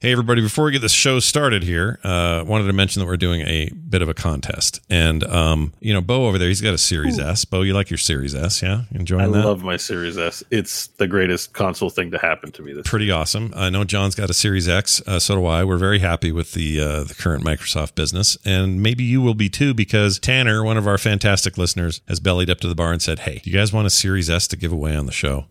Hey, everybody, before we get this show started here, uh, wanted to mention that we're doing a bit of a contest. And, um, you know, Bo over there, he's got a Series S. Bo, you like your Series S, yeah? You enjoying I that? love my Series S. It's the greatest console thing to happen to me. This Pretty awesome. I know John's got a Series X. Uh, so do I. We're very happy with the uh, the current Microsoft business, and maybe you will be too, because Tanner, one of our fantastic listeners, has bellied up to the bar and said, "Hey, do you guys want a Series S to give away on the show?"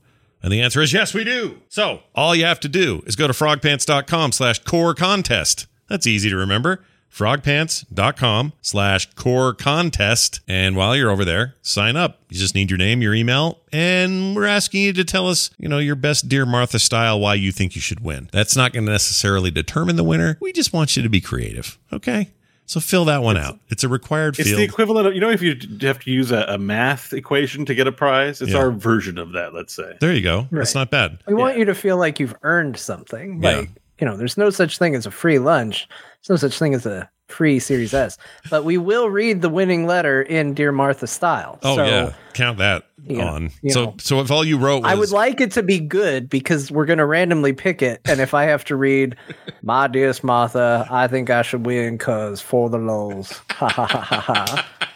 And the answer is yes, we do. So all you have to do is go to frogpants.com slash core contest. That's easy to remember. frogpants.com slash core contest. And while you're over there, sign up. You just need your name, your email, and we're asking you to tell us, you know, your best Dear Martha style why you think you should win. That's not going to necessarily determine the winner. We just want you to be creative. Okay? So fill that one out. It's a required It's field. It's the equivalent of you know if you have to use a, a math equation to get a prize. It's Yeah. our version of that. Let's say. there you go. That's not bad. We want you to feel like you've earned something. Yeah. Like, you know, there's no such thing as a free lunch. There's no such thing as a free Series S. But we will read the winning letter in Dear Martha style. Oh So yeah, count that you know, on. you so know. so if all you wrote was I would like it to be good because we're going to randomly pick it. And if I have to read, My dearest Martha, I think I should win because for the lols. Ha ha ha ha ha.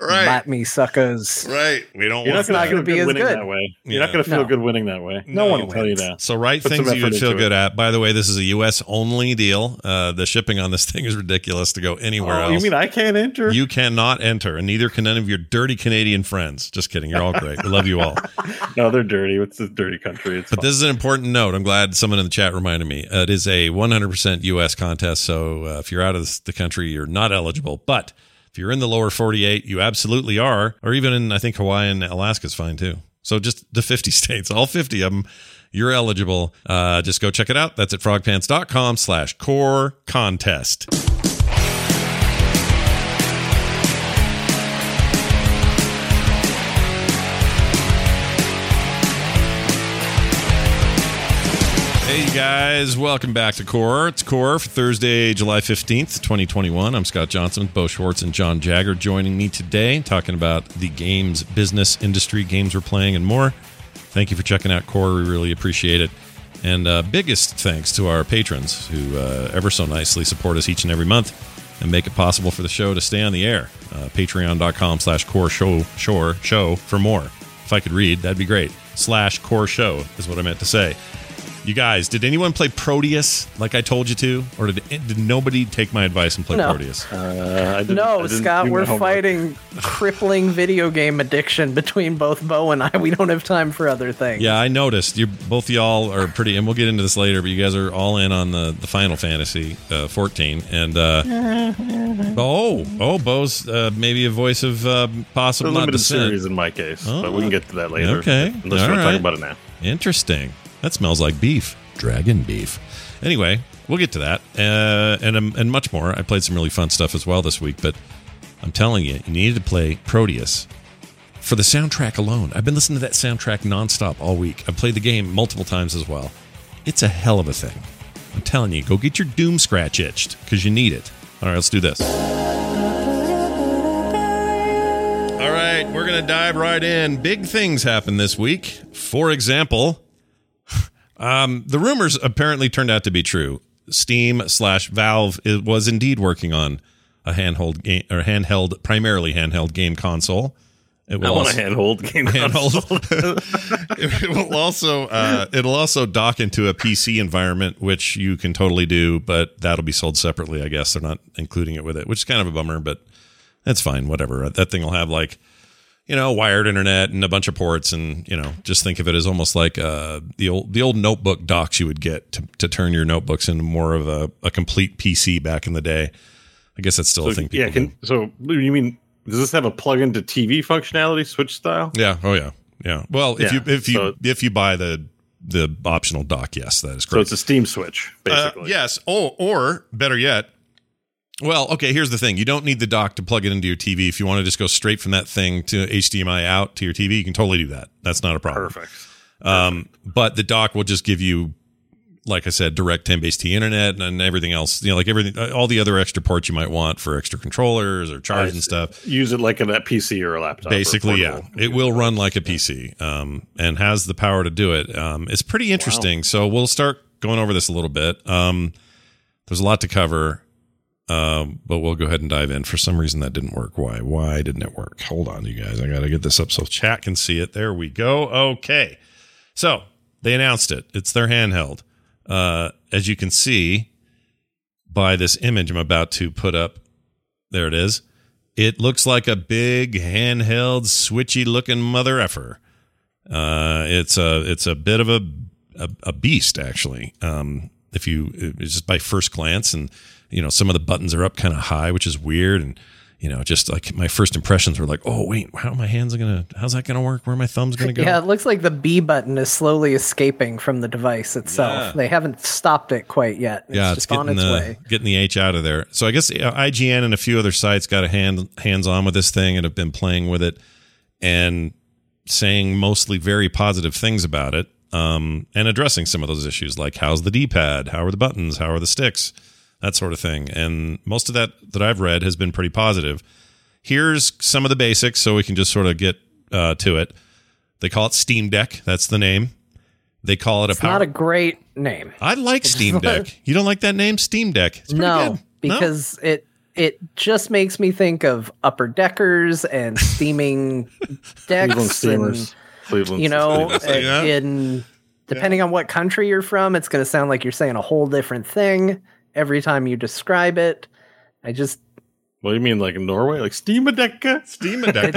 Right, Bite me, suckers. right, we don't You're want not going to gonna be good as winning good. that way. You're not going to feel No. good winning that way. No one I'll tell you that. So write Put things you would feel into good it. at. By the way, this is a U.S. only deal. Uh, the shipping on this thing is ridiculous to go anywhere Oh, else. you mean I can't enter? You cannot enter, and neither can any of your dirty Canadian friends. Just kidding. You're all great. We love you all. no, they're dirty. It's a dirty country. It's But fine. this is an important note. I'm glad someone in the chat reminded me. Uh, it is a 100% U.S. contest. So uh, if you're out of the country, you're not eligible. But if you're in the lower 48, you absolutely are. Or even in, I think, Hawaii and Alaska's fine too. So just the 50 states, all 50 of them, you're eligible. Uh, just go check it out. That's at frogpants.com slash core contest. Hey guys, welcome back to Core. It's Core for Thursday, July 15th, 2021. I'm Scott Johnson, with Bo Schwartz, and John Jagger joining me today, talking about the games business industry, games we're playing, and more. Thank you for checking out Core. We really appreciate it. And uh, biggest thanks to our patrons who uh, ever so nicely support us each and every month and make it possible for the show to stay on the air. Uh, Patreon.com slash core show, shore, show for more. If I could read, that'd be great. Slash core show is what I meant to say. You guys, did anyone play Proteus like I told you to? Or did, did nobody take my advice and play No. Proteus? Uh, I didn't- I No, didn't Scott, we're fighting crippling video game addiction between both Bo and I. We don't have time for other things. Yeah, I noticed. You both y'all are pretty, and we'll get into this later. But you guys are all in on the the Final Fantasy uh, 14, and uh, oh, oh, Bo's uh, maybe a voice of uh, It's a possible not limited series in my case, Oh. but we can get to that later. Okay. Unless All you want to talk about it now. Interesting. That smells like beef. Dragon beef. Anyway, we'll get to that uh, and um, and much more. I played some really fun stuff as well this week, but I'm telling you, you needed to play Proteus for the soundtrack alone. I've been listening to that soundtrack nonstop all week. I've played the game multiple times as well. It's a hell of a thing. I'm telling you, go get your Doom Scratch itched because you need it. All right, let's do this. All right, we're going to dive right in. Big things happen this week. For example, um, the rumors apparently turned out to be true. Steam slash Valve was indeed working on a handheld game or handheld, primarily handheld game console. It I will want a also- handhold game console. handheld. it will also uh, it'll also dock into a PC environment, which you can totally do, but that'll be sold separately. I guess they're not including it with it, which is kind of a bummer, but that's fine. Whatever. That thing will have like you know wired internet and a bunch of ports, and you know just think of it as almost like uh, the old the old notebook docks you would get to, to turn your notebooks into more of a, a complete PC back in the day. I guess that's still a thing. People yeah, can, so you mean does this have a plug into TV functionality, Switch style? Yeah. Oh yeah. Yeah. Well, if Yeah, you if you so- if you buy the the optional dock, yes, that is correct. So it's a Steam Switch, Uh, basically. yes. Oh, or better yet. Well, okay. Here's the thing: you don't need the dock to plug it into your TV. If you want to just go straight from that thing to HDMI out to your TV, you can totally do that. That's not a problem. Perfect. Um, but the dock will just give you, like I said, direct 10 base T internet and everything else. You know, like everything, all the other extra ports you might want for extra controllers or charge and stuff. Use it like a that PC or a laptop. Basically, yeah, it will run like a PC, um, and has the power to do it. Um, it's pretty interesting. So we'll start going over this a little bit. Um, There's a lot to cover, um, but we'll go ahead and dive in. For some reason, that didn't work. Why? Why didn't it work? Hold on, you guys. I got to get this up so chat can see it. There we go. Okay. So they announced it. It's their handheld. Uh, as you can see by this image I'm about to put up, there it is. It looks like a big handheld, switchy looking mother effer. Uh, it's a it's a bit of a a, a beast actually. Um, if you just by first glance, and you know some of the buttons are up kind of high, which is weird, and you know just like my first impressions were like, oh wait, how are my hands gonna? How's that gonna work? Where are my thumbs gonna go? Yeah, it looks like the B button is slowly escaping from the device itself. Yeah. They haven't stopped it quite yet. It's yeah, just it's getting on its the way. getting the H out of there. So I guess IGN and a few other sites got a hand hands on with this thing and have been playing with it and saying mostly very positive things about it um, and addressing some of those issues like how's the D-pad, how are the buttons, how are the sticks, that sort of thing. And most of that that I've read has been pretty positive. Here's some of the basics so we can just sort of get uh, to it. They call it Steam Deck. That's the name. They call it a power. not a great name. I like Steam Deck. You don't like that name, Steam Deck? It's No, good. because it it just makes me think of upper deckers and steaming Cleveland decks and Steamers. Cleveland. you know Steamers. Yeah. in depending on what country you're from it's going to sound like you're saying a whole different thing every time you describe it i just What do you mean, like in Norway? Like Steamadecka? Steam Deck.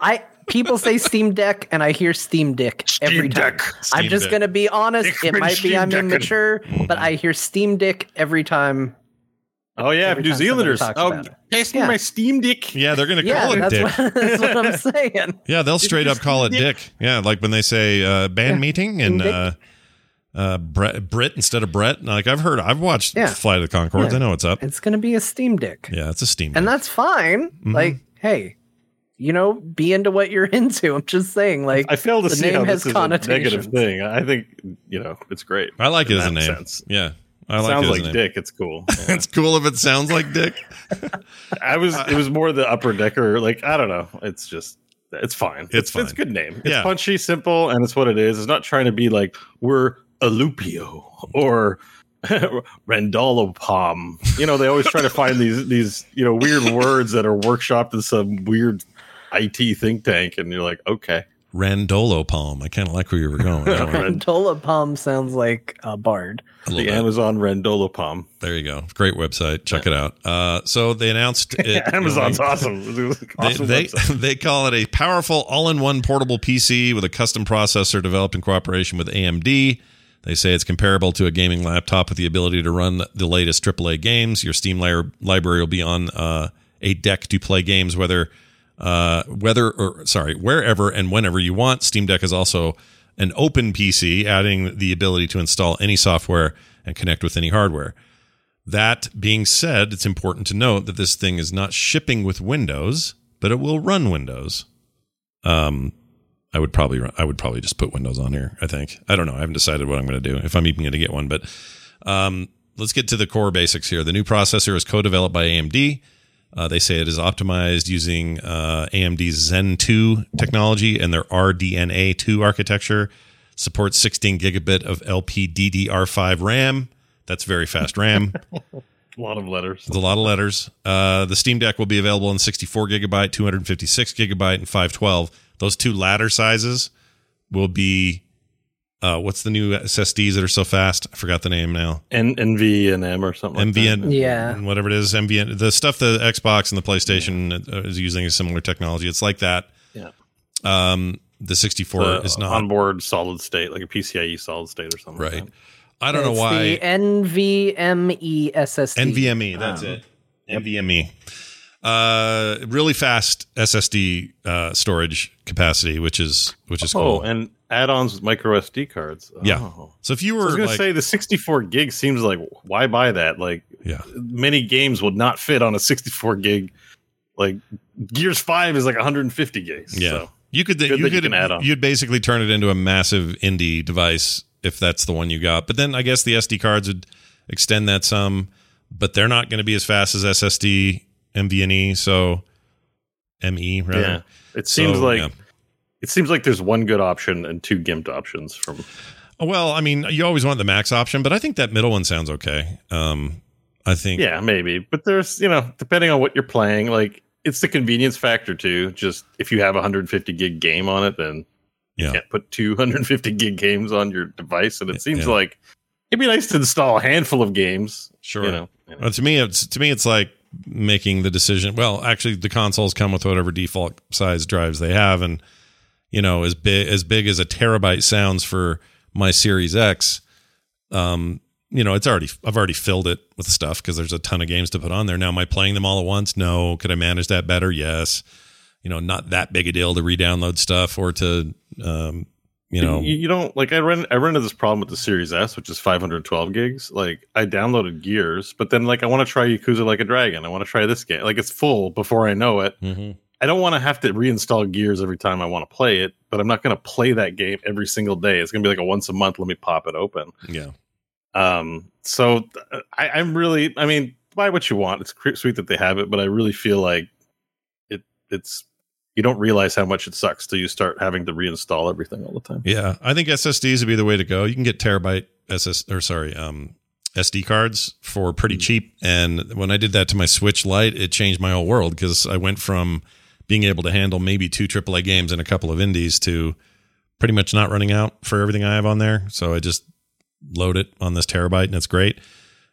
I people say steam deck and i hear steam dick every time Deck. i'm Steam just Deck. going to be honest Ich it bin might be i'm Decken. immature but i hear steam dick every time Oh yeah, Every New Zealanders. Oh, about taste me Yeah. my Steam Dick. yeah, they're going to yeah call it that's Dick. what, that's what i'm saying yeah, they'll straight up call it Dick. Dick. Yeah, like when they say uh, band Yeah. meeting and uh, uh, Brett, Brit instead of Brett. Like I've heard, I've watched Yeah. Flight of the Conchords. Yeah. I know what's up. it's going to be a steam dick Yeah, it's a Steam. Dick. And Deck. that's fine. Mm-hmm. Like, hey, you know, be into what you're into. I'm just saying, like, I fail to the see name how has this is a negative thing. I think you know it's great. I like it as a name. sense. Yeah, I like Sounds like name. Dick. It's cool. it's cool if it sounds like Dick. I was. It was more the upper decker. Like I don't know. It's just. It's fine. It's It's fine. It's a good name. It's Yeah. punchy, simple, and it's what it is. It's not trying to be like we're Alupio or Randolo Palm. You know, they always try to find these these you know weird words that are workshopped in some weird IT think tank, and you're like, okay, Randolo Palm. I kind of like where you were going. with that one. Dola Palm sounds like a bard. A the bit. Amazon Randolo Palm. There you go. Great website. Check it out. Uh, so they announced it. Amazon's they- awesome. Awesome they, website. they call it a powerful all-in-one portable PC with a custom processor developed in cooperation with AMD. They say it's comparable to a gaming laptop with the ability to run the latest AAA games. Your Steam li- library will be on uh, a deck to play games whether uh, whether or sorry wherever and whenever you want. Steam Deck is also an open PC, adding the ability to install any software and connect with any hardware. That being said, it's important to note that this thing is not shipping with Windows, but it will run Windows. Um, I would probably run, I would probably just put Windows on here. I think I don't know. I haven't decided what I'm going to do if I'm even going to get one. But um, let's get to the core basics here. The new processor is co-developed by AMD. Uh, they say it is optimized using uh, AMD's Zen 2 technology and their RDNA 2 architecture. Supports 16 gigabit of LPDDR5 RAM. That's very fast RAM. a lot of letters. It's a lot of letters. Uh, the Steam Deck will be available in 64 gigabyte, 256 gigabyte, and 512. Those two latter sizes will be. Uh, what's the new SSDs that are so fast? I forgot the name now. N- NV and M or something. like that. Yeah. whatever it is, MVN. The stuff the Xbox and the PlayStation uh, is using a similar technology. It's like that. Yeah. Um, the 64 The is not onboard solid state, like a PCIe solid state or something. right. that. I don't know why. The NVMe SSD. NVMe. That's it. NVMe. Uh, really fast SSD uh, storage capacity, which is which is Oh, cool. and add-ons with micro SD cards. Yeah. Oh. so if you I were was gonna like, say the 64 gig seems like why buy that? Like yeah, many games would not fit on a 64 gig. Like Gears 5 is like 150 gigs. yeah, So. you could you you could can add on. you'd basically turn it into a massive indie device if that's the one you got. But then I guess the SD cards would extend that some, but they're not going to be as fast as SSD, MVNE, so ME rather. Yeah. It seems So, like yeah. it seems like there's one good option and two gimped options from Well, I mean, you always want the max option, but I think that middle one sounds okay. Um, I think. Yeah, maybe. But there's, you know, depending on what you're playing, like it's the convenience factor too. Just if you have a 150 gig game on it, then you can't put 250 gig games on your device. And it seems Yeah. like it'd be nice to install a handful of games. Sure. You know, you know. Well, to me, it's to me, it's like making the decision. Well, actually, the consoles come with whatever default size drives they have, and you know, as big as big as a terabyte sounds for my Series X, um, you know, it's already I've already filled it with stuff because there's a ton of games to put on there. Now, am I playing them all at once? No. Could I manage that better? Yes. You know, not that big a deal to re-download stuff or to, um, you know, you, you don't like I run I run into this problem with the Series S, which is 512 gigs. Like I downloaded Gears, but then like I want to try Yakuza Like a Dragon. I want to try this game. Like it's full before I know it. mhm. I don't want to have to reinstall Gears every time I want to play it, but I'm not going to play that game every single day. It's going to be like a once a month. Let me pop it open. yeah, Um, so uh, I, I'm really, I mean, buy what you want. It's sweet that they have it, but I really feel like it. It's you don't realize how much it sucks till you start having to reinstall everything all the time. Yeah, I think SSDs would be the way to go. You can get terabyte SS or sorry, um, SD cards for pretty cheap. And when I did that to my Switch Lite, it changed my whole world because I went from being able to handle maybe two AAA games and a couple of indies to pretty much not running out for everything I have on there. So I just load it on this terabyte and it's great.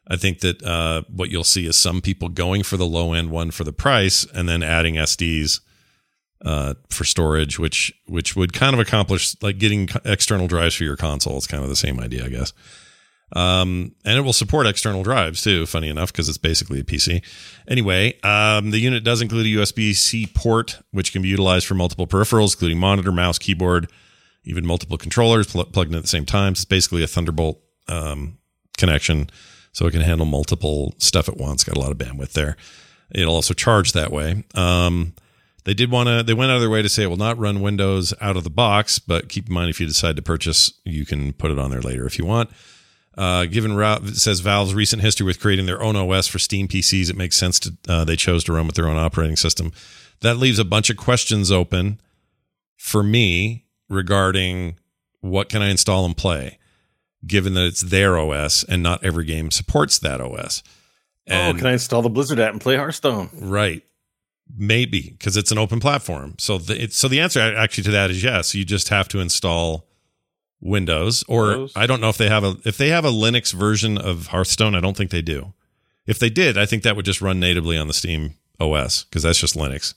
I think that uh, what you'll see is some people going for the low end one for the price and then adding SDs uh, for storage, which which would kind of accomplish like getting external drives for your console. It's kind of the same idea, I guess. Um, and it will support external drives too. Funny enough, because it's basically a PC. Anyway, um, the unit does include a USB C port, which can be utilized for multiple peripherals, including monitor, mouse, keyboard, even multiple controllers pl- plugged in at the same time. So It's basically a Thunderbolt um, connection, so it can handle multiple stuff at once. Got a lot of bandwidth there. It'll also charge that way. Um, they did want to. They went out of their way to say it will not run Windows out of the box, but keep in mind if you decide to purchase, you can put it on there later if you want. Uh, given it says Valve's recent history with creating their own OS for Steam PCs, it makes sense to uh, they chose to run with their own operating system. That leaves a bunch of questions open for me regarding what can I install and play, given that it's their OS and not every game supports that OS. oh, can I install the Blizzard app and play Hearthstone? Right. Maybe because it's an open platform. So the it, so the answer actually to that is yes. You just have to install Windows, or Windows? I don't know if they have a if they have a Linux version of Hearthstone. I don't think they do. If they did, I think that would just run natively on the Steam OS because that's just Linux.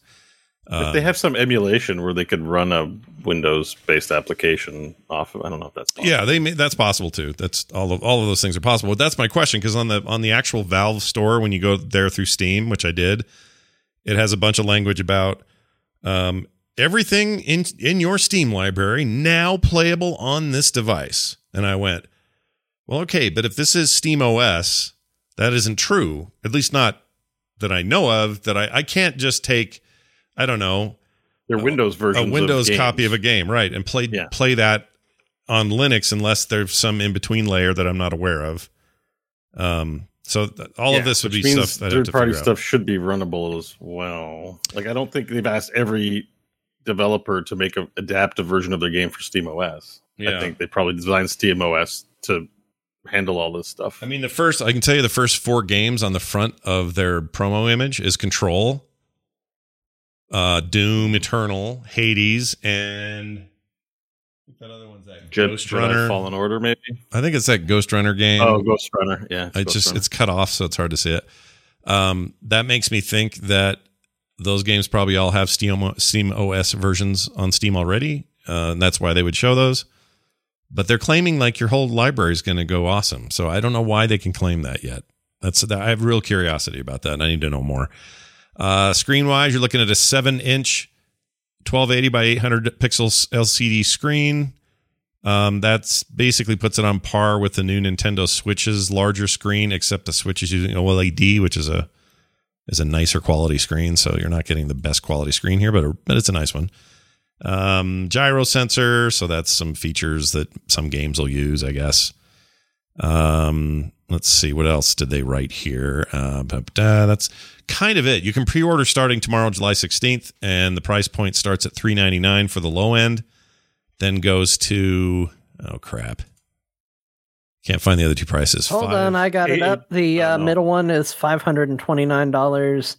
if they um, have some emulation where they could run a Windows-based application off of, I don't know if that's possible. Yeah, they may, that's possible too. That's all of all of those things are possible. But that's my question because on the on the actual Valve store, when you go there through Steam, which I did, it has a bunch of language about um, everything in in your Steam library now playable on this device. And I went, well, okay, but if this is Steam OS, that isn't true. At least not that I know of. That I I can't just take, I don't know, They're Windows version. a. Windows of copy of a game, right? And play Yeah. play that on Linux unless there's some in between layer that I'm not aware of. Um, so th- all Yeah, of this would be stuff that to third-party stuff should be runnable as well. Like I don't think they've asked every developer to make a adaptive version of their game for Steam OS. Yeah. I think they probably designed Steam OS to handle all this stuff. I mean, the first I can tell you the first four games on the front of their promo image is Control, uh, Doom Eternal, Hades, and that other one's that Jedi, Ghost Runner. Fallen Order, maybe. I think it's that Ghost Runner game. oh, Ghost Runner. Yeah, I Ghost just Runner. it's cut off, so it's hard to see it. Um, that makes me think that those games probably all have Steam Steam OS versions on Steam already, uh, and that's why they would show those. But they're claiming like your whole library is going to go awesome. So I don't know why they can claim that yet. That's I have real curiosity about that, and I need to know more. Uh, screen wise, you're looking at a seven inch, 1280 by 800 pixels LCD screen. Um, that's basically puts it on par with the new Nintendo Switch's larger screen, except the Switch is using OLED, which is a is a nicer quality screen. So you're not getting the best quality screen here, but but it's a nice one. Um, gyro sensor, so that's some features that some games will use, I guess. Um, let's see what else did they write here. Uh, that's kind of it. You can pre-order starting tomorrow, July 16th, and the price point starts at 399 for the low end, then goes to oh crap. Can't find the other two prices. Hold Five- on, I got it up. The uh, middle one is five hundred and twenty nine dollars,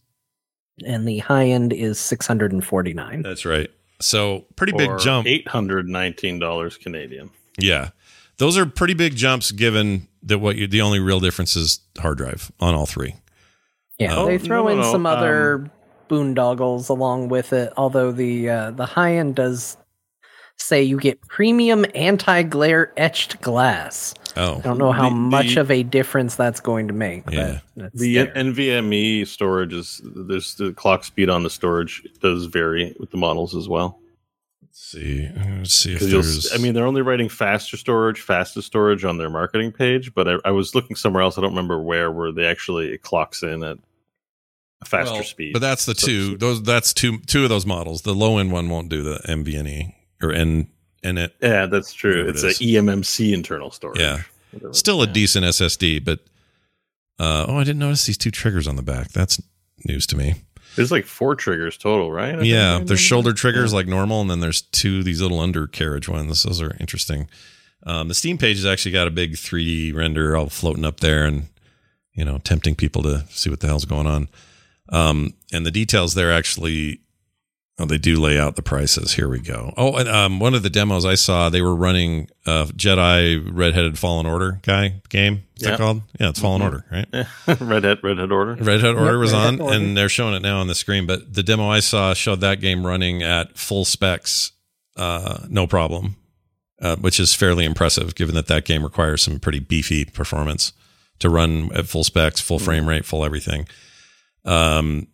and the high end is six hundred and forty nine. That's right. So pretty big jump. Eight hundred nineteen dollars Canadian. Yeah. Those are pretty big jumps given that what you, the only real difference is hard drive on all three. Yeah, Oh, they throw no, in no, some um, other boondoggles along with it. Although the uh, the high end does say you get premium anti glare etched glass. Oh. I don't know how The- much the- of a difference that's going to make. Yeah. but that's The there. NVMe storage is there's the clock speed on the storage does vary with the models as well. Let's see. Let's see if 'Cause you'll there's. s- I mean, they're only writing faster storage, fastest storage on their marketing page, but I, I was looking somewhere else. I don't remember where, where they actually it clocks in at a faster well, speed. But that's the So- two. Those that's two two of those models. The low end one won't do the MVNE or N and it yeah, that's true. Whatever It's it a eMMC internal storage. Yeah. Whatever. still a Yeah. decent SSD, but uh, oh, I didn't notice these two triggers on the back. That's news to me. There's like four triggers total, right? I Yeah, there's shoulder triggers Yeah. like normal, and then there's two these little undercarriage ones. Those are interesting. Um, the Steam page has actually got a big 3D render all floating up there, and you know, tempting people to see what the hell's going on. Um, and the details there actually, oh, they do lay out the prices. Here we go. Oh, and um, one of the demos I saw, they were running uh, Jedi Redheaded Fallen Order guy game. Is that Yeah. called? Yeah, it's Fallen Mhm. Order, right? Red Hat Red Hat Order. Red Hat Order Yep, was Red on, Order. and they're showing it now on the screen. But the demo I saw showed that game running at full specs, uh, no problem, uh, which is fairly impressive given that that game requires some pretty beefy performance to run at full specs, full frame rate, full everything. Um,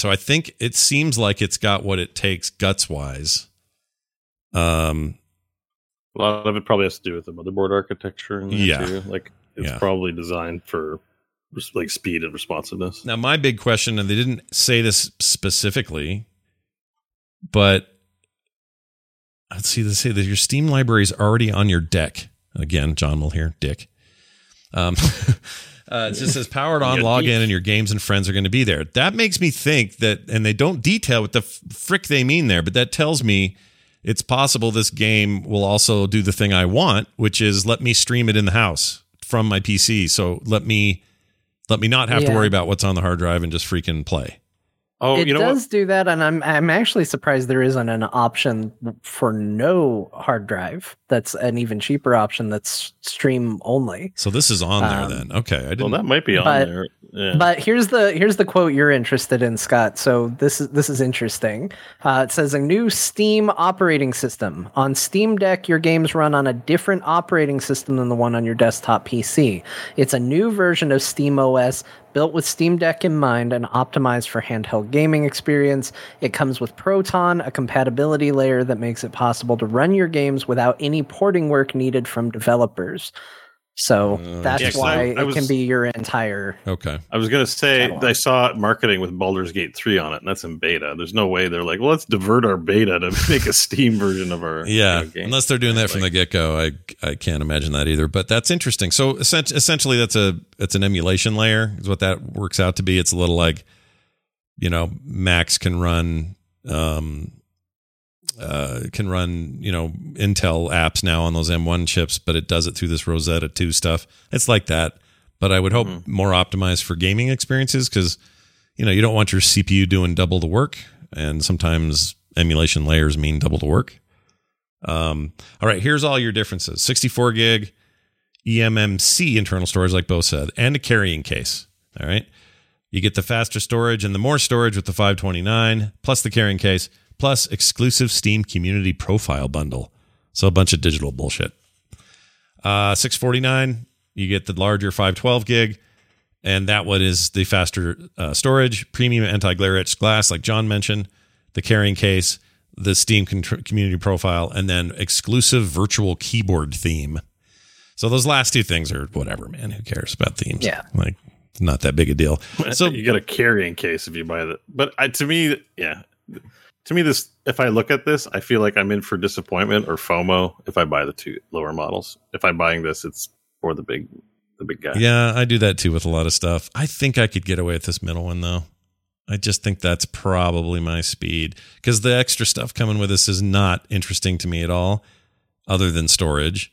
so I think it seems like it's got what it takes guts wise. Um, A lot of it probably has to do with the motherboard architecture. Yeah. too. like it's Yeah. probably designed for like speed and responsiveness. Now, my big question, and they didn't say this specifically, but let's see. They say that your Steam library is already on your deck. Again, John will hear Dick. Um, uh, it just says powered on, Yeah, log in, and your games and friends are going to be there. That makes me think that, and they don't detail what the f- frick they mean there, but that tells me it's possible this game will also do the thing I want, which is let me stream it in the house from my PC. So let me let me not have to worry about what's on the hard drive and just freaking play. Oh, it you know does what? do that, and I'm I'm actually surprised there isn't an option for no hard drive. That's an even cheaper option. That's stream only. So this is on there Um, then. Okay, I Well, didn't. Well, that might be on but- there. Yeah. But here's the here's the quote you're interested in, Scott. So this is this is interesting. Uh, it says a new Steam operating system on Steam Deck. Your games run on a different operating system than the one on your desktop PC. It's a new version of Steam OS built with Steam Deck in mind and optimized for handheld gaming experience. It comes with Proton, a compatibility layer that makes it possible to run your games without any porting work needed from developers. So Uh, that's Yeah, 'cause why I- I it was- can be your entire okay. I was gonna say Catalog. I saw marketing with Baldur's Gate three on it, and that's in beta. There's no way they're like, well, let's divert our beta to make a Steam version of our Yeah, you know, game. unless they're doing that from the get go, I I can't imagine that either. But that's interesting. So essentially, that's a it's an emulation layer is what that works out to be. It's a little like, you know, Max can run um uh can run you know Intel apps now on those M1 chips, but it does it through this Rosetta 2 stuff. It's like that, but I would hope Mhm. more optimized for gaming experiences because you know you don't want your CPU doing double the work, and sometimes emulation layers mean double the work. Um, all right, here's all your differences 64 gig eMMC internal storage, like Bo said, and a carrying case. All right. You get the faster storage and the more storage with the 529, plus the carrying case, plus exclusive Steam community profile bundle. So a bunch of digital bullshit. Uh, 649, you get the larger 512 gig, and that one is the faster uh, storage, premium anti-glare etched glass, like John mentioned, the carrying case, the Steam con- community profile, and then exclusive virtual keyboard theme. So those last two things are whatever, man. Who cares about themes? Yeah. like it's not that big a deal. So you get a carrying case if you buy that. But I, to me, yeah, to me, this if I look at this, I feel like I'm in for disappointment or FOMO if I buy the two lower models. If I'm buying this, it's for the big, the big guy. Yeah, I do that too with a lot of stuff. I think I could get away with this middle one though. I just think that's probably my speed because the extra stuff coming with this is not interesting to me at all, other than storage.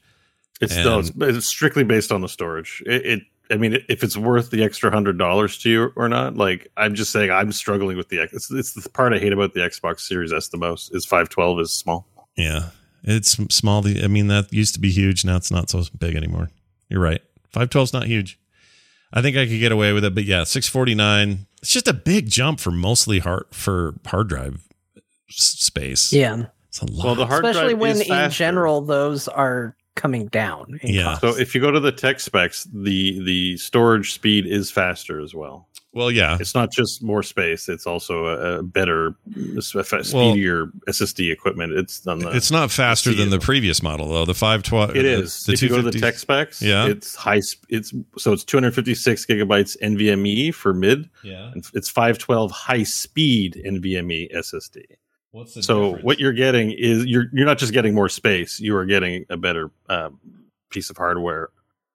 It's And- no, it's, it's strictly based on the storage. It, it I mean, if it's worth the extra hundred dollars to you or not, like I'm just saying, I'm struggling with the X. It's, it's the part I hate about the Xbox Series S the most is 512 is small. Yeah, it's small. The- I mean, that used to be huge. Now it's not so big anymore. You're right. Five twelve's not huge. I think I could get away with it, but yeah, six forty nine. It's just a big jump for mostly hard for hard drive space. Yeah, it's a lot. Well, the hard especially drive when is in faster. general those are coming down. Yeah. cost. So if you go to the tech specs, the the storage speed is faster as well. well, yeah, It's not just more space; it's also a, a better, s- f- Well- speedier SSD equipment. It's on the. it's not faster than the previous model though. The five twelve. It is. The if you go to the tech specs, Yeah. it's high. sp- It's so it's 256 gigabytes NVMe for mid, Yeah. and it's 512 high speed NVMe SSD. What's the So difference? what you're getting is you're you're not just getting more space; you are getting a better um, piece of hardware.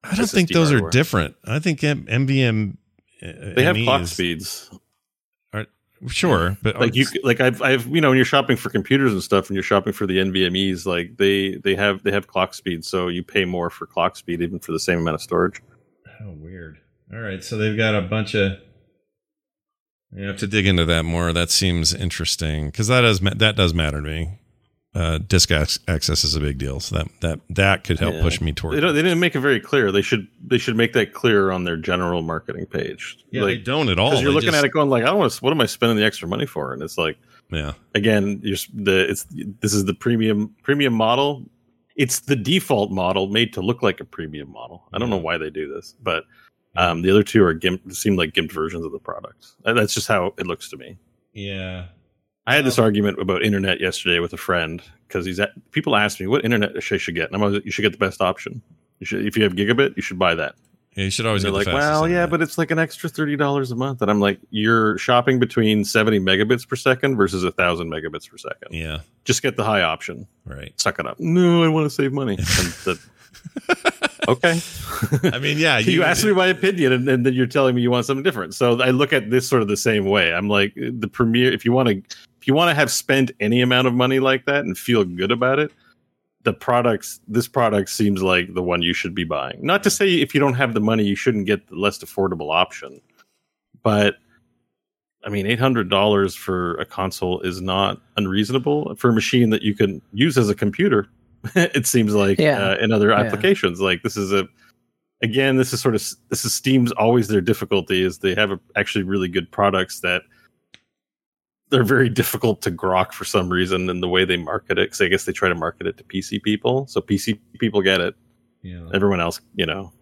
I don't think those hardware. are different. I think M- MVM. uh, They have ME clock is- speeds. Sure, but like you like I've I've you know when you're shopping for computers and stuff and you're shopping for the NVMe's like they they have they have clock speed so you pay more for clock speed even for the same amount of storage. Oh, weird. All right, so they've got a bunch of. You have to dig into that more. That seems interesting because that does ma- that does matter to me. Uh, disk access is a big deal, so that that that could help Yeah. push me toward. They, they didn't make it very clear. They should they should make that clear on their general marketing page. yeah, they like don't at all. because you're They looking just- at it going like I don't want what am I spending the extra money for? And it's like Yeah, again you're the it's this is the premium premium model. It's the default model made to look like a premium model. I don't know why they do this, but um, the other two are gimp seem like gimped versions of the product. And That's just how it looks to me. yeah. I had this argument about internet yesterday with a friend because he's at, people ask me what internet I should get, and I'm always, you should get the best option. You should if you have gigabit, you should buy that. Yeah, you should always And get they're the like, well, yeah, but it's like an extra thirty dollars a month, and I'm like, you're shopping between seventy megabits per second versus a thousand megabits per second. yeah, Just get the high option. right. Suck it up. No, I want to save money. And the, okay. I mean, yeah, you, asked me my opinion and, and then you're telling me you want something different so i look at this sort of the same way i'm like uh, the premiere. if you want to if you want to have spent any amount of money like that and feel good about it the products this product seems like the one you should be buying not to say if you don't have the money you shouldn't get the less affordable option but i mean $800 for a console is not unreasonable for a machine that you can use as a computer it seems like Yeah. uh, in other Yeah. applications like this is a again this is sort of this is steam's always their difficulty is they have a, actually really good products that they're very difficult to grok for some reason in the way they market it because i guess they try to market it to pc people so pc people get it Yeah. everyone else you know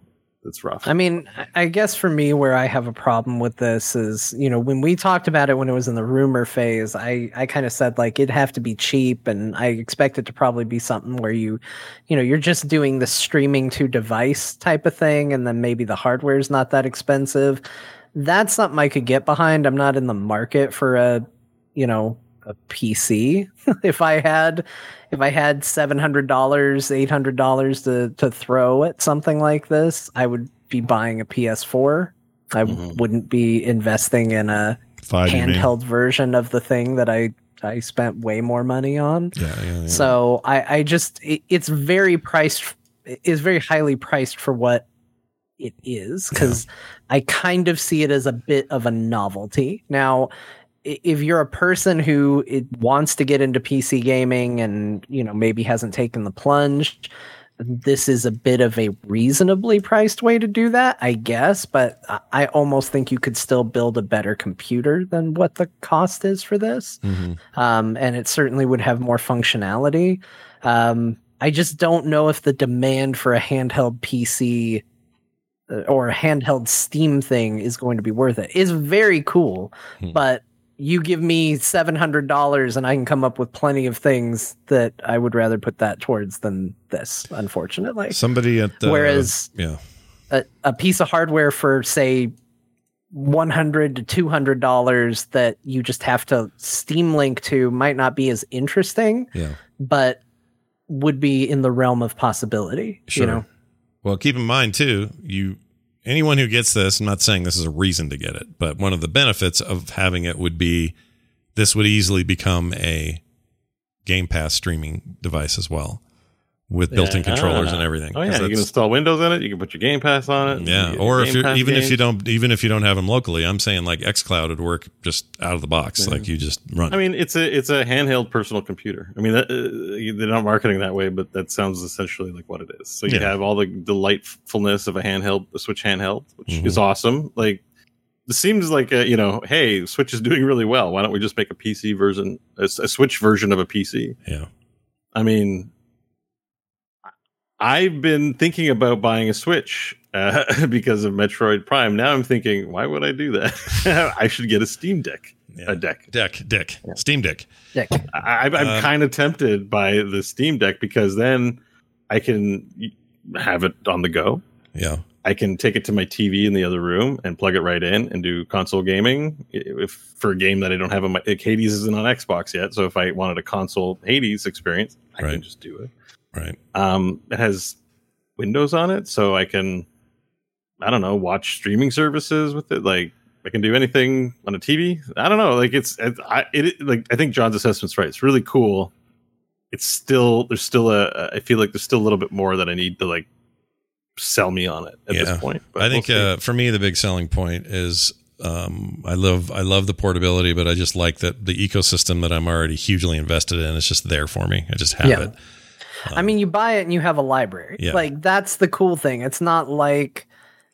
it's rough I mean, I- guess for me, where I have a problem with this is, you know, when we talked about it when it was in the rumor phase, I, I kind of said like it'd have to be cheap, and I expect it to probably be something where you, you know, you're just doing the streaming to device type of thing, and then maybe the hardware is not that expensive. That's something I could get behind. I'm not in the market for a, you know, a PC. if I had, if I had seven hundred dollars, eight hundred dollars to to throw at something like this, I would be buying a PS4. I Mhm. wouldn't be investing in a Five. handheld version of the thing that I I spent way more money on. Yeah, yeah, yeah. So I I just it, it's very priced is very highly priced for what it is because I kind of see it as a bit of a novelty. Now, if you're a person who it wants to get into PC gaming and you know maybe hasn't taken the plunge, this is a bit of a reasonably priced way to do that, I guess. But I- almost think you could still build a better computer than what the cost is for this Mhm. um, and it certainly would have more functionality. Um, I just don't know if the demand for a handheld PC uh, or a handheld Steam thing is going to be worth it. It's very cool, Hmm. but you give me seven hundred dollars and I can come up with plenty of things that I would rather put that towards than this. Unfortunately, Somebody at the Whereas- yeah, a, a piece of hardware for say 100 to 200 dollars that you just have to steam link to might not be as interesting yeah. but would be in the realm of possibility Sure. you know Well, keep in mind too, you anyone who gets this, I'm not saying this is a reason to get it, but one of the benefits of having it would be this would easily become a Game Pass streaming device as well. With built-in Yeah. controllers and everything. Oh yeah, you can install Windows in it. You can put your Game Pass on it. yeah, or if you're, Pass even if you don't even if you don't have them locally, I'm saying like XCloud would work just out of the box. Like you just run. I mean, it's a it's a handheld personal computer. I mean, that, uh, they're not marketing that way, but that sounds essentially like what it is. So you Yeah. have all the delightfulness of a handheld, a Switch handheld, which Mhm. is awesome. Like, it seems like a, you know, hey, Switch is doing really well. Why don't we just make a PC version, a, a Switch version of a PC? yeah, I mean, I've been thinking about buying a Switch uh, because of Metroid Prime. Now I'm thinking, why would I do that? I should get a Steam Deck, yeah. a deck. Deck, Dick, Steam Deck. Deck. I, I'm Um, kind of tempted by the Steam Deck because then I can have it on the go. Yeah, I can take it to my TV in the other room and plug it right in and do console gaming. If for a game that I don't have on my like Hades isn't on Xbox yet, so if I wanted a console Hades experience, I Right. can just do it. Right. Um, it has Windows on it, so I can, I don't know, watch streaming services with it. Like I can do anything on a TV. I don't know. Like it's, it, I, it like I think John's assessment's right. It's really cool. It's still there's still a. I feel like there's still a little bit more that I need to like sell me on it at Yeah. this point. But I think we'll uh, for me the big selling point is um, I love I love the portability, but I just like that the ecosystem that I'm already hugely invested in It's just there for me. I just have Yeah. it. I mean, you buy it and you have a library. Yeah. Like that's the cool thing. It's not like,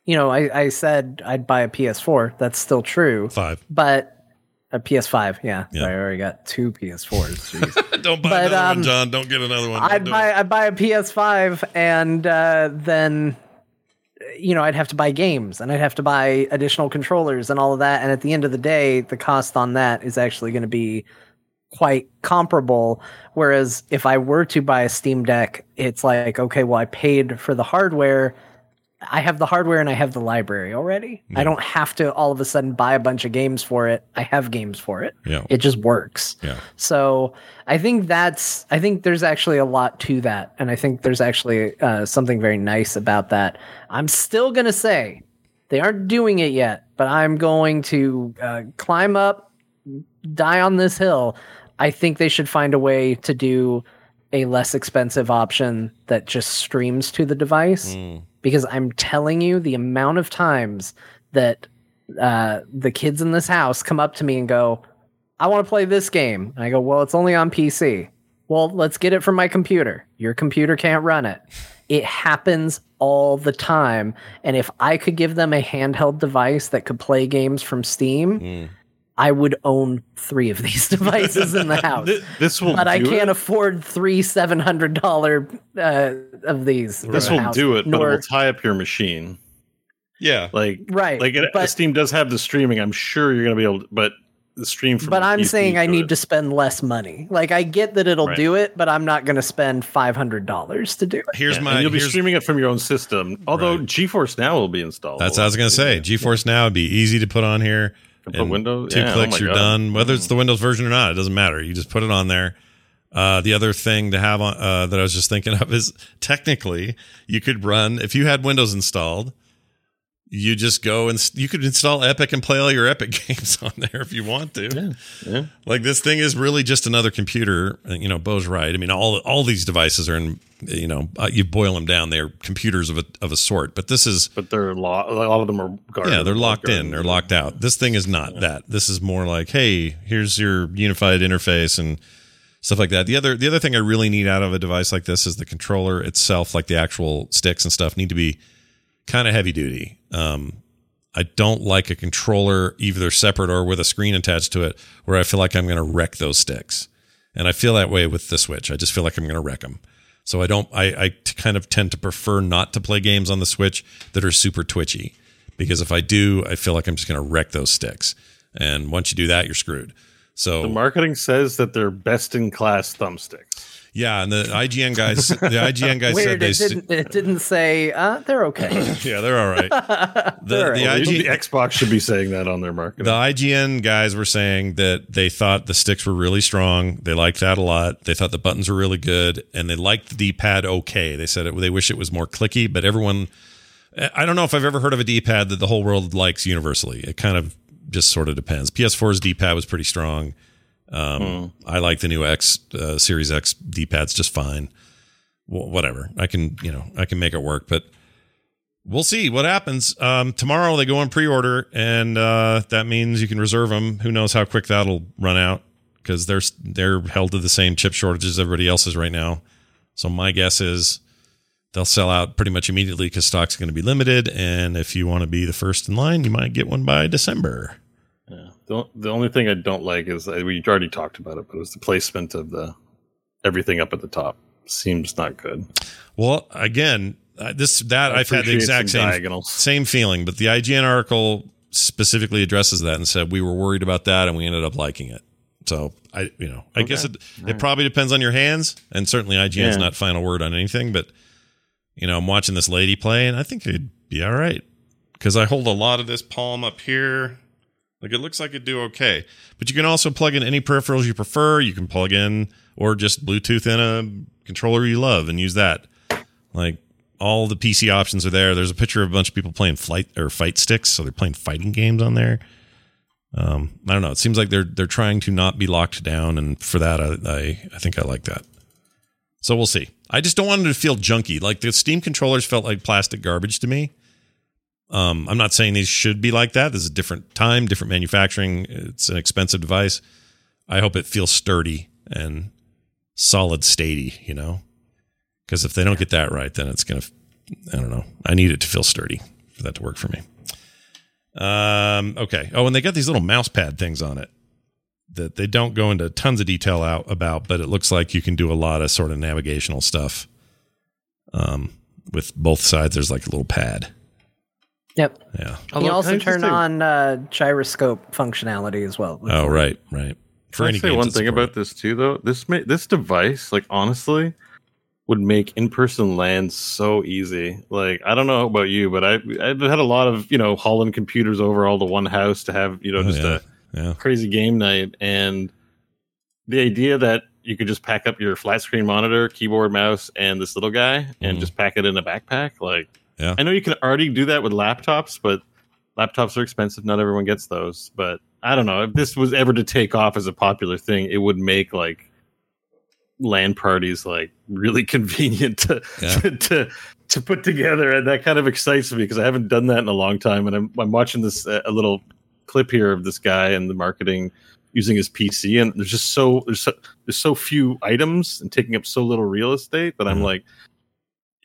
you know, I, I said I'd buy a PS4. That's still true, Five. but a PS5. Yeah, Yeah. I already got two PS4s. Don't buy But, another um, one, John. Don't get another one. I'd Don't buy. I'd buy a PS5 and uh, then you know I'd have to buy games and I'd have to buy additional controllers and all of that and at the end of the day the cost on that is actually going to be quite comparable whereas if I were to buy a Steam Deck it's like okay well I paid for the hardware I have the hardware and I have the library already I don't have to all of a sudden buy a bunch of games for it I have games for it Yeah. it just works Yeah. so I think that's I think there's actually a lot to that, and I think there's actually uh, something very nice about that. I'm still gonna say they aren't doing it yet, but I'm going to uh, climb up, die on this hill. I think they should find a way to do a less expensive option that just streams to the device Mm. because I'm telling you the amount of times that uh, the kids in this house come up to me and go, I want to play this game. And I go, Well, it's only on PC. Well, let's get it from my computer. Your computer can't run it. It happens all the time. And if I could give them a handheld device that could play games from Steam, Mm. I would own three of these devices in the house. This will But I can't it. afford three seven hundred dollar uh, of these. This will house, do it, but it will tie up your machine. Yeah. Like right. like it, but, Steam does have the streaming. I'm sure you're gonna be able to, but the stream from but I'm PC saying I need it. to spend less money. Like I get that it'll Right. do it, but I'm not going to spend five hundred dollars to do it. Here's Yeah, my. and you'll be streaming it from your own system. Although Right. GeForce Now will be installed. That's what I was gonna say. GeForce Now would be easy to put on here. Can put Windows- Two yeah, oh clicks, my you're God. done. Whether Mm. it's the Windows version or not, it doesn't matter. You just put it on there. Uh, the other thing to have on uh, that I was just thinking of is technically you could run if you had Windows installed. You just go and you could install Epic and play all your Epic games on there if you want to. Yeah. Like this thing is really just another computer. Uh, You know, Bo's right. I mean, all all these devices are in. You know, uh, you boil them down, they're computers of a of a sort. But this is But they're lo- a lot of them are guarded. yeah, they're locked guarded. in, they're locked out. This thing is not that. This is more like, hey, here's your unified interface and stuff like that. The other the other thing I really need out of a device like this is the controller itself, like the actual sticks and stuff, need to be kind of heavy duty. Um, I don't like a controller either separate or with a screen attached to it, where I feel like I'm going to wreck those sticks. And I feel that way with the Switch. I just feel like I'm going to wreck them. So I don't. I, I kind of tend to prefer not to play games on the Switch that are super twitchy, because if I do, I feel like I'm just going to wreck those sticks. And once you do that, you're screwed. So The marketing says that they're best in class thumbsticks. Yeah, and the IGN guys, the IGN guys said they. It didn't, it didn't say uh, they're okay. yeah, they're all right. The, They're the all right. The IG, Xbox should be saying that on their marketing. The IGN guys were saying that they thought the sticks were really strong. They liked that a lot. They thought the buttons were really good, and they liked the D-pad okay. They said it, they wish it was more clicky, but everyone. I don't know if I've ever heard of a D-pad that the whole world likes universally. It kind of just sort of depends. PS4's D-pad was pretty strong. Um, I like the new X uh, Series X D-pads just fine. wh- whatever. I can, you know, I can make it work, but we'll see what happens. Um, tomorrow they go on pre-order, and uh, that means you can reserve them. Who knows how quick that'll run out because they're they're held to the same chip shortages everybody else is right now. So my guess is they'll sell out pretty much immediately because stock's going to be limited. And if you want to be the first in line, you might get one by December. The, the only thing I don't like is we already talked about it, but it was the placement of the everything up at the top seems not good. Well, again, uh, this that I I've had the exact same diagonals. same feeling, but the IGN article specifically addresses that and said we were worried about that and we ended up liking it. So I, you know, I guess it it probably depends on your hands, and certainly IGN's Yeah. not final word on anything. But you know, I'm watching this lady play, and I think it'd be all right because I hold a lot of this palm up here. Like it looks like it'd do okay, but you can also plug in any peripherals you prefer. You can plug in or just Bluetooth in a controller you love and use that. Like all the PC options are there. There's a picture of a bunch of people playing flight or fight sticks, so they're playing fighting games on there. Um, I don't know. It seems like they're they're trying to not be locked down, and for that, I I, I think I like that. So we'll see. I just don't want it to feel junky. Like the Steam controllers felt like plastic garbage to me. Um, I'm not saying these should be like that. This is a different time, different manufacturing. It's an expensive device. I hope it feels sturdy and solid statey, you know? Because if they don't get that right, then it's to, I don't know. I need it to feel sturdy for that to work for me. Um, okay. Oh, and they got these little mouse pad things on it that they don't go into tons of detail out about, but it looks like you can do a lot of sort of navigational stuff. Um, with both sides, there's like a little pad. Yep. Yeah. You Although, can also can I just turn say- on uh, gyroscope functionality as well. Oh, right, right. For Can I say one thing support about this too, though? This ma- this device, like honestly, would make in-person LAN so easy. Like I don't know about you, but I I've had a lot of you know hauling computers over all to one house to have you know Oh, just yeah. a Yeah. crazy game night, and the idea that you could just pack up your flat screen monitor, keyboard, mouse, and this little guy, and Mhm. just pack it in a backpack. Like Yeah. I know you can already do that with laptops, but laptops are expensive. Not everyone gets those. But I don't know if this was ever to take off as a popular thing, it would make like LAN parties like really convenient to Yeah. to, to to put together, and that kind of excites me because I haven't done that in a long time. And I'm I'm watching this uh, a little clip here of this guy and the marketing using his PC, and there's just so there's so, there's so few items and taking up so little real estate that I'm Mhm. like,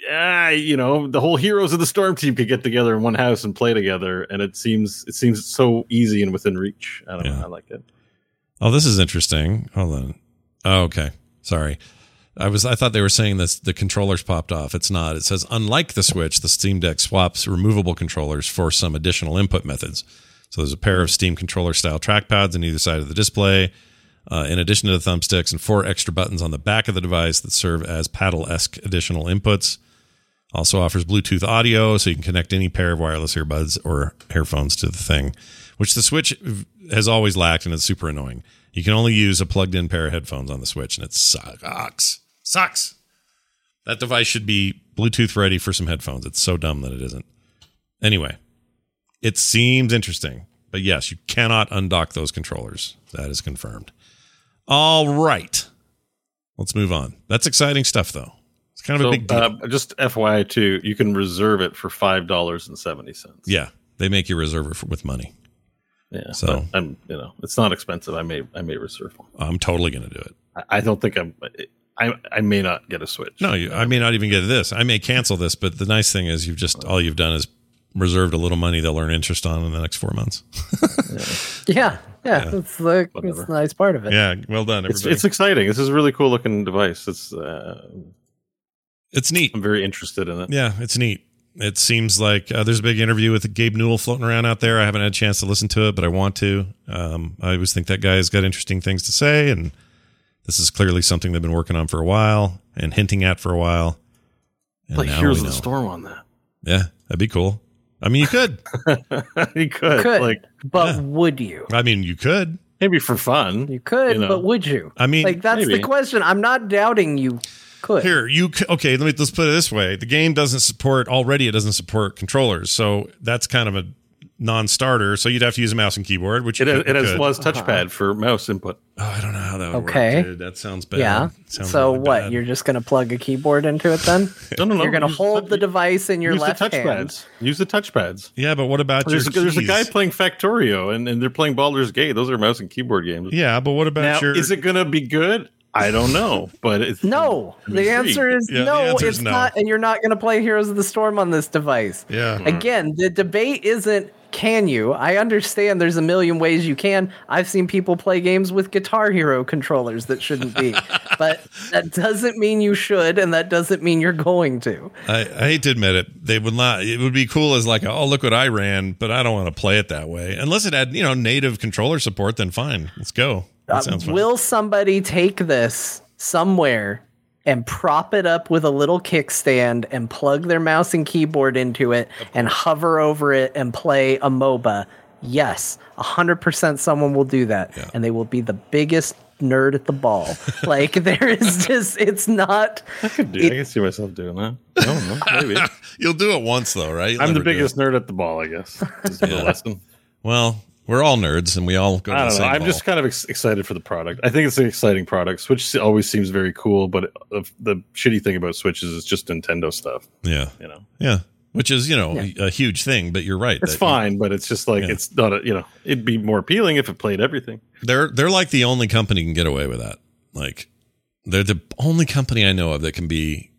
yeah, you know, the whole heroes of the storm team could get together in one house and play together, and it seems it seems so easy and within reach. I don't Yeah. know, I like it. Oh, this is interesting. Hold on. Oh, okay. Sorry. I was I thought they were saying this the controllers popped off. It's not. It says unlike the Switch, the Steam Deck swaps removable controllers for some additional input methods. So there's a pair of Steam controller style trackpads on either side of the display, uh, in addition to the thumbsticks, and four extra buttons on the back of the device that serve as paddle esque additional inputs. Also offers Bluetooth audio, so you can connect any pair of wireless earbuds or earphones to the thing, which the Switch has always lacked, and it's super annoying. You can only use a plugged-in pair of headphones on the Switch, and it sucks. Sucks. That device should be Bluetooth ready for some headphones. It's so dumb that it isn't. Anyway, it seems interesting, but yes, you cannot undock those controllers. That is confirmed. All right, let's move on. That's exciting stuff, though. It's kind of a big deal. uh, just FYI too, you can reserve it for five dollars and seventy cents. Yeah, they make you reserve it for, with money. yeah. So- So I'm, you know, it's not expensive. I may, I may reserve one. I'm totally going to do it. I, I don't think I'm. I, I may not get a Switch. No, you, I may not even get this. I may cancel this, but the nice thing is you've just all you've done is reserved a little money they'll earn interest on in the next four months. Yeah, yeah, Yeah. that's the that's the nice part of it. yeah, well done, It's, it's exciting. This is a really cool looking device. It's uh, It's neat. I'm very interested in it. Yeah, it's neat. It seems like uh, there's a big interview with Gabe Newell floating around out there. I haven't had a chance to listen to it, but I want to. Um, I always think that guy's got interesting things to say, and this is clearly something they've been working on for a while and hinting at for a while. And like now Heroes of the. Storm on that. Yeah, that'd be cool. I mean, you could. you could, Could, like but Yeah. would you? I mean, you could. maybe for fun. You could, You know. but would you? I mean, Like that's maybe. the question. I'm not doubting you could. Here, you c- okay? Let me let's put it this way: the game doesn't support already. It doesn't support controllers, so that's kind of a non-starter, so you'd have to use a mouse and keyboard, which It you has, could- it has could. was touchpad uh-huh. for mouse input. Oh, I don't know how that would Okay. work. Dude. That sounds bad. yeah. Sounds So really what? bad. You're just going to plug a keyboard into it then? No, no, no. You're going to use hold the tou- device in your use left the hand. touchpads. Use the touchpads. yeah, but what about There's, a, your there's a guy playing Factorio, and, and they're playing Baldur's Gate. Those are mouse and keyboard games. Yeah, but what about Now, your? is it going to be good? I don't know, but it's No, I'm the intrigued. answer is Yeah, no. answer It's is no. not, and you're not going to play Heroes of the Storm on this device. yeah. Mm-hmm. Again, the debate isn't can you. I understand there's a million ways you can. I've seen people play games with Guitar Hero controllers that shouldn't be, but that doesn't mean you should, and that doesn't mean you're going to. I, I hate to admit it. They would not. It would be cool as like, oh, look what I ran, but I don't want to play it that way. Unless it had, you know, native controller support, then fine. Let's go. That Uh, sounds fun. will somebody take this somewhere and prop it up with a little kickstand and plug their mouse and keyboard into it and hover over it and play a MOBA? Yes, 100% someone will do that. Yeah. And they will be the biggest nerd at the ball. like, there is just, it's not. I could do. I can see myself doing that. I don't know. Maybe You'll do it once though, right? You'll I'm the biggest nerd at the ball. I guess. Is the lesson. Well, we're all nerds, and we all go. To I the don't know. same I'm ball. just kind of ex- excited for the product. I think it's an exciting product. Switch always seems very cool, but uh, the shitty thing about Switch is it's just Nintendo stuff. yeah, You know, yeah. Which is you know a huge thing, but you're right. it's that- fine, but it's just like Yeah. it's not. A, you know, it'd be more appealing if it played everything. They're they're like the only company can get away with that. Like they're the only company I know of that can be.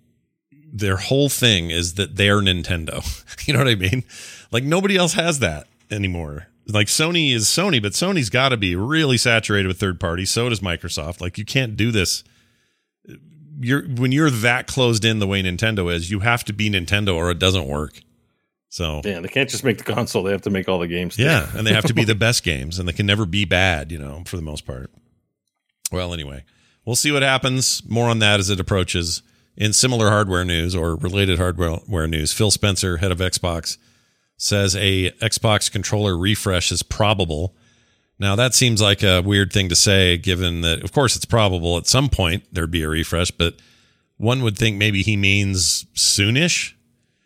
Their whole thing is that they're Nintendo. you know what I mean? Like nobody else has that anymore. Like Sony is Sony, but Sony's got to be really saturated with third parties. So does Microsoft. Like you can't do this. You're when you're that closed in the way Nintendo is, you have to be Nintendo or it doesn't work. So Yeah, they can't just make the console; they have to make all the games. too. yeah, and they have to be the best games, and they can never be bad, you know, for the most part. Well, anyway, we'll see what happens. More on that as it approaches. In similar hardware news or related hardware news, Phil Spencer, head of Xbox, says a Xbox controller refresh is probable. Now that seems like a weird thing to say, given that, of course, it's probable at some point there'd be a refresh, but one would think maybe he means soonish.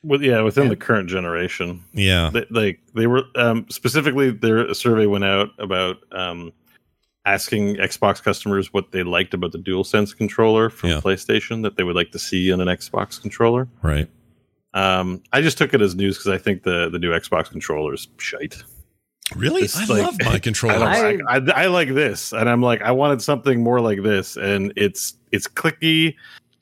With, yeah, within the current generation, Yeah, they, like they were um, specifically, their survey went out about um, asking Xbox customers what they liked about the DualSense controller from Yeah. PlayStation that they would like to see in an Xbox controller. right. Um, I just took it as news because I think the the new Xbox controller is shite. Really, It's I like- love my controller. don't, I, I, I like this, and I'm like, I wanted something more like this, and it's it's clicky.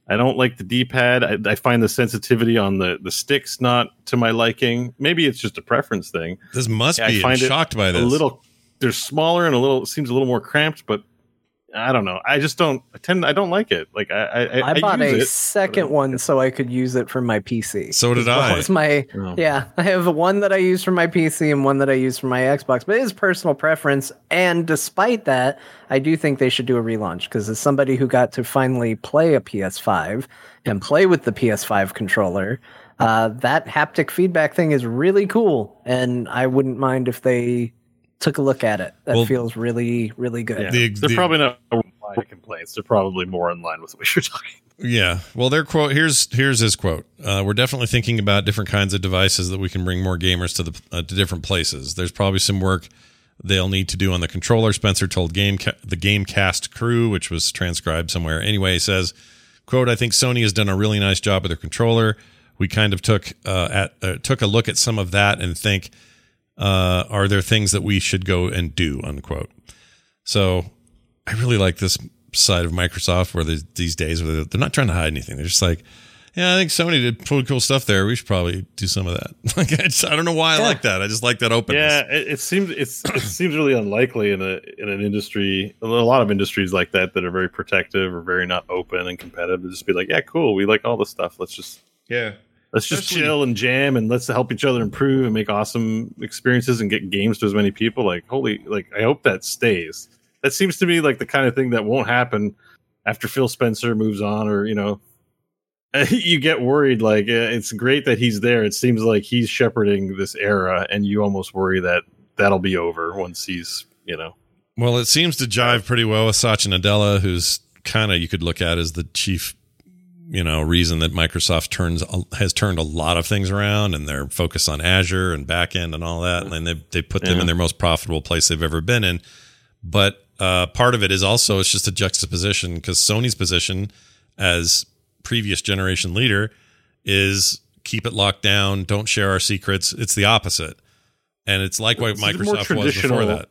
I don't like the D-pad. I, I find the sensitivity on the the sticks not to my liking. Maybe it's just a preference thing. This must Yeah, be. I'm find it shocked by this. A little, they're smaller and a little seems a little more cramped, but I don't know. I just don't I tend. I don't like it. Like I I, I, I, bought use a it, second one so I could use it for my PC. So did As well I. as my Oh. yeah, I have one that I use for my PC and one that I use for my Xbox. But it is personal preference, and despite that, I do think they should do a relaunch because as somebody who got to finally play a PS5 and play with the PS5 controller, uh, that haptic feedback thing is really cool, and I wouldn't mind if they took a look at it. That Well- feels really really good. Yeah. The- They're the- probably not my complaints. They're probably more in line with what you're talking. Yeah. Well, their quote here's here's his quote. Uh, we're definitely thinking about different kinds of devices that we can bring more gamers to the uh, to different places. There's probably some work they'll need to do on the controller. Spencer told game Ca- the GameCast crew, which was transcribed somewhere. Anyway, he says, "quote I think Sony has done a really nice job with their controller. We kind of took uh, at uh, took a look at some of that and think, uh, are there things that we should go and do?" Unquote. So I really like this side of Microsoft where there's these days where they're, they're not trying to hide anything. They're just like, yeah, I think Sony did pretty cool stuff there. We should probably do some of that. like, I, just, I don't know why I like that. I just like that openness. Yeah, it, it seems it's it seems really unlikely in a in an industry, a lot of industries like that that are very protective or very not open and competitive. To just be like, yeah, cool, we like all this stuff. Let's just Yeah. Let's just Especially- chill and jam and let's help each other improve and make awesome experiences and get games to as many people. Like, holy, like I hope that stays. That seems to me like the kind of thing that won't happen after Phil Spencer moves on, or you know. You get worried, like uh, it's great that he's there. It seems like he's shepherding this era, and you almost worry that that'll be over once he's, you know, Well, it seems to jive pretty well with Satya Nadella who's kind of you could look at as the chief, you know reason that Microsoft turns has turned a lot of things around and their focus on Azure and backend and all that, and they they put them Yeah. in their most profitable place they've ever been in. But uh, part of it is also it's just a juxtaposition because Sony's position as previous generation leader is keep it locked down, don't share our secrets. It's the opposite, and it's like what It's Microsoft was before that.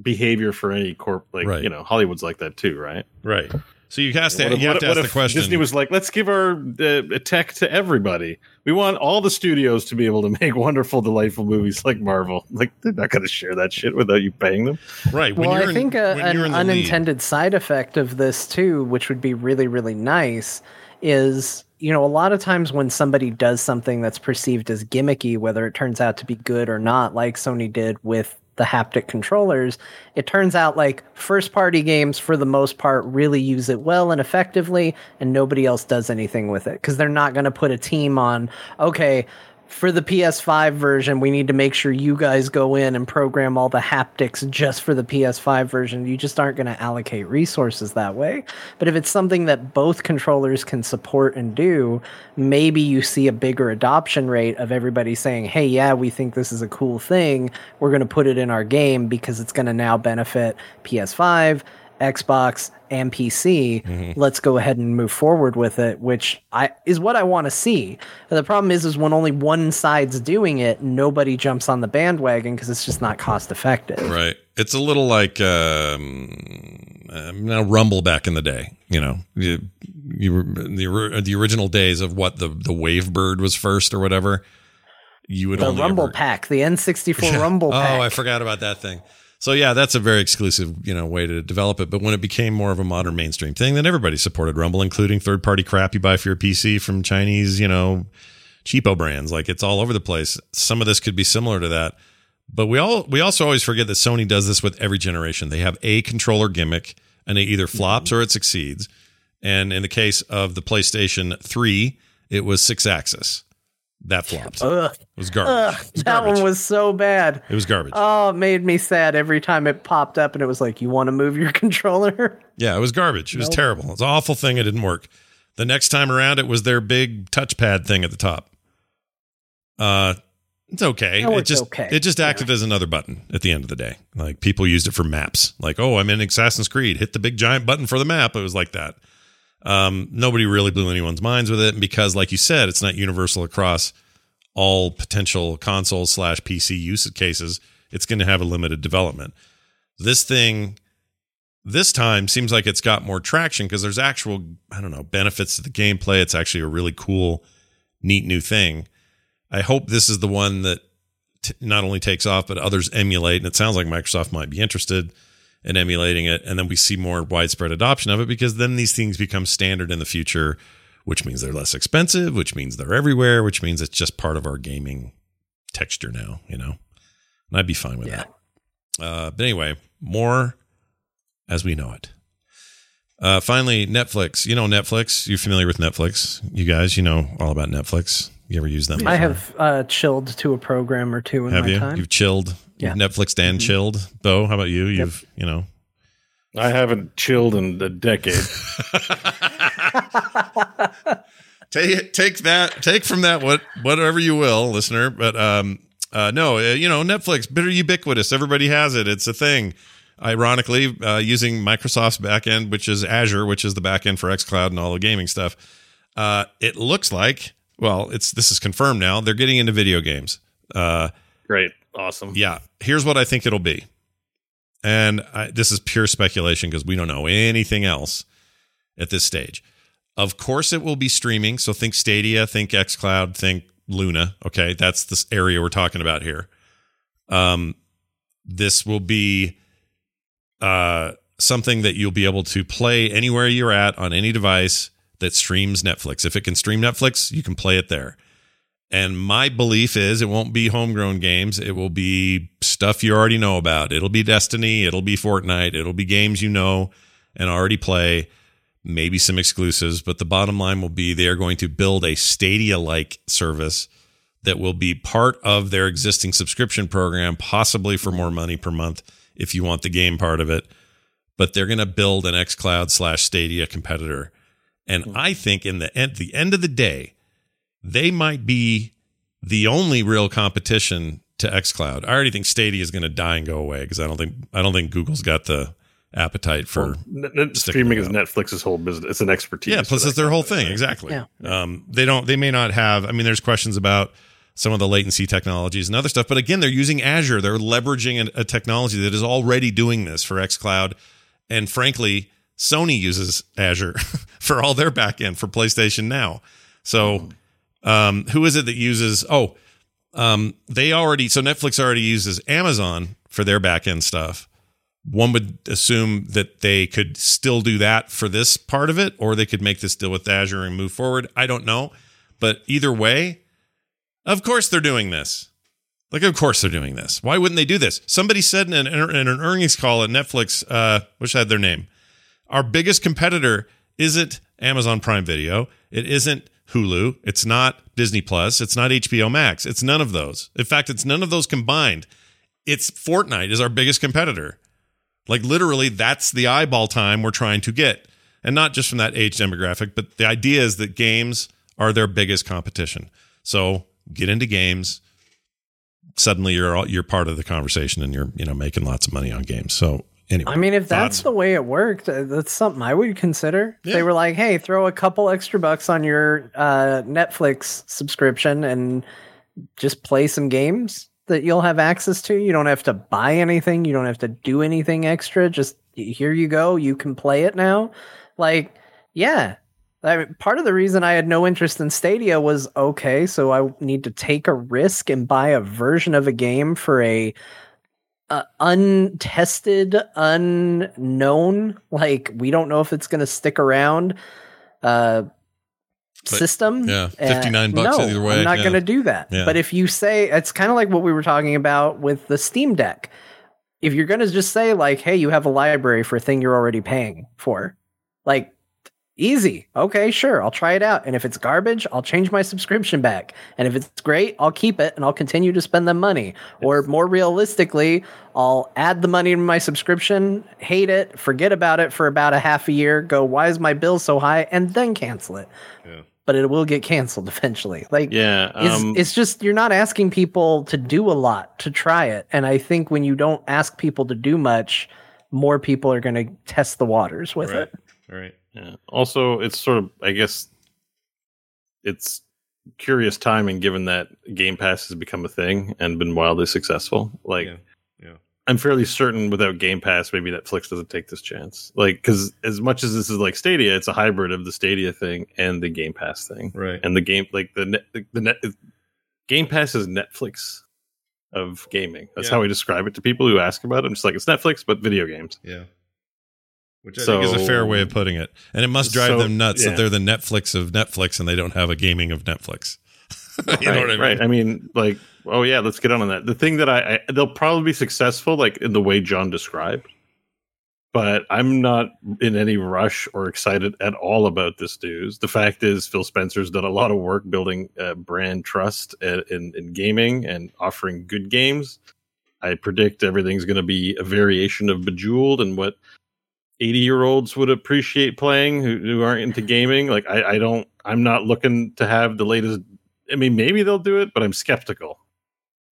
Behavior for any corp, like Right. you know, Hollywood's like that too, right? Right. So you have to What you have what- to what ask the question. Disney was like, let's give our uh, tech to everybody. We want all the studios to be able to make wonderful, delightful movies like Marvel. Like they're not going to share that shit without you paying them. right. When well, you're I in- think a, when an you're in lead- unintended side effect of this too, which would be really, really nice, is you know a lot of times when somebody does something that's perceived as gimmicky, whether it turns out to be good or not, like Sony did with the haptic controllers, it turns out like first party games for the most part really use it well and effectively, and nobody else does anything with it because they're not going to put a team on. Okay, for the PS5 version, we need to make sure you guys go in and program all the haptics just for the PS5 version. You just aren't going to allocate resources that way. But if it's something that both controllers can support and do, maybe you see a bigger adoption rate of everybody saying, hey, yeah, we think this is a cool thing. We're going to put it in our game because it's going to now benefit PS5. Xbox and PC. Let's go ahead and move forward with it, which I is what I want to see. The problem is, is when only one side's doing it, nobody jumps on the bandwagon because it's just not cost effective. Right. It's a little like um, uh, now Rumble back in the day. You know, you, you the the original days of what the the Wavebird was first or whatever. You would The only Rumble ever- Pack, the N64 Rumble oh, Pack. I forgot about that thing. So yeah, that's a very exclusive, you know, way to develop it. But when it became more of a modern mainstream thing, then everybody supported Rumble, including third party crap you buy for your PC from Chinese, you know, cheapo brands. Like it's all over the place. Some of this could be similar to that. But we all we also always forget that Sony does this with every generation. They have a controller gimmick and it either flops mm-hmm. or it succeeds. And in the case of the PlayStation 3, it was Sixaxis. That flopped. It was garbage. ugh, It was that garbage. one was so bad. it was garbage. Oh, it made me sad every time it popped up and it was like, you want to move your controller? Yeah, it was garbage. It was terrible. It was an awful thing. It didn't work. The next time around, it was their big touchpad thing at the top. Uh, it's okay. It just okay. it just acted as another button at the end of the day. Like people used it for maps. Like, oh, I'm in Assassin's Creed. Hit the big giant button for the map. It was like that. Um, nobody really blew anyone's minds with it, because, like you said, it's not universal across all potential console slash PC use cases. It's going to have a limited development. This thing this time seems like it's got more traction because there's actual i don't know benefits to the gameplay it's actually a really cool neat new thing i hope this is the one that t- not only takes off but others emulate and it sounds like microsoft might be interested in emulating it and then we see more widespread adoption of it because then these things become standard in the future which means they're less expensive which means they're everywhere which means it's just part of our gaming texture now you know and i'd be fine with Yeah. that uh, but anyway more as we know it. Uh, finally, Netflix. You know Netflix. You're familiar with Netflix. You guys, you know all about Netflix. You ever use them? I have uh, chilled to a program or two in Have my you? time. You've chilled. Yeah. You've Netflixed and chilled. Bo, how about you? You've you know. I haven't chilled in a decade. take take that take from that what whatever you will listener but um uh no uh, you know netflix bitter ubiquitous everybody has it it's a thing ironically uh using microsoft's backend which is azure which is the backend for xcloud and all the gaming stuff uh it looks like well it's this is confirmed now. They're getting into video games. Uh Great, awesome. yeah. Here's what i think it'll be. And I, this is pure speculation because we don't know anything else at this stage. Of course it will be streaming. So think stadia think xcloud think luna. Okay. That's the area we're talking about here. Um this will be uh something that you'll be able to play anywhere you're at on any device that streams netflix if it can stream netflix you can play it there and my belief is it won't be homegrown games. It will be stuff you already know about. It'll be Destiny. It'll be Fortnite. It'll be games you know and already play. Maybe some exclusives. But the bottom line will be they are going to build a Stadia like service that will be part of their existing subscription program, possibly for more money per month if you want the game part of it. But they're going to build an xCloud slash Stadia competitor. And I think in the end, the end of the day, they might be the only real competition to xCloud. I already think Stadia is going to die and go away because I don't think I don't think Google's got the appetite for Well, net- net- streaming is. Netflix's whole business. It's an expertise. yeah. Plus, it's their whole thing. Exactly. Yeah. Um, they don't. They may not have. I mean, there's questions about some of the latency technologies and other stuff. But again, they're using Azure. They're leveraging a, a technology that is already doing this for xCloud. And frankly, Sony uses Azure for all their backend for PlayStation Now. So, um, who is it that uses? Oh, um, they already. So Netflix already uses Amazon for their backend stuff. One would assume that they could still do that for this part of it, or they could make this deal with Azure and move forward. I don't know. But either way, of course they're doing this. Like, of course they're doing this. Why wouldn't they do this? Somebody said in an, in an earnings call at Netflix, uh, I had their name. Our biggest competitor isn't Amazon Prime Video. It isn't Hulu. It's not Disney Plus. It's not HBO Max. It's none of those. In fact, it's none of those combined. It's Fortnite is our biggest competitor. Like literally, that's the eyeball time we're trying to get, and not just from that age demographic. But the idea is that games are their biggest competition. So get into games. Suddenly, you're all, you're part of the conversation, and you're you know making lots of money on games. So anyway, I mean, if that's thoughts? the way it worked, uh, that's something I would consider. Yeah. They were like, "Hey, throw a couple extra bucks on your uh, Netflix subscription and just play some games that you'll have access to. You don't have to buy anything. You don't have to do anything extra. Just here you go. You can play it now." Like, yeah. I mean, part of the reason I had no interest in Stadia was okay, so I need to take a risk and buy a version of a game for a uh, untested, unknown, like we don't know if it's going to stick around. Uh, But, system. yeah, Uh, 59 bucks no, either way, I'm not yeah. going to do that. Yeah. But if you say it's kind of like what we were talking about with the Steam Deck. If you're going to just say like, "Hey, you have a library for a thing you're already paying for," like easy. Okay, sure, I'll try it out. And if it's garbage, I'll change my subscription back. And if it's great, I'll keep it and I'll continue to spend the money. Or more realistically, I'll add the money to my subscription, hate it, forget about it for about a half a year, go, why is my bill so high? And then cancel it. Yeah. But it will get canceled eventually. Like, Yeah, it's, um, it's just you're not asking people to do a lot to try it. And I think when you don't ask people to do much, more people are going to test the waters with Right. it. right. Yeah. Also, it's sort of, I guess, it's curious timing given that Game Pass has become a thing and been wildly successful. Like, Yeah. Yeah. I'm fairly certain without Game Pass, maybe Netflix doesn't take this chance. Like, because as much as this is like Stadia, it's a hybrid of the Stadia thing and the Game Pass thing. Right. And the game, like the net, the, the net, Game Pass is Netflix of gaming. That's Yeah. how we describe it to people who ask about it. I'm just like, it's Netflix, but video games. Yeah. Which I think is a fair way of putting it. And it must drive So, them nuts yeah. that they're the Netflix of Netflix and they don't have a gaming of Netflix. you know right, what I mean? Right. I mean, like, oh yeah, let's get on that. The thing that I, I they'll probably be successful, like in the way John described, but I'm not in any rush or excited at all about this news. The fact is, Phil Spencer's done a lot of work building uh, brand trust in, in, in gaming and offering good games. I predict everything's going to be a variation of Bejeweled and what 80 year olds would appreciate playing who, who aren't into gaming. Like, I, I don't, I'm not looking to have the latest I mean, maybe they'll do it, but I'm skeptical.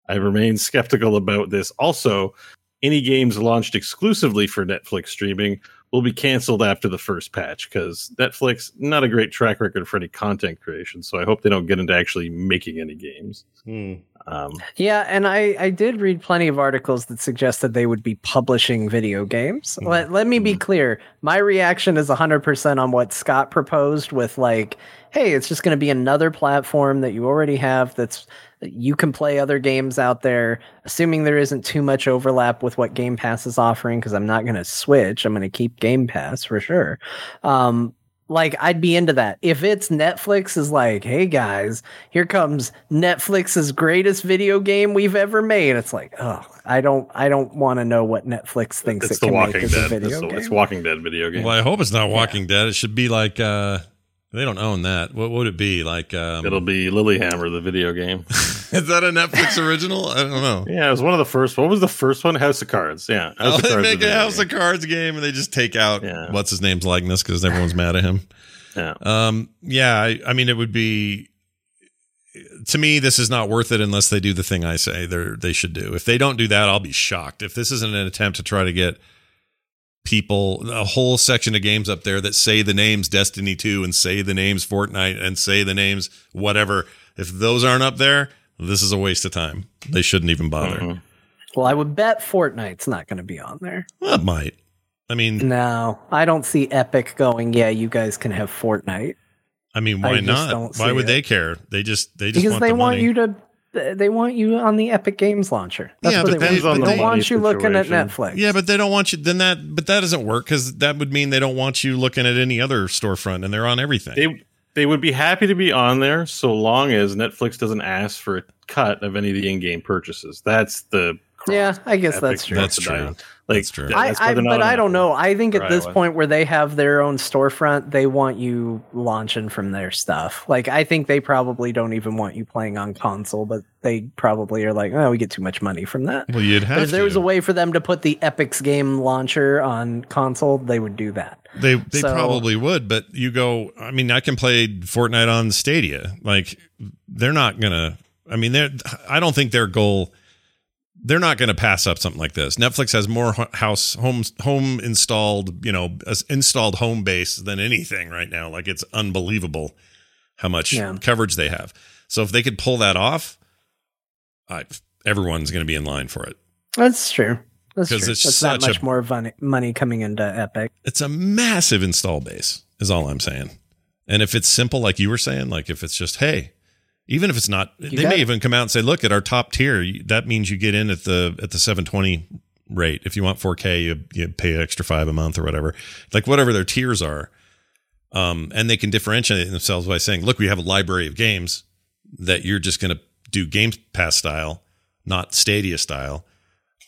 I remain skeptical about this. Also, any games launched exclusively for Netflix streaming will be canceled after the first patch because Netflix not a great track record for any content creation. So I hope they don't get into actually making any games. Hmm. Um, Yeah, and I, I did read plenty of articles that suggested they would be publishing video games. Mhm. Let, let me be clear. My reaction is 100% on what Scott proposed with like, hey, it's just going to be another platform that you already have that's you can play other games out there, assuming there isn't too much overlap with what Game Pass is offering because I'm not going to switch. I'm going to keep Game Pass for sure. Um, like I'd be into that. If it's Netflix is like, hey guys, here comes Netflix's greatest video game we've ever made. It's like, oh, I don't I don't want to know what Netflix thinks it's it the can make Walking as a Dead. video It's, the- game. it's Walking Dead video game. Well, I hope it's not Walking Dead. It should be like uh they don't own that. What would it be? Like um It'll be Lilyhammer, the video game. Is that a Netflix original? I don't know. yeah, it was one of the first. What was the first one? House of Cards. Yeah, Oh, of they Cards, make a House game. of Cards game and they just take out Yeah. what's his name's likeness because everyone's mad at him. Yeah. Um, yeah, I, I mean, it would be to me. This is not worth it unless they do the thing I say they they should do. If they don't do that, I'll be shocked. If this isn't an attempt to try to get people a whole section of games up there that say the names Destiny 2 and say the names Fortnite and say the names whatever, if those aren't up there, this is a waste of time. They shouldn't even bother. Mhm. Well, I would bet Fortnite's not going to be on there. Well, it might. I mean, No, I don't see Epic going. Yeah, you guys can have Fortnite I mean, why just not? Why would it. they care? They just they just because want they the want you to. They want you on the Epic Games launcher. That's Yeah, what but they they- want. but They they- want you money looking at. Netflix. Yeah, but they don't want you. Then that, but that doesn't work because that would mean they don't want you looking at any other storefront, and they're on everything. They they would be happy to be on there so long as Netflix doesn't ask for a cut of any of the in-game purchases. That's the yeah, I guess Epic that's true. That's wants to die true. on. Like That's true. I, that's why I but I don't know. I think at this iOS. point where they have their own storefront, they want you launching from their stuff. Like I think they probably don't even want you playing on console, but they probably are like, oh, we get too much money from that. well, you'd have But if there to. was a way for them to put the Epic's game launcher on console, they would do that. They they So- probably would, but you go. I mean, I can play Fortnite on Stadia. Like they're not gonna. I mean, they're. I don't think their goal. They're not going to pass up something like this. Netflix has more house home home installed, you know, installed home base than anything right now. Like it's unbelievable how much Yeah. coverage they have. So if they could pull that off, I, everyone's going to be in line for it. That's true. That's true. it's That's that much a- more money coming into Epic. it's a massive install base is all i'm saying and if it's simple like you were saying like if it's just hey even if it's not they may it. even come out and say look at our top tier that means you get in at the at the 720 rate if you want 4k you, you pay an extra five a month or whatever like whatever their tiers are um and they can differentiate themselves by saying look we have a library of games that you're just going to do game pass style not stadia style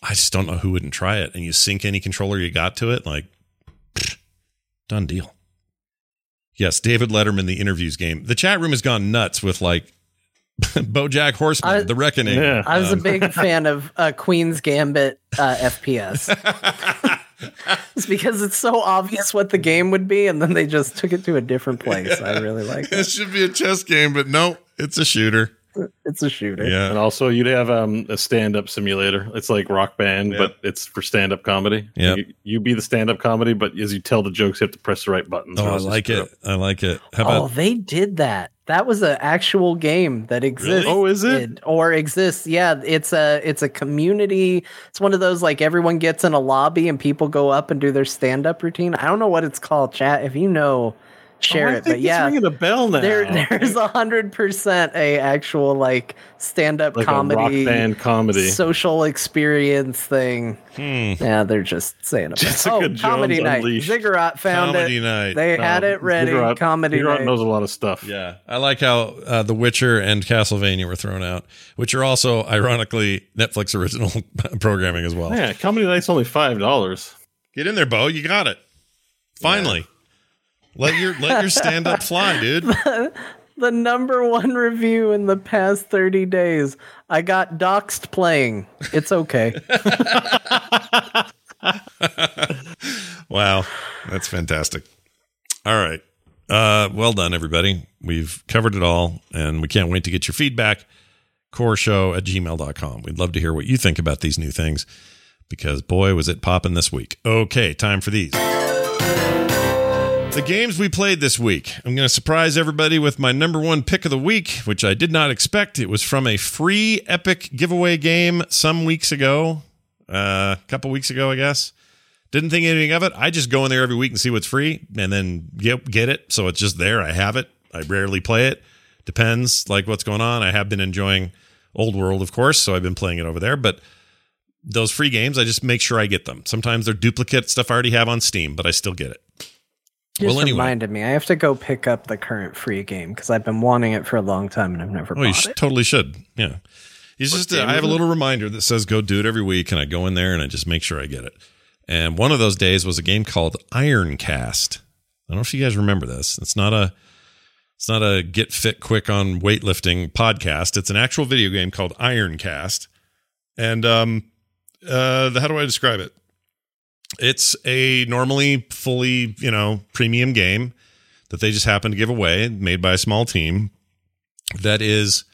i just don't know who wouldn't try it and you sync any controller you got to it like Done deal. Yes, David Letterman, the interviews game. The chat room has gone nuts with like Bojack Horseman, I- The Reckoning. Yeah. I was a Um, big fan of uh, Queen's Gambit uh, FPS. it's because it's so obvious what the game would be, and then they just took it to a different place. I really like it. it should be a chess game, but no, it's a shooter. It's a shooter. Yeah. And also, you'd have um, a stand-up simulator. It's like Rock Band, Yeah. but it's for stand-up comedy. Yeah. You, you be the stand-up comedy, but as you tell the jokes, you have to press the right buttons. Oh, I like it. up. I like it. How about? Oh, they did that. That was an actual game that exists. Oh, is it? Or exists? Yeah, it's a it's a community. It's one of those like everyone gets in a lobby and people go up and do their stand up routine. I don't know what it's called. Chat if you know, share Oh, it. But it's yeah, ringing a bell now. there there's a hundred percent a actual like stand up like a rock comedy band comedy. social experience thing. hmm, Yeah, they're just saying about Jessica oh, Jones comedy night. Unleashed. Ziggurat found comedy it. night? They had it ready. Ziggurat- comedy Ziggurat night. knows a lot of stuff. yeah, I like how uh, The Witcher and Castlevania were thrown out, which are also ironically Netflix original programming as well. Yeah, comedy night's only five dollars. Get in there, Bo. You got it. Finally, let your let your stand up fly, dude. the number one review in the past 30 days. I got doxed playing. It's okay. Wow, that's fantastic. All right. Uh, well done, everybody. We've covered it all, and we can't wait to get your feedback. Coreshow at gmail.com. We'd love to hear what you think about these new things because, boy, was it popping this week. Okay, time for these. The games we played this week. I'm going to surprise everybody with my number one pick of the week, which I did not expect. It was from a free Epic giveaway game some weeks ago, uh, a couple weeks ago, I guess. Didn't think anything of it. I just go in there every week and see what's free and then get, get it. So it's just there. I have it. I rarely play it. Depends like what's going on. I have been enjoying Old World, of course, so I've been playing it over there. But those free games, I just make sure I get them. Sometimes they're duplicate stuff I already have on Steam, but I still get it. Just Well, anyway. reminded me. I have to go pick up the current free game because I've been wanting it for a long time and I've never Oh, you sh- it. totally should. Yeah. It's just, game I have a is it? little reminder that says go do it every week, and I go in there and I just make sure I get it. And one of those days was a game called Ironcast. I don't know if you guys remember this. It's not a it's not a get fit quick on weightlifting podcast. It's an actual video game called Ironcast. And um uh the, how do I describe it? It's a normally fully, you know, premium game that they just happen to give away, made by a small team. That is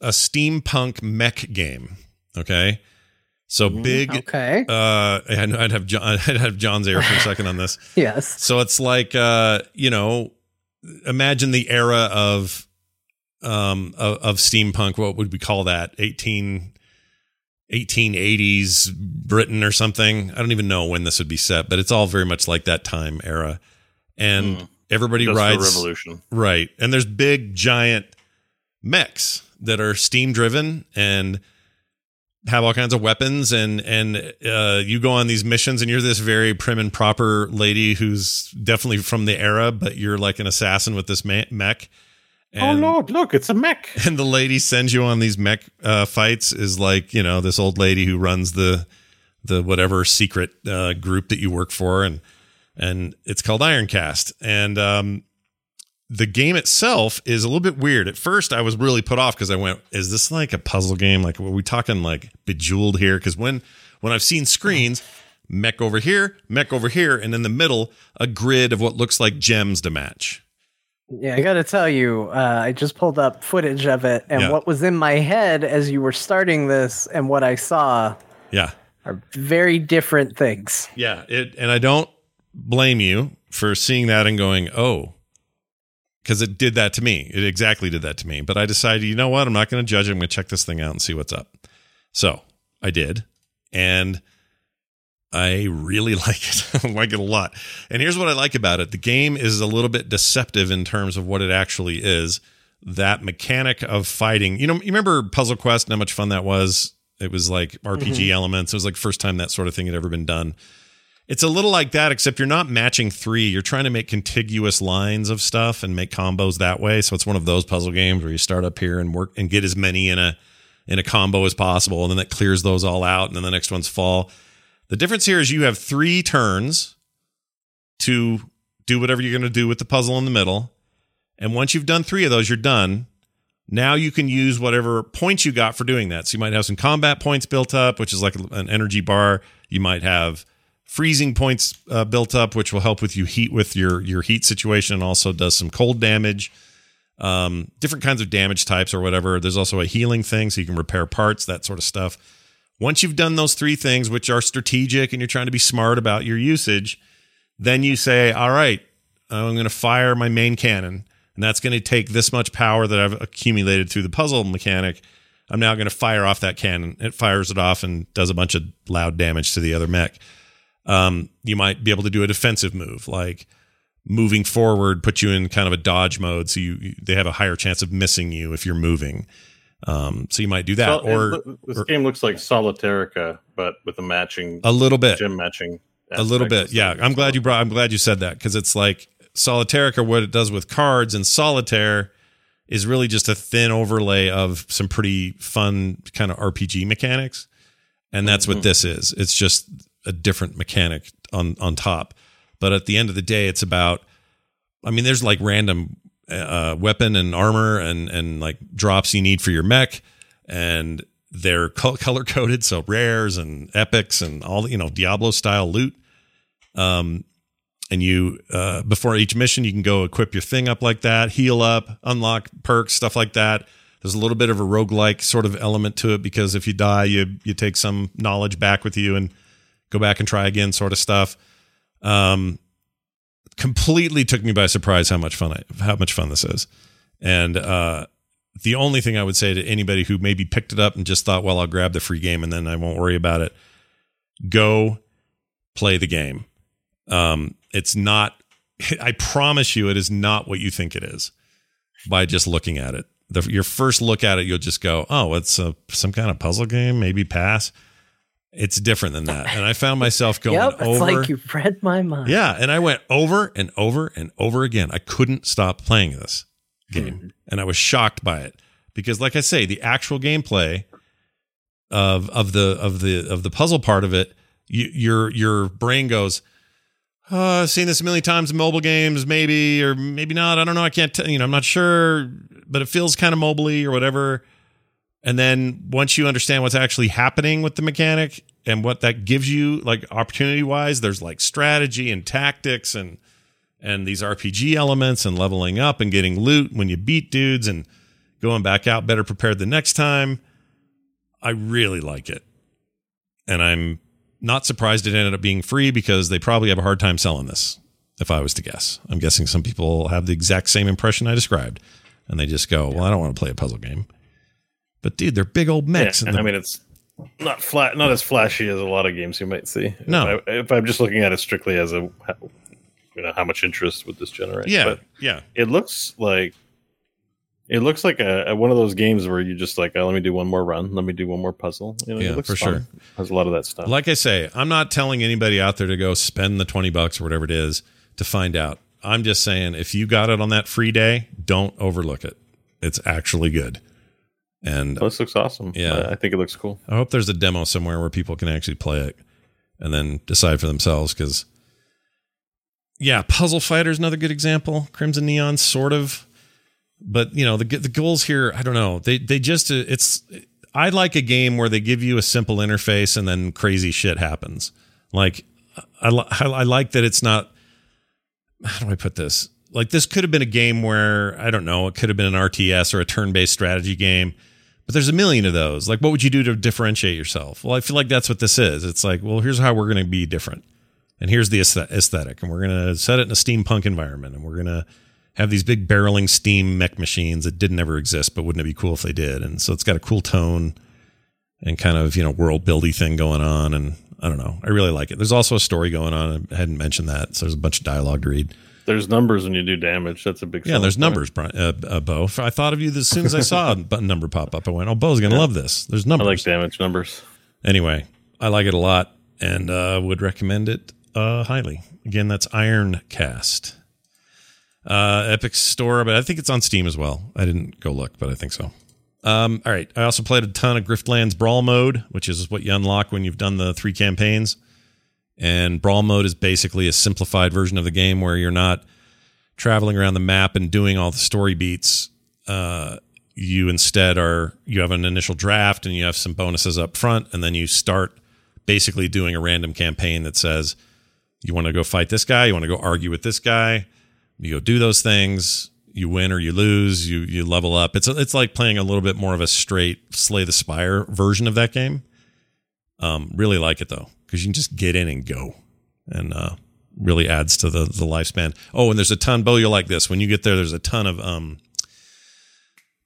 a steampunk mech game. Okay, so big. Okay. Uh, I'd I'd have John, I'd have John's ear for a second on this. Yes. So it's like uh, you know, imagine the era of um of, of steampunk. What would we call that? 18, 1880s Britain or something. I don't even know when this would be set, but it's all very much like that time era. And Mm. everybody Just rides revolution. Right. And there's big giant mechs that are steam driven and have all kinds of weapons and and uh, you go on these missions and you're this very prim and proper lady who's definitely from the era but you're like an assassin with this mech and, oh Lord, look, it's a mech. and the lady sends you on these mech uh, fights is like you know this old lady who runs the the whatever secret uh, group that you work for and and it's called Ironcast and um the game itself is a little bit weird. At first, I was really put off because I went, "Is this like a puzzle game? Like, are we talking like Bejeweled here?" Because when when I've seen screens, mech over here, mech over here, and in the middle, a grid of what looks like gems to match. Yeah, I got to tell you, uh, I just pulled up footage of it, and Yeah. what was in my head as you were starting this and what I saw Yeah, are very different things. Yeah, it and I don't blame you for seeing that and going, "Oh," because it did that to me. It exactly did that to me. But I decided, you know what? I'm not going to judge. it. I'm going to check this thing out and see what's up. So I did, and I really like it. I like it a lot. And here's what I like about it: the game is a little bit deceptive in terms of what it actually is. That mechanic of fighting. You know, you remember Puzzle Quest and how much fun that was. It was like mm-hmm. RPG elements. It was like first time that sort of thing had ever been done. It's a little like that, except you're not matching three. You're trying to make contiguous lines of stuff and make combos that way. So it's one of those puzzle games where you start up here and work and get as many in a in a combo as possible, and then that clears those all out, and then the next ones fall. The difference here is you have three turns to do whatever you're going to do with the puzzle in the middle. And once you've done three of those, you're done. Now you can use whatever points you got for doing that. So you might have some combat points built up, which is like an energy bar. You might have freezing points uh, built up, which will help with you heat with your your heat situation, and also does some cold damage. Um, different kinds of damage types or whatever. There's also a healing thing, so you can repair parts, that sort of stuff. Once you've done those three things, which are strategic, and you're trying to be smart about your usage, then you say, "All right, I'm going to fire my main cannon." and that's going to take this much power that I've accumulated through the puzzle mechanic. I'm now going to fire off that cannon. It fires it off and does a bunch of loud damage to the other mech. Um, you might be able to do a defensive move, like moving forward, put you in kind of a dodge mode, so you you- they have a higher chance of missing you if you're moving. Um, so you might do that, So, or it- this or- game looks like Solitairica, but with a matching a little bit, gym matching. a little bit. Yeah. I'm glad you brought. I'm glad you said that because it's like Solitairica, what it does with cards, and Solitaire is really just a thin overlay of some pretty fun kind of RPG mechanics, and that's what Mhm. this is. It's just a different mechanic on on top. But at the end of the day, it's about. I mean, there's like random uh, weapon and armor and and like drops you need for your mech, and they're color coded, so rares and epics and all you know Diablo style loot. Um, and you uh, before each mission, you can go equip your thing up like that, heal up, unlock perks, stuff like that. There's a little bit of a roguelike sort of element to it because if you die, you you take some knowledge back with you and go back and try again, sort of stuff. Um, completely took me by surprise how much fun I, how much fun this is, and uh, the only thing I would say to anybody who maybe picked it up and just thought, well, I'll grab the free game and then I won't worry about it. Go play the game. Um, it's not. I promise you, it is not what you think it is by just looking at it. The, your first look at it, you'll just go, "Oh, it's a some kind of puzzle game, maybe pass." It's different than that, and I found myself going yep, it's over. like you read my mind. Yeah, and I went over and over and over again. I couldn't stop playing this hmm. game, and I was shocked by it because, like I say, the actual gameplay of of the of the of the puzzle part of it, you, your your brain goes, oh, "I've seen this a million times in mobile games, maybe or maybe not. I don't know. I can't. tell you know, I'm not sure, but it feels kind of mobily or whatever." And then once you understand what's actually happening with the mechanic and what that gives you, like opportunity wise, there's like strategy and tactics and and these RPG elements and leveling up and getting loot when you beat dudes and going back out better prepared the next time. I really like it. And I'm not surprised it ended up being free because they probably have a hard time selling this, if I was to guess. I'm guessing some people have the exact same impression I described. And they just go, Well, I don't want to play a puzzle game. But dude, they're big old mechs. Yeah, and I mean, it's not flat, not as flashy as a lot of games you might see. No. if, I, I'm just looking at it strictly as a, you know, how much interest would this generate? yeah, but yeah. it looks like it looks like a, a- one of those games where you just like, oh, let me do one more run, let me do one more puzzle. You know, Yeah, it looks for fun. sure. Has a lot of that stuff. Like I say, I'm not telling anybody out there to go spend the 20 bucks or whatever it is to find out. I'm just saying if you got it on that free day, don't overlook it. It's actually good. And this looks awesome. Yeah. I, think it looks cool. I hope there's a demo somewhere where people can actually play it and then decide for themselves because yeah, Puzzle Fighter is another good example. Crimson Neon sort of but you know, the the goals here, I don't know. They they just uh, it's I like a game where they give you a simple interface and then crazy shit happens. Like I I, I like that it's not how do I put this? Like this could have been a game where I don't know, it could have been an RTS or a turn-based strategy game. But there's a million of those. Like, what would you do to differentiate yourself? Well, I feel like that's what this is. It's like, well, here's how we're going to be different. And here's the aesthetic. And we're going to set it in a steampunk environment. And we're going to have these big barreling steam mech machines that didn't ever exist, but wouldn't it be cool if they did? And so it's got a cool tone and kind of, you know, world buildy thing going on. And I don't know. I really like it. There's also a story going on. I hadn't mentioned that. So there's a bunch of dialogue to read. There's numbers when you do damage. That's a big. Yeah, there's numbers, Brian, uh, uh, Bo. I thought of you as soon as I saw a button number pop up. I went, "Oh, Bo's gonna love this." There's numbers. I like damage numbers. Anyway, I like it a lot and uh, would recommend it uh, highly. Again, that's Ironcast, uh, Epic Store, but I think it's on Steam as well. I didn't go look, but I think so. Um, all right, I also played a ton of Griftlands Brawl Mode, which is what you unlock when you've done the three campaigns. And Brawl Mode is basically a simplified version of the game where you're not traveling around the map and doing all the story beats. Uh, you instead are you have an initial draft and you have some bonuses up front, and then you start basically doing a random campaign that says you want to go fight this guy, you want to go argue with this guy, you go do those things, you win or you lose, you you level up. It's it's like playing a little bit more of a straight Slay the Spire version of that game. Um, really like it though because you can just get in and go, and uh, really adds to the the lifespan. Oh, and there's a ton. Bo, you'll like this. When you get there, there's a ton of um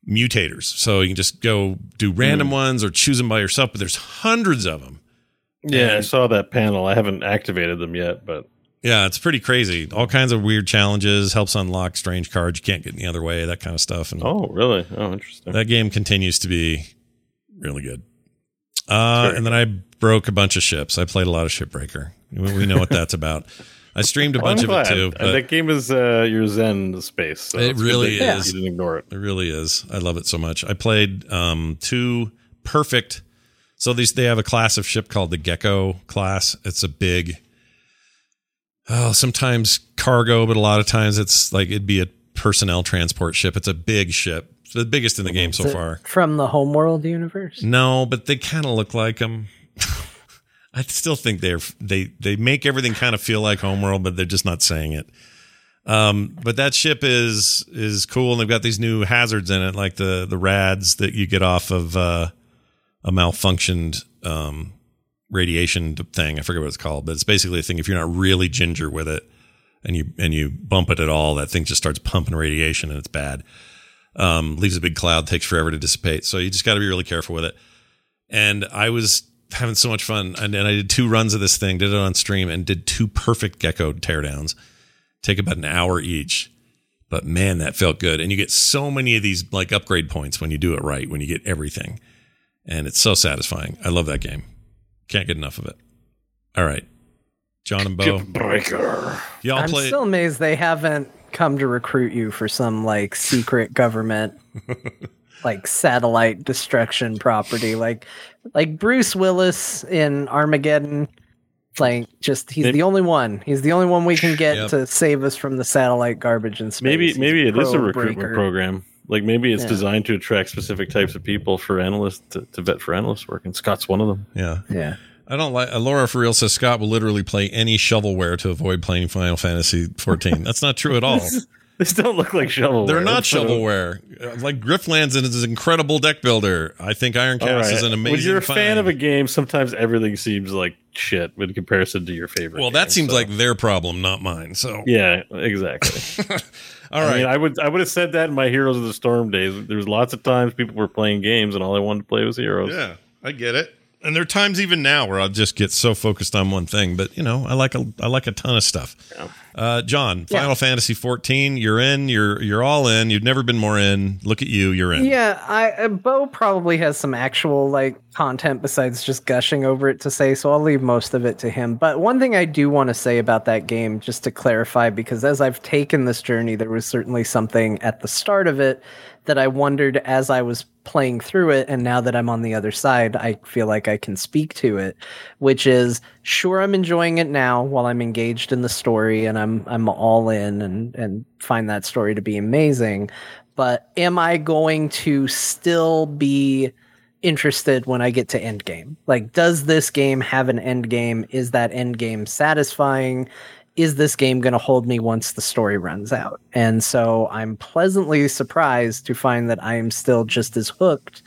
mutators, so you can just go do random ones or choose them by yourself. But there's hundreds of them. Yeah, I saw that panel. I haven't activated them yet, but Yeah, it's pretty crazy. All kinds of weird challenges. Helps unlock strange cards you can't get any other way. That kind of stuff. And oh, really? Oh, interesting. that game continues to be really good. Uh, Very and then I broke a bunch of ships. I played a lot of Shipbreaker. We we know what that's about. I streamed a bunch of it too, but that game is uh, your Zen space. So It really that is. You didn't ignore it. It really is. I love it so much. I played um, two perfect. So these they have a class of ship called the Gecko class. It's a big. Oh, sometimes cargo, but a lot of times it's like it'd be a personnel transport ship. It's a big ship, It's the biggest in the game so Is it far. from the Homeworld universe. No, but they kind of look like them. I still think they're they they make everything kind of feel like Homeworld, but they're just not saying it. Um, but that ship is is cool, and they've got these new hazards in it, like the the rads that you get off of uh, a malfunctioned um, radiation thing. I forget what it's called, but it's basically a thing. If you're not really ginger with it, and you and you bump it at all, that thing just starts pumping radiation, and it's bad. Um, leaves a big cloud, takes forever to dissipate. So you just got to be really careful with it. And I was having so much fun, and, and I did two runs of this thing, did it on stream, and did two perfect gecko teardowns. Take about an hour each. But man, that felt good. And you get so many of these like upgrade points when you do it right, when you get everything. And it's so satisfying. I love that game. Can't get enough of it. All right. John and Bo, Breaker. y'all play. I'm play. still amazed they haven't come to recruit you for some like secret government like satellite destruction property like like Bruce Willis in Armageddon like just he's Maybe- the only one he's the only one we can get Yep. to save us from the satellite garbage in space Maybe He's maybe it is a recruitment breaker. program. Like maybe it's Yeah. designed to attract specific types of people for analysts to, to vet for analyst work, and Scott's one of them. yeah. yeah I don't like. Uh, Laura for real says Scott will literally play any shovelware to avoid playing Final Fantasy 14. That's not true at all. These don't look like shovelware. They're not shovelware. Uh, Like Griftlands is an incredible deck builder. I think Ironcast right. is an amazing. When you're a fan of a game, sometimes everything seems like shit in comparison to your favorite. well, that game, seems so- like their problem, not mine. So, yeah, exactly. all right. I mean, I would I would have said that in my Heroes of the Storm days. There was lots of times people were playing games, and all I wanted to play was Heroes. Yeah, I get it. And there are times even now where I'll just get so focused on one thing. But you know, I like a I like a ton of stuff. Yeah. Uh, John, Yeah. Final Fantasy 14, you're in. You're you're all in. You've never been more in. Look at you, you're in. Yeah, I uh, Bo probably has some actual like content besides just gushing over it to say, so I'll leave most of it to him. But one thing I do want to say about that game, just to clarify, because as I've taken this journey, there was certainly something at the start of it that I wondered as I was playing through it, and now that I'm on the other side, I feel like I can speak to it, which is sure I'm enjoying it now while I'm engaged in the story and I'm I'm all in and and find that story to be amazing but am I going to still be interested when I get to end game? Like, does this game have an end game? Is that end game satisfying? Is this game going to hold me once the story runs out? And so I'm pleasantly surprised to find that I am still just as hooked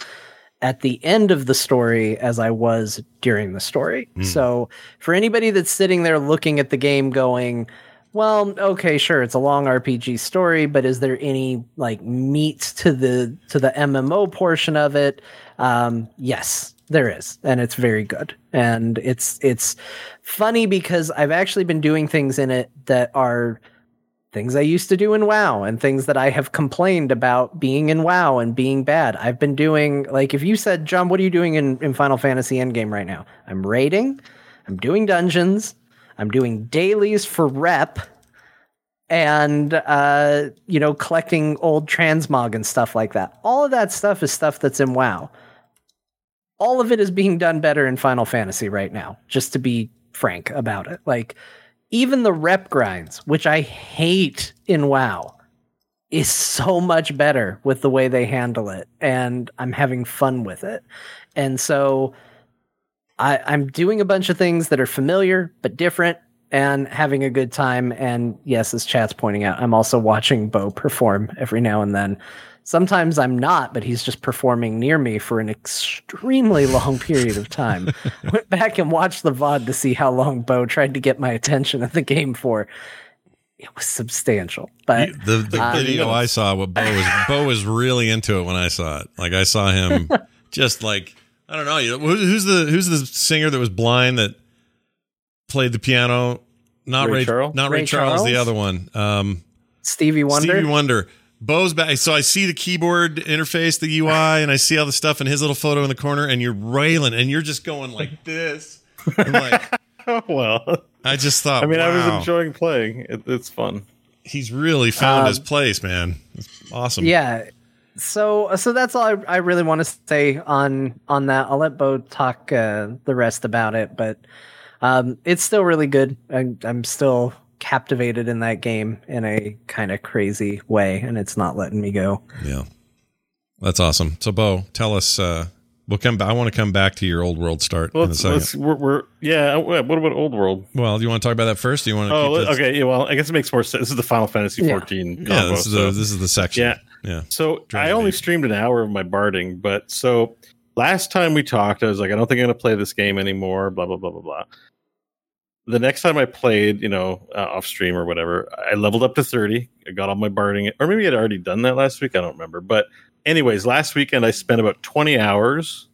at the end of the story as I was during the story. So for anybody that's sitting there looking at the game going, well, okay, sure, it's a long RPG story, but is there any like meat to the to the MMO portion of it? Um, yes, there is, and it's very good. And it's it's funny because I've actually been doing things in it that are things I used to do in WoW and things that I have complained about being in WoW and being bad. I've been doing like if you said, John, what are you doing in, in Final Fantasy Endgame right now? I'm raiding, I'm doing dungeons, I'm doing dailies for rep, and uh, you know, collecting old transmog and stuff like that. All of that stuff is stuff that's in WoW. All of it is being done better in Final Fantasy right now, just to be frank about it. Like even the rep grinds, which I hate in WoW, is so much better with the way they handle it, and I'm having fun with it. And so I, I'm doing a bunch of things that are familiar but different and having a good time. And yes, as chat's pointing out, I'm also watching Bo perform every now and then. Sometimes I'm not, but he's just performing near me for an extremely long period of time. Went back and watched the VOD to see how long Bo tried to get my attention at the game for. It was substantial. But the the Uh, video I saw, what Bo was Bo was really into it when I saw it. Like I saw him just like I don't know. you know, who- Who's the who's the singer that was blind that played the piano? Not Ray Ray, Charles? not Ray, Ray Charles, the other one. Um, Stevie Wonder. Stevie Wonder. Bo's back. So I see the keyboard interface, the UI, and I see all the stuff and his little photo in the corner, and you're railing, and you're just going like this. I'm like, Oh well. I just thought, I mean, I was enjoying playing. It, it's fun. he's really found Um, his place, man. It's awesome. Yeah. So so that's all I, I really want to say on on that. I'll let Bo talk uh, the rest about it, but um, it's still really good. I, I'm still captivated in that game in a kind of crazy way, and it's not letting me go. Yeah. That's awesome. So, Bo, tell us. Uh, we'll come. Back. I want to come back to your old world start in a second. let's we're, we're yeah. uh, What about Old World? well, do you want to talk about that first? Do you want to? Oh, keep this? okay. Yeah. Well, I guess it makes more sense. This is the Final Fantasy Yeah. 14 Yeah, this is so- the this is the section. Yeah. yeah. So Drives I only me. streamed an hour of my barding, but so last time we talked, I was like, I don't think I'm going to play this game anymore. Blah blah blah blah blah. The next time I played, you know, uh, off stream or whatever, I leveled up to 30. I got all my barding, or maybe I'd already done that last week. I don't remember. But anyways, last weekend I spent about 20 hours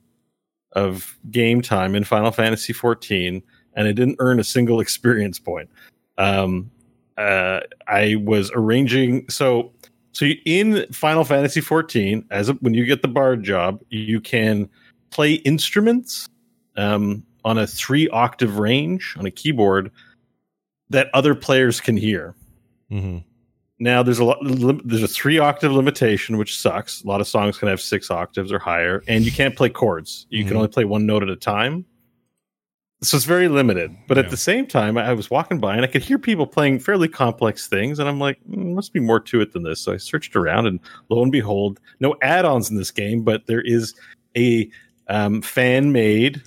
of game time in Final Fantasy 14, and I didn't earn a single experience point. Um, uh, I was arranging so so in Final Fantasy 14, as a, when you get the bard job, you can play instruments um, on a three octave range on a keyboard that other players can hear. hmm Now there's a lot, there's a three octave limitation, which sucks. A lot of songs can have six octaves or higher, and you can't play chords. You Mhm. can only play one note at a time. So it's very limited. But Yeah. at the same time, I was walking by and I could hear people playing fairly complex things, and I'm like, "Mm, must be more to it than this. So I searched around, and lo and behold, no add-ons in this game, but there is a um, fan-made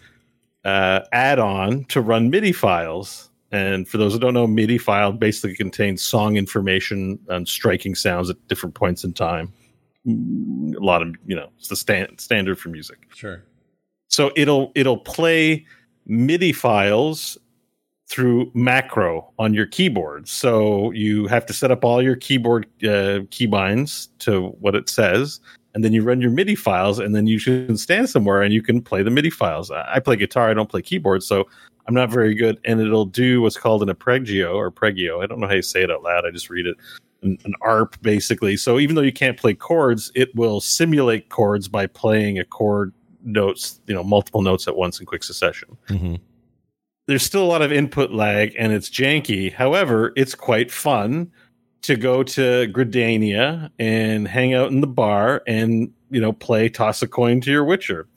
uh, add-on to run MIDI files. And for those who don't know, MIDI file basically contains song information and striking sounds at different points in time. A lot of you know, it's the stand, standard for music. Sure. So it'll it'll play MIDI files through macro on your keyboard. So you have to set up all your keyboard uh, keybinds to what it says, and then you run your MIDI files, and then you can stand somewhere and you can play the MIDI files. I play guitar, I don't play keyboard, so I'm not very good. And it'll do what's called an arpeggio or pregio. I don't know how you say it out loud. I just read it. An, an arp, basically. So even though you can't play chords, it will simulate chords by playing a chord notes, you know, multiple notes at once in quick succession hmm there's still a lot of input lag and it's janky. However, it's quite fun to go to Gridania and hang out in the bar and you know play toss a coin to your Witcher.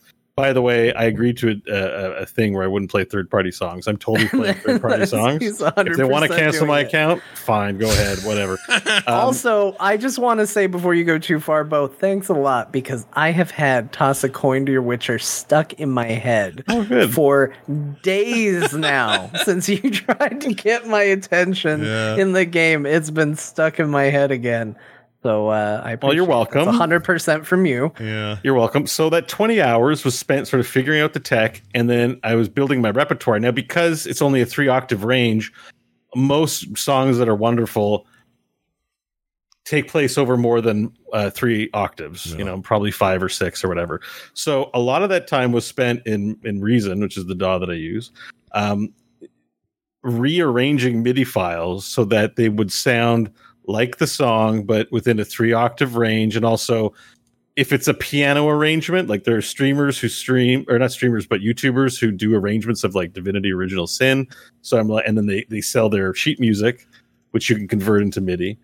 By the way, I agreed to a, a, a thing where I wouldn't play third party songs. I'm totally playing third party songs. If they want to cancel my it. account, fine, go ahead, whatever. Um, also, I just want to say before you go too far, Bo, thanks a lot because I have had toss a coin to your Witcher stuck in my head Oh, for days now since you tried to get my attention Yeah. in the game. It's been stuck in my head again. So uh, I Well, you're appreciate it. That's welcome. 100% from you. Yeah. You're welcome. So that 20 hours was spent sort of figuring out the tech, and then I was building my repertoire. Now, because it's only a three octave range, most songs that are wonderful take place over more than uh, three octaves. Yeah. You know, probably five or six or whatever. So a lot of that time was spent in in Reason, which is the DAW that I use. Um, rearranging MIDI files so that they would sound like the song, but within a three octave range, and also if it's a piano arrangement, like there are streamers who stream, or not streamers, but YouTubers who do arrangements of like Divinity Original Sin. So I'm like, and then they they sell their sheet music, which you can convert into MIDI.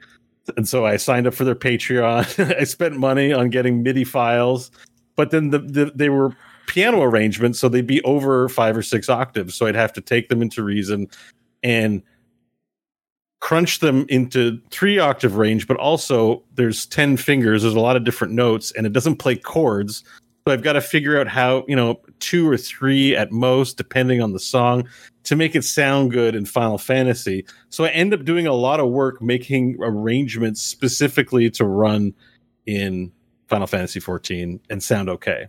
And so I signed up for their Patreon. I spent money on getting MIDI files, but then the, the they were piano arrangements, so they'd be over five or six octaves. So I'd have to take them into Reason and crunch them into three octave range, but also there's 10 fingers, there's a lot of different notes, and it doesn't play chords. So I've got to figure out how, you know, two or three at most, depending on the song, to make it sound good in Final Fantasy. So I end up doing a lot of work making arrangements specifically to run in Final Fantasy 14 and sound okay.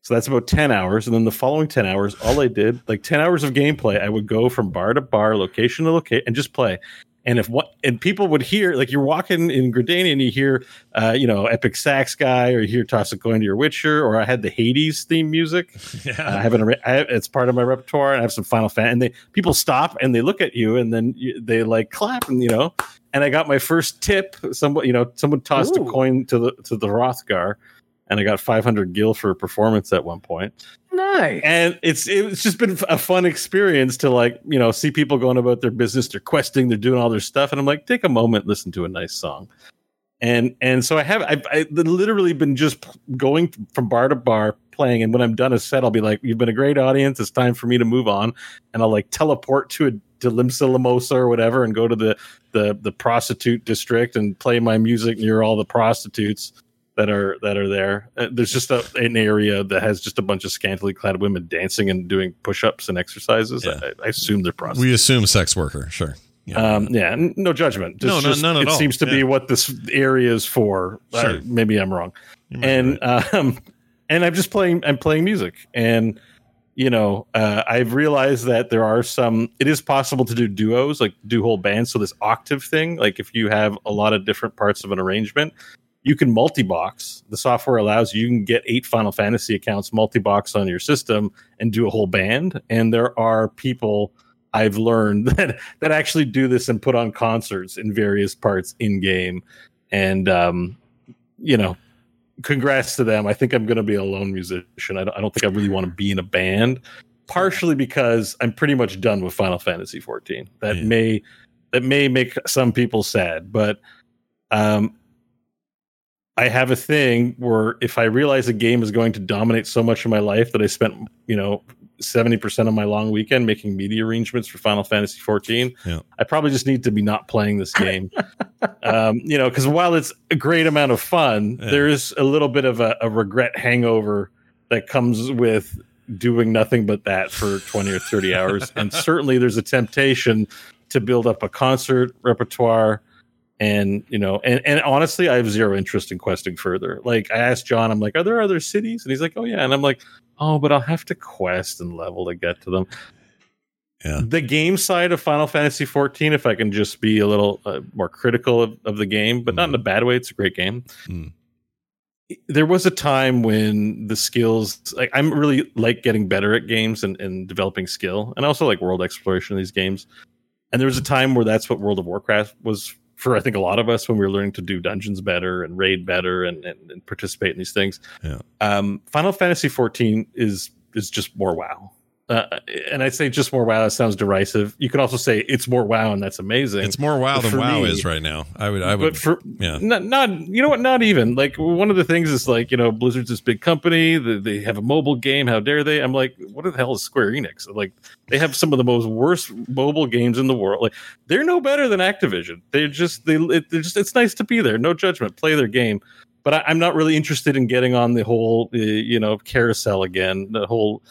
So that's about 10 hours. And then the following 10 hours, all I did, like 10 hours of gameplay, I would go from bar to bar, location to location, and just play. And if what and people would hear, like you're walking in Gridania and you hear, uh, you know, Epic Sax guy, or you hear Toss a Coin to Your Witcher, or I had the Hades theme music. Yeah, I have an, I have, it's part of my repertoire. And I have some Final Fan, and they people stop and they look at you, and then you, they like clap, and you know. And I got my first tip. Someone, you know, someone tossed Ooh. a coin to the to the Rothgar, and I got 500 gil for a performance at one point Nice. and it's it's just been a fun experience to like you know see people going about their business they're questing they're doing all their stuff and i'm like take a moment listen to a nice song. And and so i have i've, I've literally been just going from bar to bar playing and when i'm done a set i'll be like you've been a great audience it's time for me to move on. And i'll like teleport to a to Limsa Lominsa or whatever and go to the the the prostitute district and play my music near all the prostitutes that are that are there. Uh, there's just a, an area that has just a bunch of scantily clad women dancing and doing push-ups and exercises. Yeah. I, I assume they're prostitutes. We assume sex worker. Sure. Yeah. um, yeah, no judgment. No, Just- no, just- none at it all. seems to be what this area is for. Uh, Sure. maybe I'm wrong. You might be And right. um, and I'm just playing. I'm playing music, and you know, uh, I've realized that there are some. It is possible to do duos, like do whole bands. So this octave thing, like if you have a lot of different parts of an arrangement, you can multi-box. The software allows you, you can get eight Final Fantasy accounts multi-box on your system and do a whole band. And there are people I've learned that that actually do this and put on concerts in various parts in game. And um, you know, congrats to them. I think I'm going to be a lone musician. I don't, I don't think I really want to be in a band. Partially because I'm pretty much done with Final Fantasy 14. That Yeah. may that may make some people sad, but um, I have a thing where if I realize a game is going to dominate so much of my life that I spent, you know, 70% of my long weekend making media arrangements for Final Fantasy 14, Yeah. I probably just need to be not playing this game. um, you know, because while it's a great amount of fun, Yeah. there is a little bit of a, a regret hangover that comes with doing nothing but that for 20 or 30 hours. And certainly there's a temptation to build up a concert repertoire. And, you know, and, and honestly, I have zero interest in questing further. Like, I asked John, I'm like, are there other cities? And he's like, oh, yeah. And I'm like, oh, but I'll have to quest and level to get to them. Yeah. The game side of Final Fantasy 14, if I can just be a little uh, more critical of, of the game, but not in a bad way, it's a great game. Mm. There was a time when the skills, like I'm really like getting better at games and, and developing skill, and also like world exploration in these games. And there was a time where that's what World of Warcraft was for I think a lot of us when we were learning to do dungeons better and raid better and, and, and participate in these things. Yeah. Um, Final Fantasy 14 is is just more WoW. Uh, and I say just more WoW. That sounds derisive. You could also say it's more WoW, and that's amazing. It's more WoW But than WoW me- is right now. I would. I would. but for yeah. not, not you know what not even like one of the things is like you know blizzard's this big company they, they have a mobile game how dare they i'm like what the hell is square enix like they have some of the most worst mobile games in the world like they're no better than activision they're just they it, they're just it's nice to be there no judgment play their game but I, i'm not really interested in getting on the whole uh, you know carousel again the whole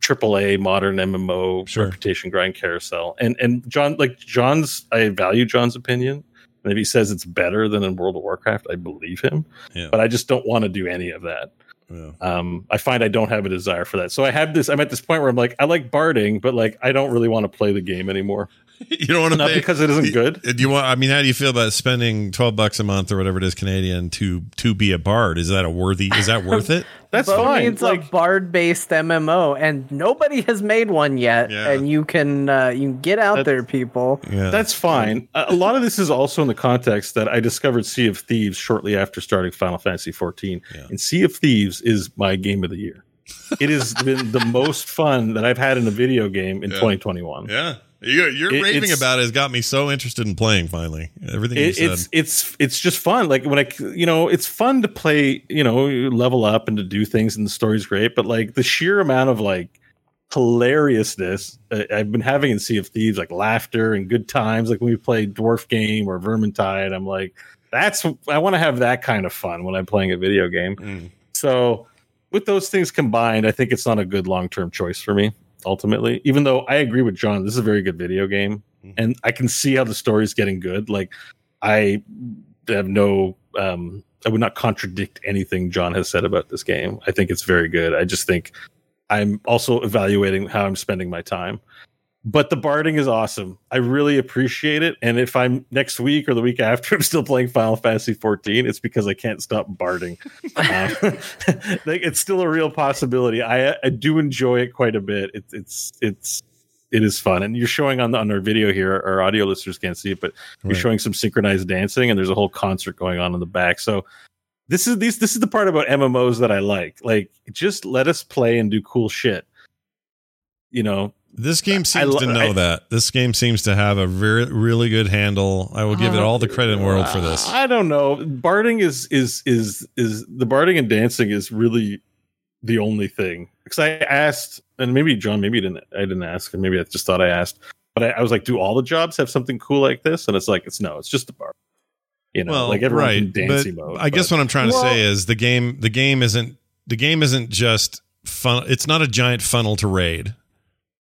triple A modern MMO Sure. reputation grind carousel. And and John like John's I value John's opinion. And if he says it's better than in World of Warcraft, I believe him. Yeah. But I just don't want to do any of that. yeah. Um, I find I don't have a desire for that. So I have this. I'm at this point where I'm like, I like barding, but like I don't really want to play the game anymore. You don't want to Not pay. because it isn't good. Do you want? I mean, how do you feel about spending twelve bucks a month or whatever it is Canadian to to be a bard? Is that a worthy? Is that worth it? That's Bo fine. needs a Like bard-based MMO, and nobody has made one yet. Yeah. And you can uh, you can get out That- there, people. Yeah. That's fine. A a lot of this is also in the context that I discovered Sea of Thieves shortly after starting Final Fantasy XIV, Yeah. And Sea of Thieves is my game of the year. It has been the most fun that I've had in a video game in Yeah. 2021. yeah. You, your It- raving about it has got me so interested in playing. Finally, everything you It, said. it's it's it's just fun. Like when I you know it's fun to play. You know, level up and to do things, and the story's great. But like the sheer amount of like hilariousness uh, I've been having in Sea of Thieves, like laughter and good times. Like when we play Dwarf Game or Vermintide, I'm like, that's I want to have that kind of fun when I'm playing a video game. Mm. So with those things combined, I think it's not a good long term choice for me. Ultimately, even though I agree with John, this is a very good video game, Mhm. and I can see how the story is getting good. Like I have no, um, I would not contradict anything John has said about this game. I think it's very good. I just think I'm also evaluating how I'm spending my time. But the barding is awesome. I really appreciate it. And if I'm next week or the week after, I'm still playing Final Fantasy 14, it's because I can't stop barding. Like, uh, it's still a real possibility. I, I do enjoy it quite a bit. It's it's it's it is fun, and you're showing on the, on our video here. Our audio listeners can't see it, but you're showing some synchronized dancing, and there's a whole concert going on in the back. So this is these this is the part about MMOs that I like. Like, just let us play and do cool shit. You know, This game I seems lo- to know I- that. This game seems to have a very really good handle. I will give it Uh, all the credit in the world for this. I don't know. Barding is is is is the barding and dancing is really the only thing. Because I asked, and maybe John, maybe you didn't. I didn't ask, and maybe I just thought I asked. But I, I was like, do all the jobs have something cool like this? And it's like, it's no, it's just the bar. You know, well, like everyone's right. in dancing but mode. I guess but- what I'm trying to Well- say is the game the game isn't the game isn't just fun it's not a giant funnel to raid.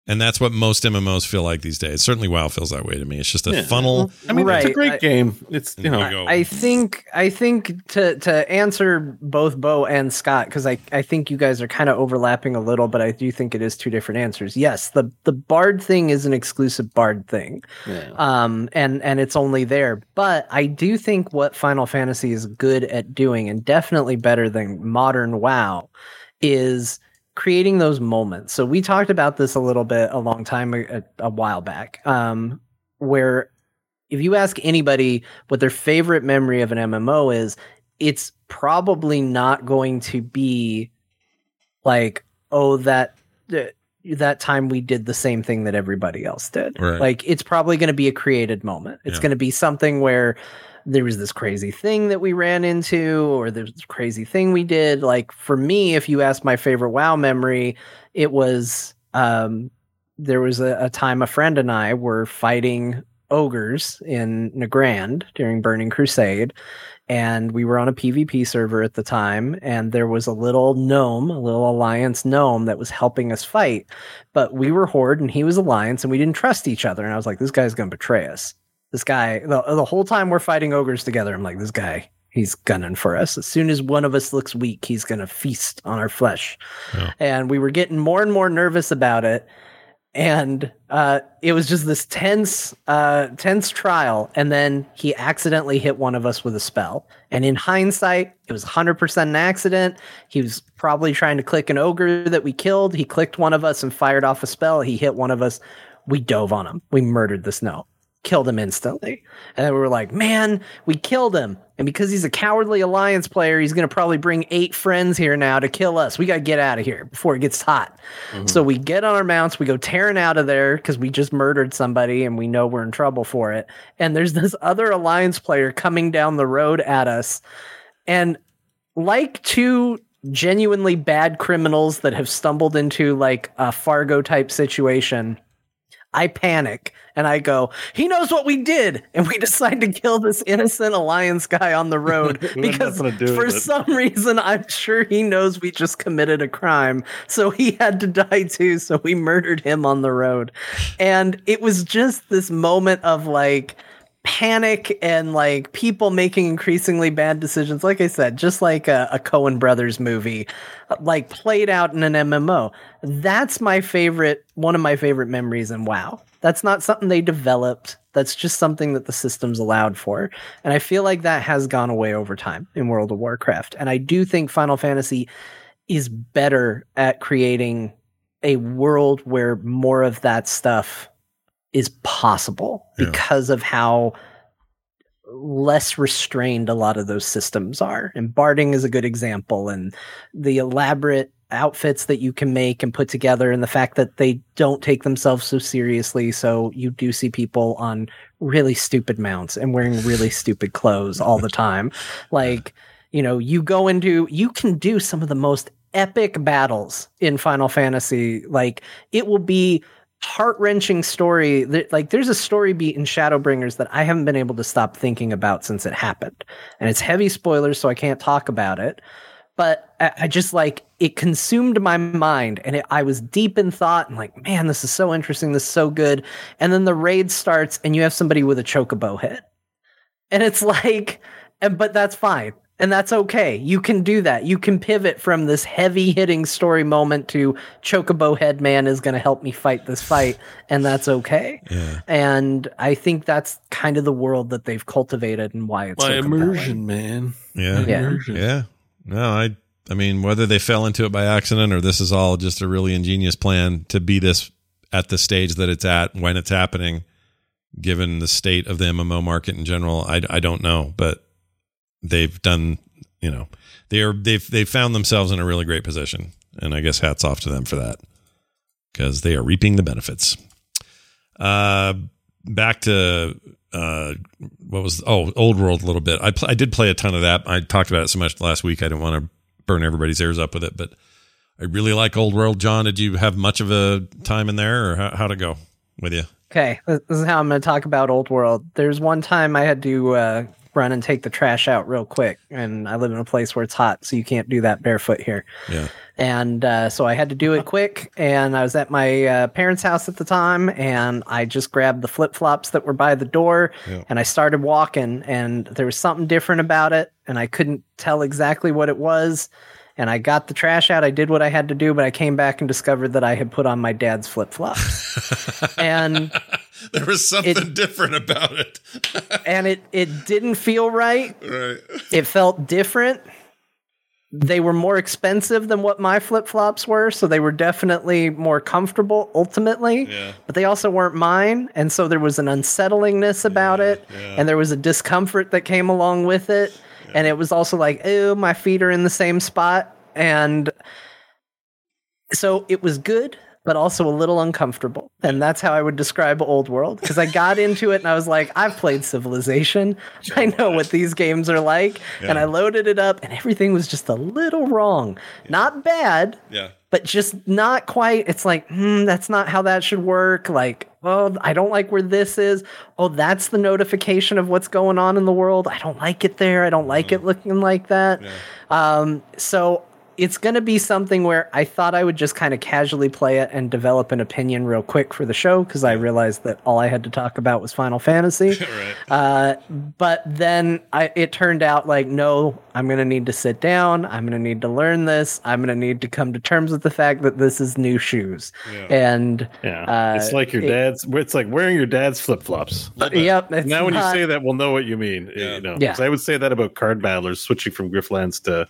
And that's what most MMOs feel like these days. Certainly WoW feels that way to me. It's just a Yeah. funnel. I mean, it's a great I- game. It's you know, There you. I think I think to to answer both Bo and Scott because I I think you guys are kind of overlapping a little, but I do think it is two different answers. Yes, the the Bard thing is an exclusive Bard thing, yeah. um, and and it's only there. But I do think what Final Fantasy is good at doing, and definitely better than modern WoW, is creating those moments. So we talked about this a little bit a long time a, a while back, um, where if you ask anybody what their favorite memory of an MMO is, it's probably not going to be like, oh, that th- that time we did the same thing that everybody else did. Right. Like it's probably going to be a created moment. It's Yeah. going to be something where there was this crazy thing that we ran into or this crazy thing we did. Like for me, if you ask my favorite WoW memory, it was um there was a, a time a friend and I were fighting ogres in Nagrand during Burning Crusade. And we were on a PvP server at the time, and there was a little gnome, a little alliance gnome that was helping us fight. But we were Horde and he was Alliance, and we didn't trust each other. And I was like, this guy's going to betray us. This guy, the, the whole time we're fighting ogres together, I'm like, this guy, he's gunning for us. As soon as one of us looks weak, he's going to feast on our flesh. Yeah. And we were getting more and more nervous about it. And uh, it was just this tense, uh, tense trial. And then he accidentally hit one of us with a spell. And in hindsight, it was 100% an accident. He was probably trying to click an ogre that we killed. He clicked one of us and fired off a spell. He hit one of us. We dove on him. We murdered the snow killed him instantly. And then we were like, man, we killed him. And because he's a cowardly alliance player, he's going to probably bring eight friends here now to kill us. We got to get out of here before it gets hot. Mm-hmm. So we get on our mounts, we go tearing out of there because we just murdered somebody and we know we're in trouble for it. And there's this other alliance player coming down the road at us. And like two genuinely bad criminals that have stumbled into like a Fargo type situation, I panic and I go, he knows what we did. And we decide to kill this innocent alliance guy on the road because nothing to do for some reason I'm sure he knows we just committed a crime. So he had to die too. So we murdered him on the road. And it was just this moment of like, panic and like people making increasingly bad decisions. Like i said just like a, a coen brothers movie like played out in an mmo that's my favorite one of my favorite memories in wow. That's not something they developed. That's just something that the systems allowed for. And i feel like that has gone away over time in world of warcraft. And i do think final fantasy is better at creating a world where more of that stuff is possible Yeah. because of how less restrained a lot of those systems are. And Barding is a good example, and the elaborate outfits that you can make and put together, and the fact that they don't take themselves so seriously. So you do see people on really stupid mounts and wearing really stupid clothes all the time. Like, you know, you go into, you can do some of the most epic battles in Final Fantasy. Like, it will be heart wrenching story. That, like, there's a story beat in Shadowbringers that I haven't been able to stop thinking about since it happened. And it's heavy spoilers, so I can't talk about it. But I, I just like it consumed my mind, and it, I was deep in thought and like, man, this is so interesting. This is so good. And then the raid starts, and you have somebody with a chocobo head, and it's like, and but that's fine. And that's okay. You can do that. You can pivot from this heavy hitting story moment to Chocobo Head Man is going to help me fight this fight. And that's okay. Yeah. And I think that's kind of the world that they've cultivated and why it's My so immersion, man. Yeah. Yeah. Immersion. Yeah. No, I I mean whether they fell into it by accident or this is all just a really ingenious plan to be this at the stage that it's at when it's happening given the state of the MMO market in general, I I don't know, but they've done, you know, they are they've they've found themselves in a really great position. And I guess hats off to them for that cuz they are reaping the benefits. Uh back to uh what was oh old world a little bit. I pl- i did play a ton of that. I talked about it so much last week i didn't want to burn everybody's ears up with it but i really like old world. John did you have much of a time in there or how, how'd it go with you? Okay, this this is how I'm going to talk about Old World. There's one time I had to uh, run and take the trash out real quick, and I live in a place where it's hot, so you can't do that barefoot here. yeah And uh, so I had to do it quick, and I was at my uh, parents' house at the time, and I just grabbed the flip flops that were by the door, Yeah. and I started walking, and there was something different about it, and I couldn't tell exactly what it was. And I got the trash out. I did what I had to do, but I came back and discovered that I had put on my dad's flip flops. and there was something different about it and it it didn't feel right. right It felt different. They were more expensive than what my flip flops were, so they were definitely more comfortable ultimately. Yeah. But they also weren't mine, and so there was an unsettlingness about it, yeah. and there was a discomfort that came along with it. And it was also like, oh, my feet are in the same spot, and so it was good, but also a little uncomfortable. And that's how I would describe Old World because I got into it and I was like, I've played Civilization. I know what these games are like. And I loaded it up and everything was just a little wrong. Not bad, yeah but just not quite. It's like, hmm, that's not how that should work. Like, oh, I don't like where this is. Oh, that's the notification of what's going on in the world. I don't like it there. I don't like it looking like that. Yeah. Um, so it's going to be something where I thought I would just kind of casually play it and develop an opinion real quick for the show because I realized that all I had to talk about was Final Fantasy. right. Uh, but then I, it turned out like, no, I'm going to need to sit down. I'm going to need to learn this. I'm going to need to come to terms with the fact that this is new shoes. And Yeah, uh, it's like your it- dad's. It's like wearing your dad's flip flops. Yep. It's Now, when not- you say that, we'll know what you mean. Yeah. You know, Yeah. 'Cause I would say that about card battlers switching from Griftlands to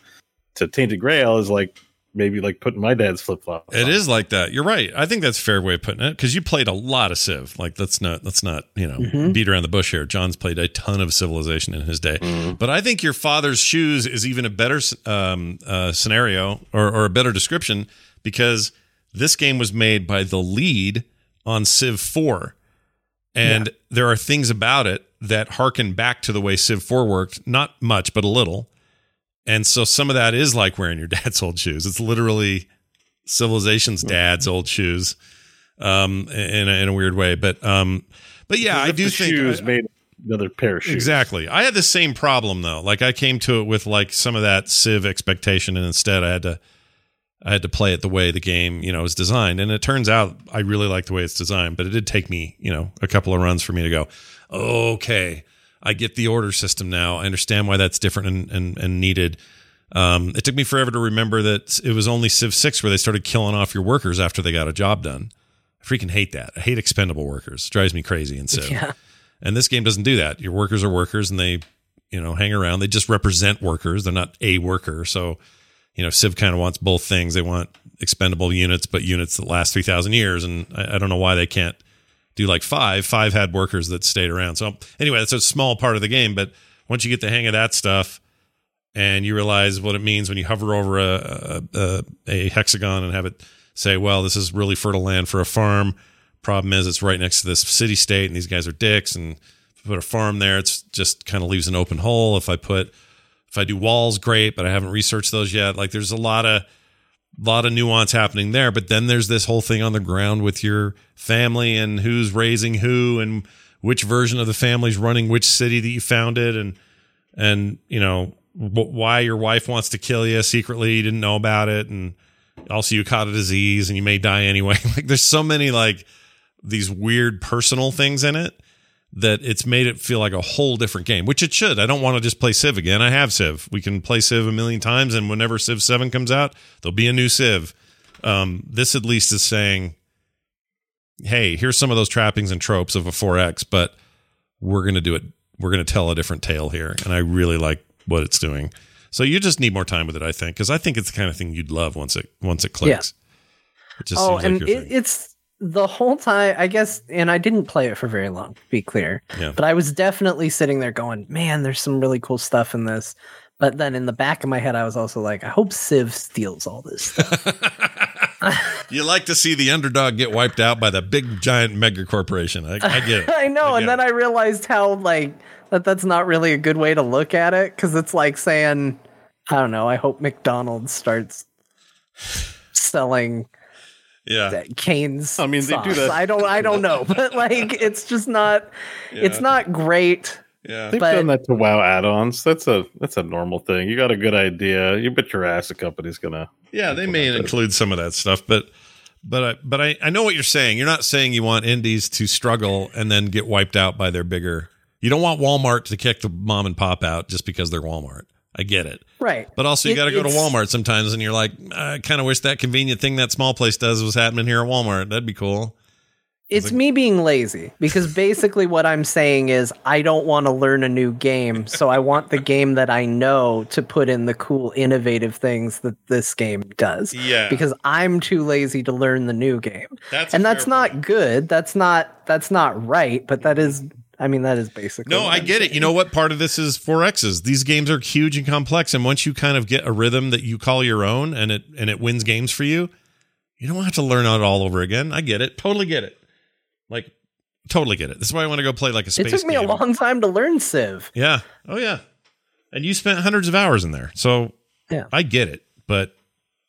to Tainted Grail is like maybe like putting my dad's flip flop. It is like that. You're right. I think that's a fair way of putting it because you played a lot of Civ. Like let's not let's not you know Mhm. beat around the bush here. John's played a ton of Civilization in his day, Mm-hmm. but I think your father's shoes is even a better um, uh, scenario or, or a better description because this game was made by the lead on Civ Four, and there are things about it that harken back to the way Civ Four worked. Not much, but a little. And so some of that is like wearing your dad's old shoes. It's literally civilization's dad's old shoes um in a, in a weird way. But um but yeah i do think shoes I- made another pair of shoes. exactly. I had the same problem though. Like i came to it with like some of that civ expectation and instead i had to i had to play it the way the game you know is designed. And it turns out i really like the way it's designed but it did take me you know a couple of runs for me to go okay i get the order system now i understand why that's different and and, and needed um, it took me forever to remember that it was only Civ 6 where they started killing off your workers after they got a job done. I freaking hate that. I hate expendable workers. It drives me crazy in Civ. Yeah. And this game doesn't do that. Your workers are workers and they, you know, hang around. They just represent workers. They're not a worker. So, you know, Civ kind of wants both things. They want expendable units, but units that last 3,000 years. And I, I don't know why they can't do like five. Five had workers that stayed around. So, anyway, that's a small part of the game. But once you get the hang of that stuff, and you realize what it means when you hover over a, a, a, hexagon and have it say, well, this is really fertile land for a farm. Problem is, it's right next to this city state, and these guys are dicks. And if I put a farm there, it's just kind of leaves an open hole. If I put, if I do walls, great, but I haven't researched those yet. Like, there's a lot of, lot of nuance happening there. But then there's this whole thing on the ground with your family and who's raising who and which version of the family's running which city that you founded and and you know wh- why your wife wants to kill you secretly you didn't know about it and also you caught a disease and you may die anyway like there's so many like these weird personal things in it that it's made it feel like a whole different game which it should. I don't want to just play civ again. I have civ. We can play civ a million times and whenever civ 7 comes out there'll be a new civ. Um, this at least is saying hey here's some of those trappings and tropes of a 4x but we're going to do it. We're going to tell a different tale here and i really like what it's doing. So you just need more time with it i think because i think it's the kind of thing you'd love once it once it clicks. It just oh, seems and like it, it's the whole time, I guess, and I didn't play it for very long, to be clear. Yeah. But I was definitely sitting there going, man, there's some really cool stuff in this. But then in the back of my head, I was also like, I hope Civ steals all this stuff. you like to see the underdog get wiped out by the big giant mega corporation i, I get it I know. I and then I realized how, like, that that's not really a good way to look at it because it's like saying, I don't know, I hope McDonald's starts selling yeah that Cane's. I mean, they do that- I don't. I don't know, but like, it's just not. It's not great. yeah They've But- done that to WoW add-ons. That's a that's a normal thing. You got a good idea. You bet your ass a company's gonna. Yeah, they may include some of that stuff, but but I, but I, I know what you're saying. You're not saying you want indies to struggle and then get wiped out by their bigger. You don't want Walmart to kick the mom and pop out just because they're Walmart. I get it. Right. But also, you It- got to go to Walmart sometimes, and you're like, I kind of wish that convenient thing that small place does was happening here at Walmart. That'd be cool. It's me being lazy because basically what I'm saying is I don't want to learn a new game, so I want the game that I know to put in the cool, innovative things that this game does. Yeah. Because I'm too lazy to learn the new game, That's and that's not point. good. That's not that's not right. But that is, I mean, that is basically. No, I I'm get it. You know what? Part of this is 4Xs. These games are huge and complex, and once you kind of get a rhythm that you call your own, and it and it wins games for you, you don't have to learn it all over again. I get it. Totally get it. Like, totally get it. This is why I want to go play like a space. It took me a long time to learn Civ. Yeah. Oh yeah. And you spent hundreds of hours in there, so Yeah. I get it. But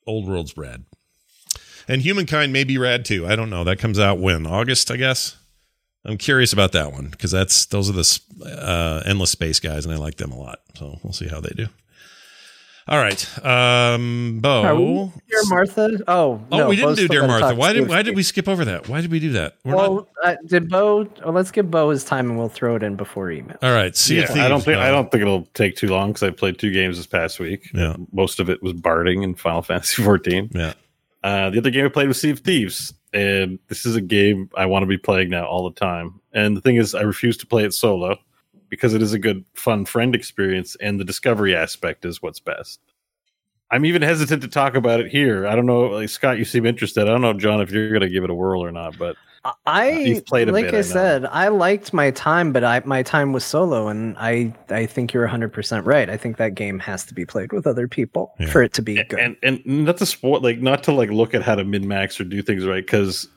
old world's rad. And Humankind may be rad too. I don't know. That comes out when August, I guess. I'm curious about that one because that's those are the uh, endless space guys, and I like them a lot. So we'll see how they do. All right, um, Bo. Dear Martha. Oh, oh, no, we didn't Bo's do Dear Martha. Why did why did we skip over that? Why did we do that? We're Well, uh, did Bo? oh, let's give Bo his time, and we'll throw it in before email. All right. See yeah, if I don't Thieves, think I don't think it'll take too long because I played two games this past week. Yeah. most of it was barding in Final Fantasy 14. Yeah. Uh, the other game I played was Sea of Thieves, and this is a game I want to be playing now all the time. And the thing is, I refuse to play it solo because it is a good, fun friend experience, and the discovery aspect is what's best. I'm even hesitant to talk about it here. I don't know, like Scott, you seem interested. I don't know, John, if you're going to give it a whirl or not, but I uh, you've played a like bit, I, I said, I liked my time, but I my time was solo, and I I think you're 100 percent right. I think that game has to be played with other people Yeah. for it to be good. and and not to sport like not to like look at how to min max or do things right because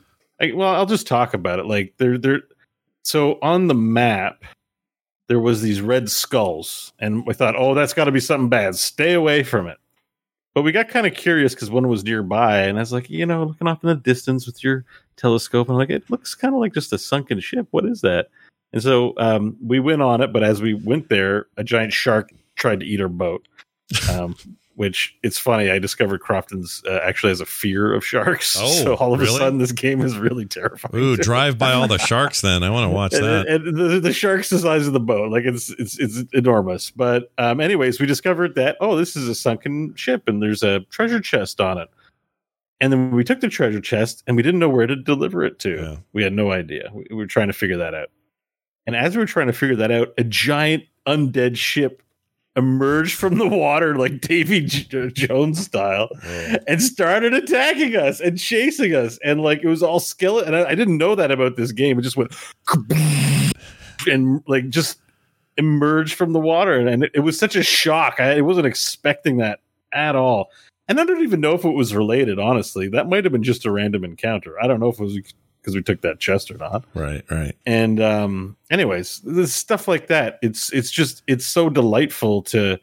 well i'll just talk about it like they're they're so on the map there was these red skulls and we thought oh that's got to be something bad stay away from it but we got kind of curious because one was nearby and i was like you know looking off in the distance with your telescope and I'm like it looks kind of like just a sunken ship. What is that? And so um, we went on it but as we went there a giant shark tried to eat our boat. Um, which it's funny. I discovered Crofton's uh, actually has a fear of sharks. Oh, so all of really? a sudden, this game is really terrifying. Ooh, drive by all the sharks. Then I want to watch and, that. and the, the shark's the size of the boat, like it's it's it's enormous. But um, anyways, we discovered that oh, this is a sunken ship, and there's a treasure chest on it. And then we took the treasure chest, and we didn't know where to deliver it to. Yeah. We had no idea. We, we were trying to figure that out. And as we were trying to figure that out, a giant undead ship emerged from the water like Davy J- Jones style Oh. and started attacking us and chasing us. And like it was all skeleton. And I, I didn't know that about this game. It just went and like just emerged from the water. And it, it was such a shock. I, I wasn't expecting that at all. And I don't even know if it was related, honestly. That might have been just a random encounter. I don't know if it was because we took that chest or not. Right, right. and um anyways there's stuff like that it's it's just it's so delightful to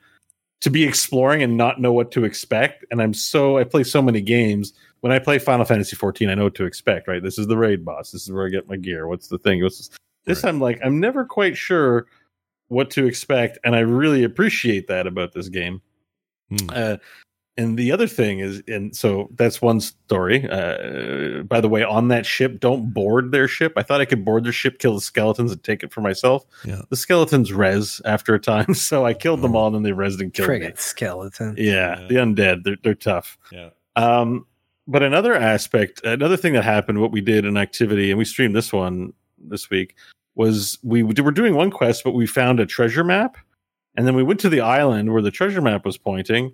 to be exploring and not know what to expect. And i'm so i play so many games. When i play final fantasy 14 i know what to expect right? This is the raid boss. This is where i get my gear. What's the thing? What's this, this Right. i'm like i'm never quite sure what to expect. And i really appreciate that about this game. Hmm. uh, and the other thing is, and so that's one story. Uh, by the way, on that ship, don't board their ship. I thought I could board their ship, kill the skeletons, and take it for myself. Yeah. The skeletons res after a time, so I killed them all, and then they res and killed Frigate skeleton. Yeah, Yeah. the undead, they're they're tough. Yeah. Um, but another aspect, another thing that happened, what we did in activity, and we streamed this one this week, was we were doing one quest, but we found a treasure map, and then we went to the island where the treasure map was pointing,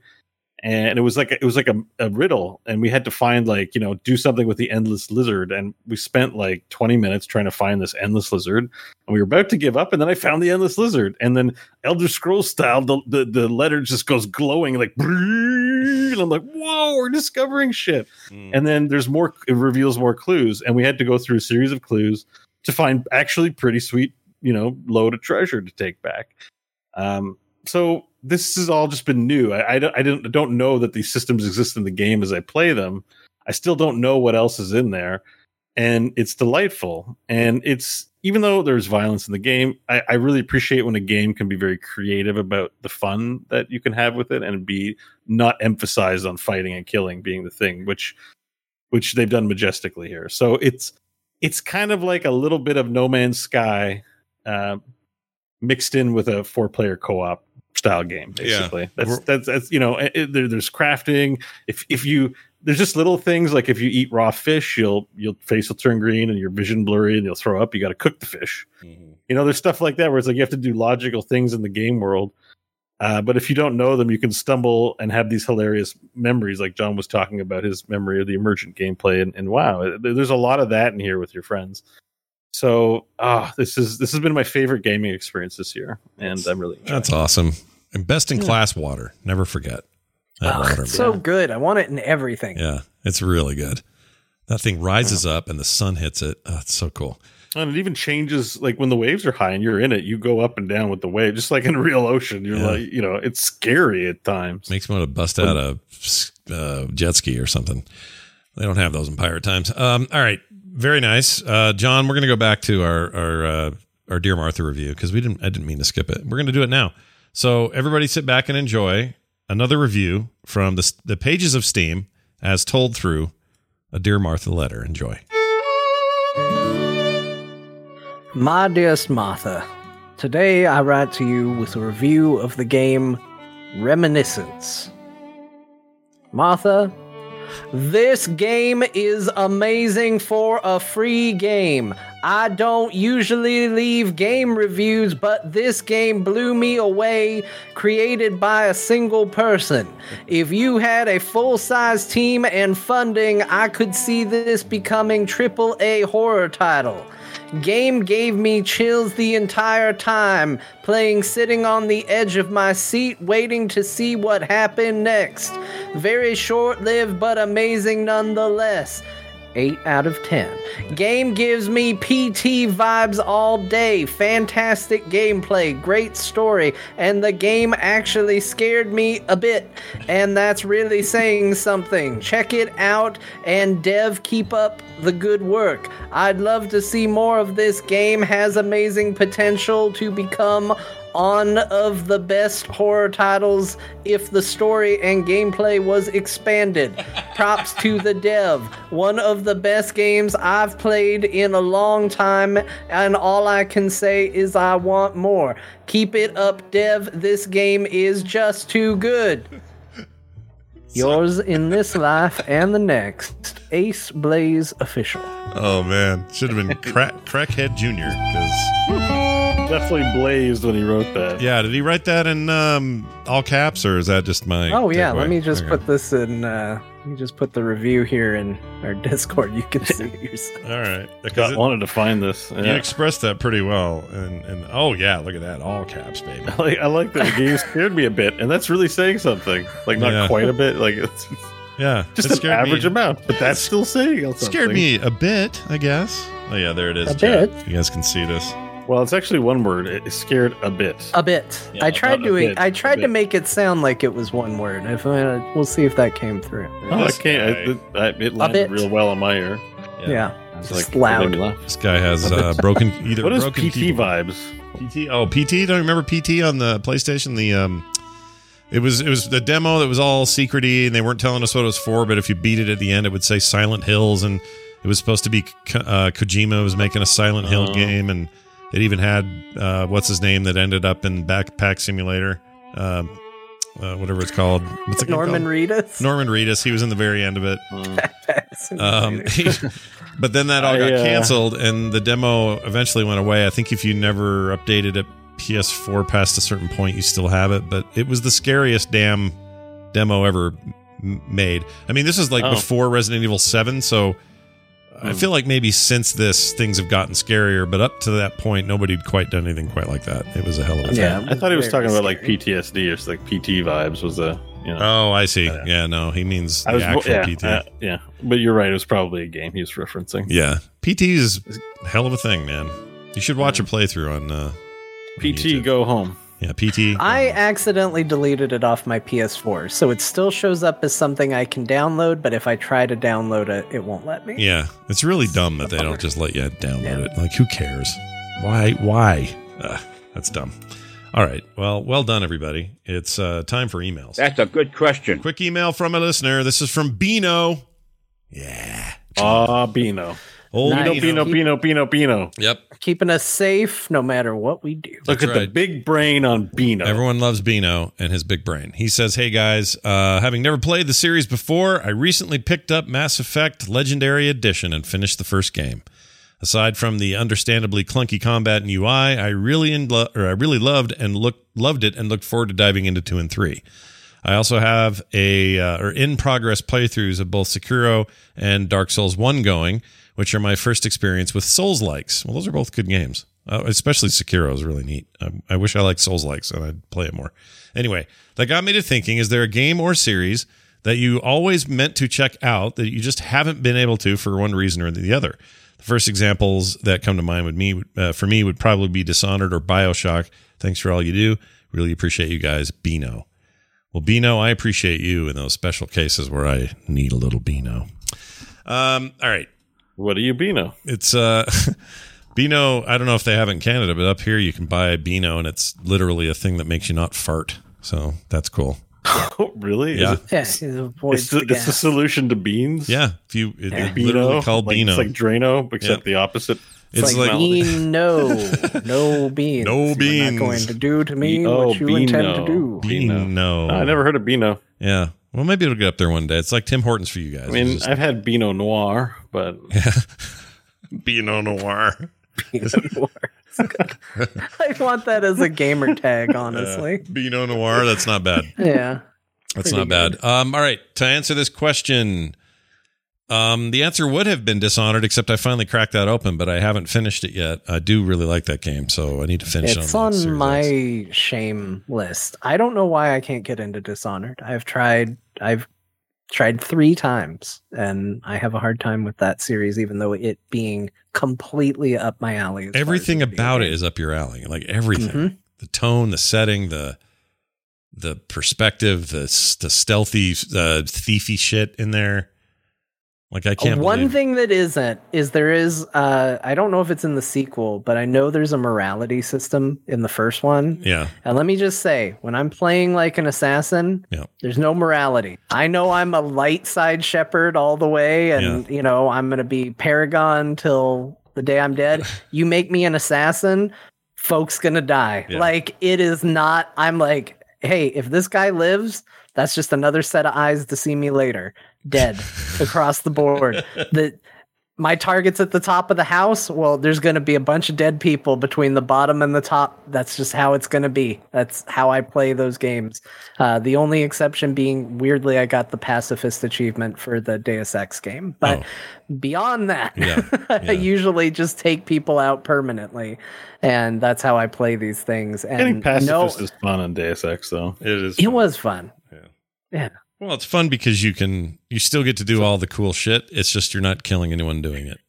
and it was like it was like a, a riddle, and we had to find like you know do something with the endless lizard, and we spent like twenty minutes trying to find this endless lizard, and we were about to give up, and then I found the endless lizard, and then Elder Scrolls style, the the, the letter just goes glowing like. And I'm like, whoa, we're discovering shit. Hmm. and then there's more it reveals more clues. And we had to go through a series of clues to find actually pretty sweet you know load of treasure to take back. Um so this has all just been new. I, I, don't, I don't, don't know that these systems exist in the game as i play them. I still don't know what else is in there. And it's delightful. And it's even though there's violence in the game I, I really appreciate when a game can be very creative about the fun that you can have with it and be not emphasized on fighting and killing being the thing which which they've done majestically here. So it's it's kind of like a little bit of no man's sky uh, mixed in with a four player co-op style game Yeah. basically that's, that's that's you know it, there, there's crafting if if you there's just little things like if you eat raw fish you'll your face will turn green and your vision blurry and you'll throw up you got to cook the fish Mhm. you know there's stuff like that where it's like you have to do logical things in the game world uh, but if you don't know them you can stumble and have these hilarious memories like john was talking about his memory of the emergent gameplay and, and wow there's a lot of that in here with your friends so ah this is this has been my favorite gaming experience this year and i'm really That's awesome. And best in class water. Never forget that Oh, water. it's so good. I want it in everything. Yeah, it's really good. That thing rises up and the sun hits it. Oh, it's so cool. And it even changes like when the waves are high and you're in it, you go up and down with the wave, just like in a real ocean. You're Yeah. like, you know, it's scary at times. Makes me want to bust out a uh, jet ski or something. They don't have those in pirate times. Um, all right, very nice, uh, John. We're going to go back to our our uh, our Dear Martha review because we didn't. I didn't mean to skip it. We're going to do it now. So everybody, sit back and enjoy another review from the the pages of Steam as told through a Dear Martha letter. Enjoy. My dearest Martha, today I write to you with a review of the game Reminiscence. Martha, this game is amazing for a free game. I don't usually leave game reviews, but this game blew me away, created by a single person. If you had a full size team and funding, I could see this becoming AAA horror title. Game gave me chills the entire time, playing sitting on the edge of my seat, waiting to see what happened next. Very short lived, but amazing nonetheless. 8 out of 10. Game gives me PT vibes all day. Fantastic gameplay, great story, and the game actually scared me a bit. And that's really saying something. Check it out and dev keep up the good work. I'd love to see more of this game has amazing potential to become on of the best horror titles if the story and gameplay was expanded. Props to the dev. One of the best games I've played in a long time, and all I can say is I want more. Keep it up, dev. This game is just too good. Yours in this life and the next, Ace Blaze official. Oh man, should have been crack, Crackhead Junior because Definitely blazed when he wrote that. yeah. Did he write that in um, all caps or is that just my? Oh yeah, takeaway? let me just Okay. put this in. Uh, let me just put the review here in our Discord. You can see it yourself. All right, because Scott it- wanted to find this. you Yeah. expressed that pretty well, and and oh yeah, look at that, all caps, baby. I like, I like that the game scared me a bit, and that's really saying something. Like not Yeah. quite a bit, like it's Yeah, just an average me. amount, but that's still saying something. Scared me a bit, I guess. Oh yeah, there it is. A chat. bit? You guys can see this. Well, it's actually one word. It scared a bit. A bit. Yeah, I tried not a bit, I a tried to make it sound like it was one word. If uh, we'll see if that came through. Oh, I can't. I, I, it bit. landed real well on my ear. Yeah, It's like loud. made me laugh. This guy has uh, broken either. What is broken PT keyboard- vibes? PT. Oh, PT. Don't you remember PT on the PlayStation? The um, it was it was the demo that was all secrety, and they weren't telling us what it was for. But if you beat it at the end, it would say Silent Hills, and it was supposed to be uh, Kojima was making a Silent Hill Oh. game, and it even had uh, what's his name that ended up in Backpack Simulator, um, uh, whatever it's called. What's it called? Norman Reedus. Norman Reedus. He was in the very end of it. Mm. Um, but then that all got I, uh, canceled, and the demo eventually went away. I think if you never updated it PS4 past a certain point, you still have it. But it was the scariest damn demo ever m- made. I mean, this is like Oh. before Resident Evil 7, so I feel like maybe since this things have gotten scarier. But up to that point, nobody had quite done anything quite like that. It was a hell of a thing. Yeah. I thought he was Very talking about like. PTSD or s- like PT vibes was a you know. Oh, I see. Yeah. Yeah, no, he means I the was actual yeah, PT. uh, yeah, but you're right. It was probably a game he was referencing. yeah, PT is a hell of a thing, man. You should watch a playthrough on uh, on PT YouTube. go home. Yeah, PT. I accidentally deleted it off my PS4, so it still shows up as something I can download. But if I try to download it, it won't let me. Yeah, it's really dumb that they don't just let you download Yeah. it. Like, who cares? Why? Why? Ugh, that's dumb. All right. Well, well done, everybody. It's uh, time for emails. That's a good question. Quick email from a listener. This is from Bino. Yeah. Ah, Bino. Old Nice. Bino, Bino, Bino, Bino. Yep. Keeping us safe no matter what we do. Look That's at the big brain on Bino. Everyone loves Bino and his big brain. He says, Hey guys, uh, having never played the series before, I recently picked up Mass Effect Legendary Edition and finished the first game. Aside from the understandably clunky combat and UI, I really in lo- or I really loved and looked loved it and looked forward to diving into two and three. I also have a uh, or in progress playthroughs of both Sekiro and Dark Souls One going, which are my first experience with Souls likes. Well, those are both good games. Uh, especially Sekiro is really neat. I, I wish I liked Souls likes and I'd play it more. Anyway, that got me to thinking: Is there a game or series that you always meant to check out that you just haven't been able to for one reason or the other? The first examples that come to mind would me uh, for me would probably be Dishonored or Bioshock. Thanks for all you do. Really appreciate you guys. Bino. Well, Bino, I appreciate you in those special cases where I need a little Bino. Um, all right. What do you Beano? It's uh Beano, I don't know if they have it in Canada, but up here you can buy a Beano and it's literally a thing that makes you not fart. So that's cool. Oh, really? Is Yeah. it- Yeah, it It's the, the it's the solution to beans. Yeah. If you it, Yeah. it's literally called like, Beano. It's like Drano, except the opposite. It's It's like- like bean, no, no beans. No You're beans. Not going to do to me Oh, what you intend to do. Beano. Beano. I never heard of Beano. Yeah. Well, maybe it'll get up there one day. It's like Tim Hortons for you guys. I mean, just I've had Beano Noir, but Beano Noir. I want that as a gamer tag, honestly. Beano Noir. That's not bad. Yeah. That's Pretty not bad. Um, all right. To answer this question, um, the answer would have been Dishonored, except I finally cracked that open, but I haven't finished it yet. I do really like that game, so I need to finish It's it on, on my shame list. I don't know why I can't get into Dishonored. I've tried I've tried 3 times and I have a hard time with that series even though it being completely up my alley. as far as Everything about it is up your alley. Like everything. Mhm. The tone, the setting, the the perspective, the the stealthy, uh, thiefy shit in there. Like I can't. One believe- thing that isn't is there is uh I don't know if it's in the sequel, but I know there's a morality system in the first one. Yeah. And let me just say, when I'm playing like an assassin, Yeah. there's no morality. I know I'm a light side shepherd all the way, and you know I'm gonna be paragon till the day I'm dead. you make me an assassin, folks gonna die. Yeah. Like it is not. I'm like, hey, if this guy lives, that's just another set of eyes to see me later, dead across the board. The my target's at the top of the house. Well, there's going to be a bunch of dead people between the bottom and the top. That's just how it's going to be. That's how I play those games. Uh, the only exception being, weirdly, I got the pacifist achievement for the Deus Ex game. But beyond that, Yeah, I usually just take people out permanently. And that's how I play these things. getting And pacifist no, is fun on Deus Ex, though. It is. it was fun. Yeah. Yeah. Well, it's fun because you can you still get to do all the cool shit. It's just you're not killing anyone doing it,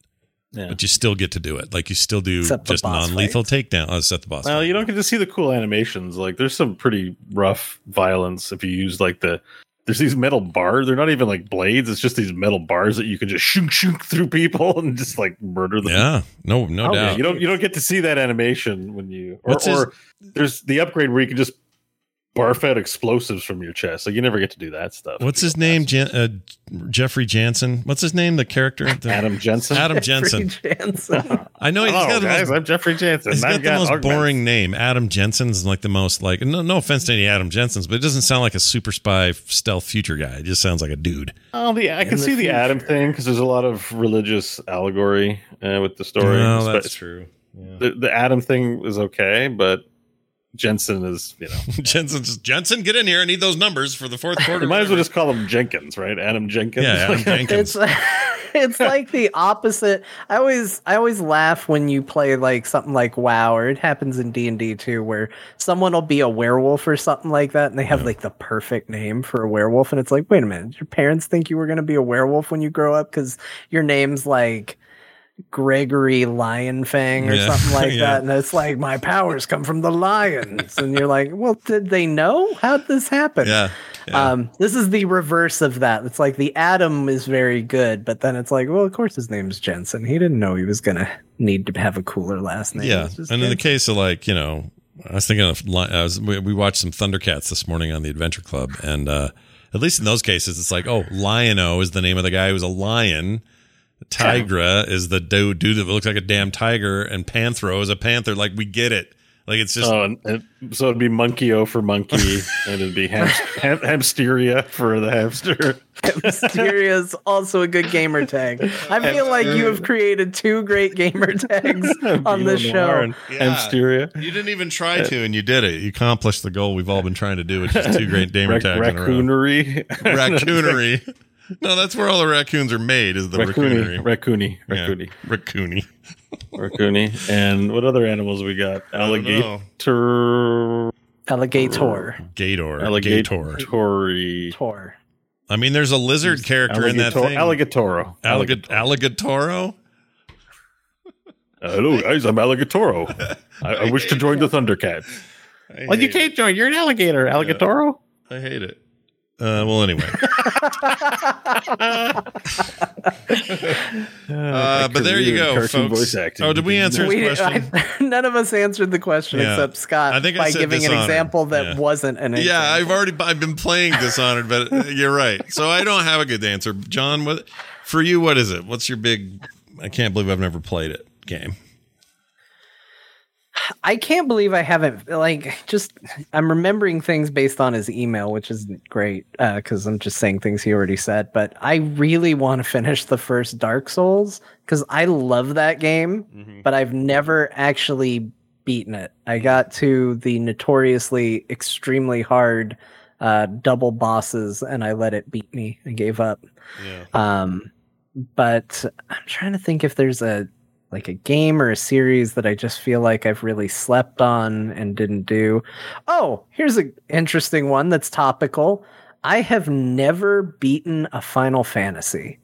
Yeah. but you still get to do it. Like you still do Except just non-lethal takedown. Uh, oh, it's at the boss. Well, fight. you don't get to see the cool animations. Like, there's some pretty rough violence if you use like the. There's these metal bars. They're not even like blades. It's just these metal bars that you can just shoot, shoot through people and just like murder them. Yeah, no, no Oh, Yeah, doubt. you don't you don't get to see that animation when you or, What's his- or there's the upgrade where you can just barf out explosives from your chest. Like you never get to do that stuff. What's his name? Jan- uh, Jeffrey Jansen. What's his name? The character. The- Adam Jensen. Adam Jeffrey Jensen. Jansen. I know he's Hello, got the guys. most, I'm Jeffrey Jansen. he's got I've the most augments. boring name. Adam Jensen's like the most like. No, no offense to any Adam Jensens, but it doesn't sound like a super spy stealth future guy. It just sounds like a dude. Oh, the I can the see the. Adam thing because there's a lot of religious allegory uh, with the story. No, But that's true. Yeah. The, the Adam thing is okay, but Jensen is you know. Jensen, Jensen, get in here. I need those numbers for the fourth quarter. You might as well just call him Jenkins, right? Adam Jenkins. Yeah, Adam Jenkins. it's it's like the opposite i always i always laugh when you play like something like wow or it happens in d&d too where someone will be a werewolf or something like that and they have like the perfect name for a werewolf and it's like wait a minute your parents think you were going to be a werewolf when you grow up because your name's like Gregory Lionfang or Yeah, something like yeah. that. And it's like, my powers come from the lions. and you're like, well, did they know? How'd this happen? Yeah. yeah. Um, this is the reverse of that. It's like the Atom is very good, but then it's like, well, of course his name's Jensen. He didn't know he was gonna need to have a cooler last name. Yeah, and in the case of like you know, I was thinking of I was, we, we watched some Thundercats this morning on the Adventure Club, and uh, at least in those cases, it's like oh, Lion-O is the name of the guy who's a lion. Tygra is the dude, dude that looks like a damn tiger, and Panthro is a panther. Like we get it. Like it's just Oh, and, and so it'd be Monkey-O for monkey, and it'd be ham, ham, Hamsteria for the hamster. Mysteria is also a good gamer tag. I feel like you have created two great gamer tags on this show. Yeah. Hamsteria. you didn't even try to, and you did it. You accomplished the goal we've all been trying to do, which is two great gamer Rac- tags in a row. raccoonery. Raccoonery. no, that's where all the raccoons are made. Is the Raccoony. raccoonery? Raccoony. Yeah. Raccoony. Raccoony. Raccoony. And what other animals we got? Alligator. Alligator. Gator. Alligator. Gator. Tor. I mean, there's a lizard character in that Alligator- thing. Alligatoro. Alligat- Alligatoro. Uh, hello, guys. I'm Alligatoro. I, I wish to join the Thundercats. I Well, you hate can't join. You're an alligator, Alligatoro. it. I hate it. Uh, well, anyway. uh, but there you go, folks. voice acting. Oh, did we answer his We, question? I, none of us answered the question Yeah. except Scott I think by said giving an example that Yeah. wasn't an example. yeah, I've already I've been playing Dishonored, but uh, you're right. So I don't have a good answer. John, what for you? What is it? What's your big? I can't believe I've never played it game. I can't believe I haven't like just I'm remembering things based on his email, which isn't great because I'm just saying things he already said. But I really want to finish the first Dark Souls because I love that game, but I've never actually beaten it. I got to the notoriously extremely hard uh, double bosses and I let it beat me. I gave up. Yeah. Um, but I'm trying to think if there's a like a game or a series that I just feel like I've really slept on and didn't do. Oh, here's an interesting one that's topical. I have never beaten a Final Fantasy,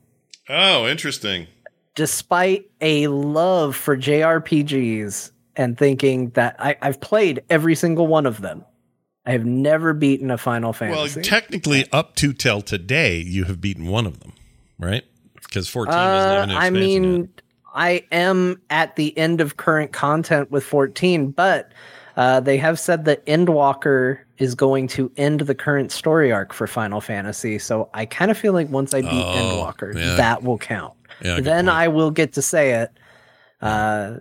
Oh, interesting. despite a love for JRPGs and thinking that I, I've played every single one of them. I have never beaten a Final Fantasy. Well, technically, up to till today, you have beaten one of them, right? Because 14 doesn't Uh, have a I mean, yet. I am at the end of current content with 14, but uh, they have said that Endwalker is going to end the current story arc for Final Fantasy. So I kind of feel like once I beat Oh, Endwalker, yeah. that will count. Yeah, then. I will get to say it uh,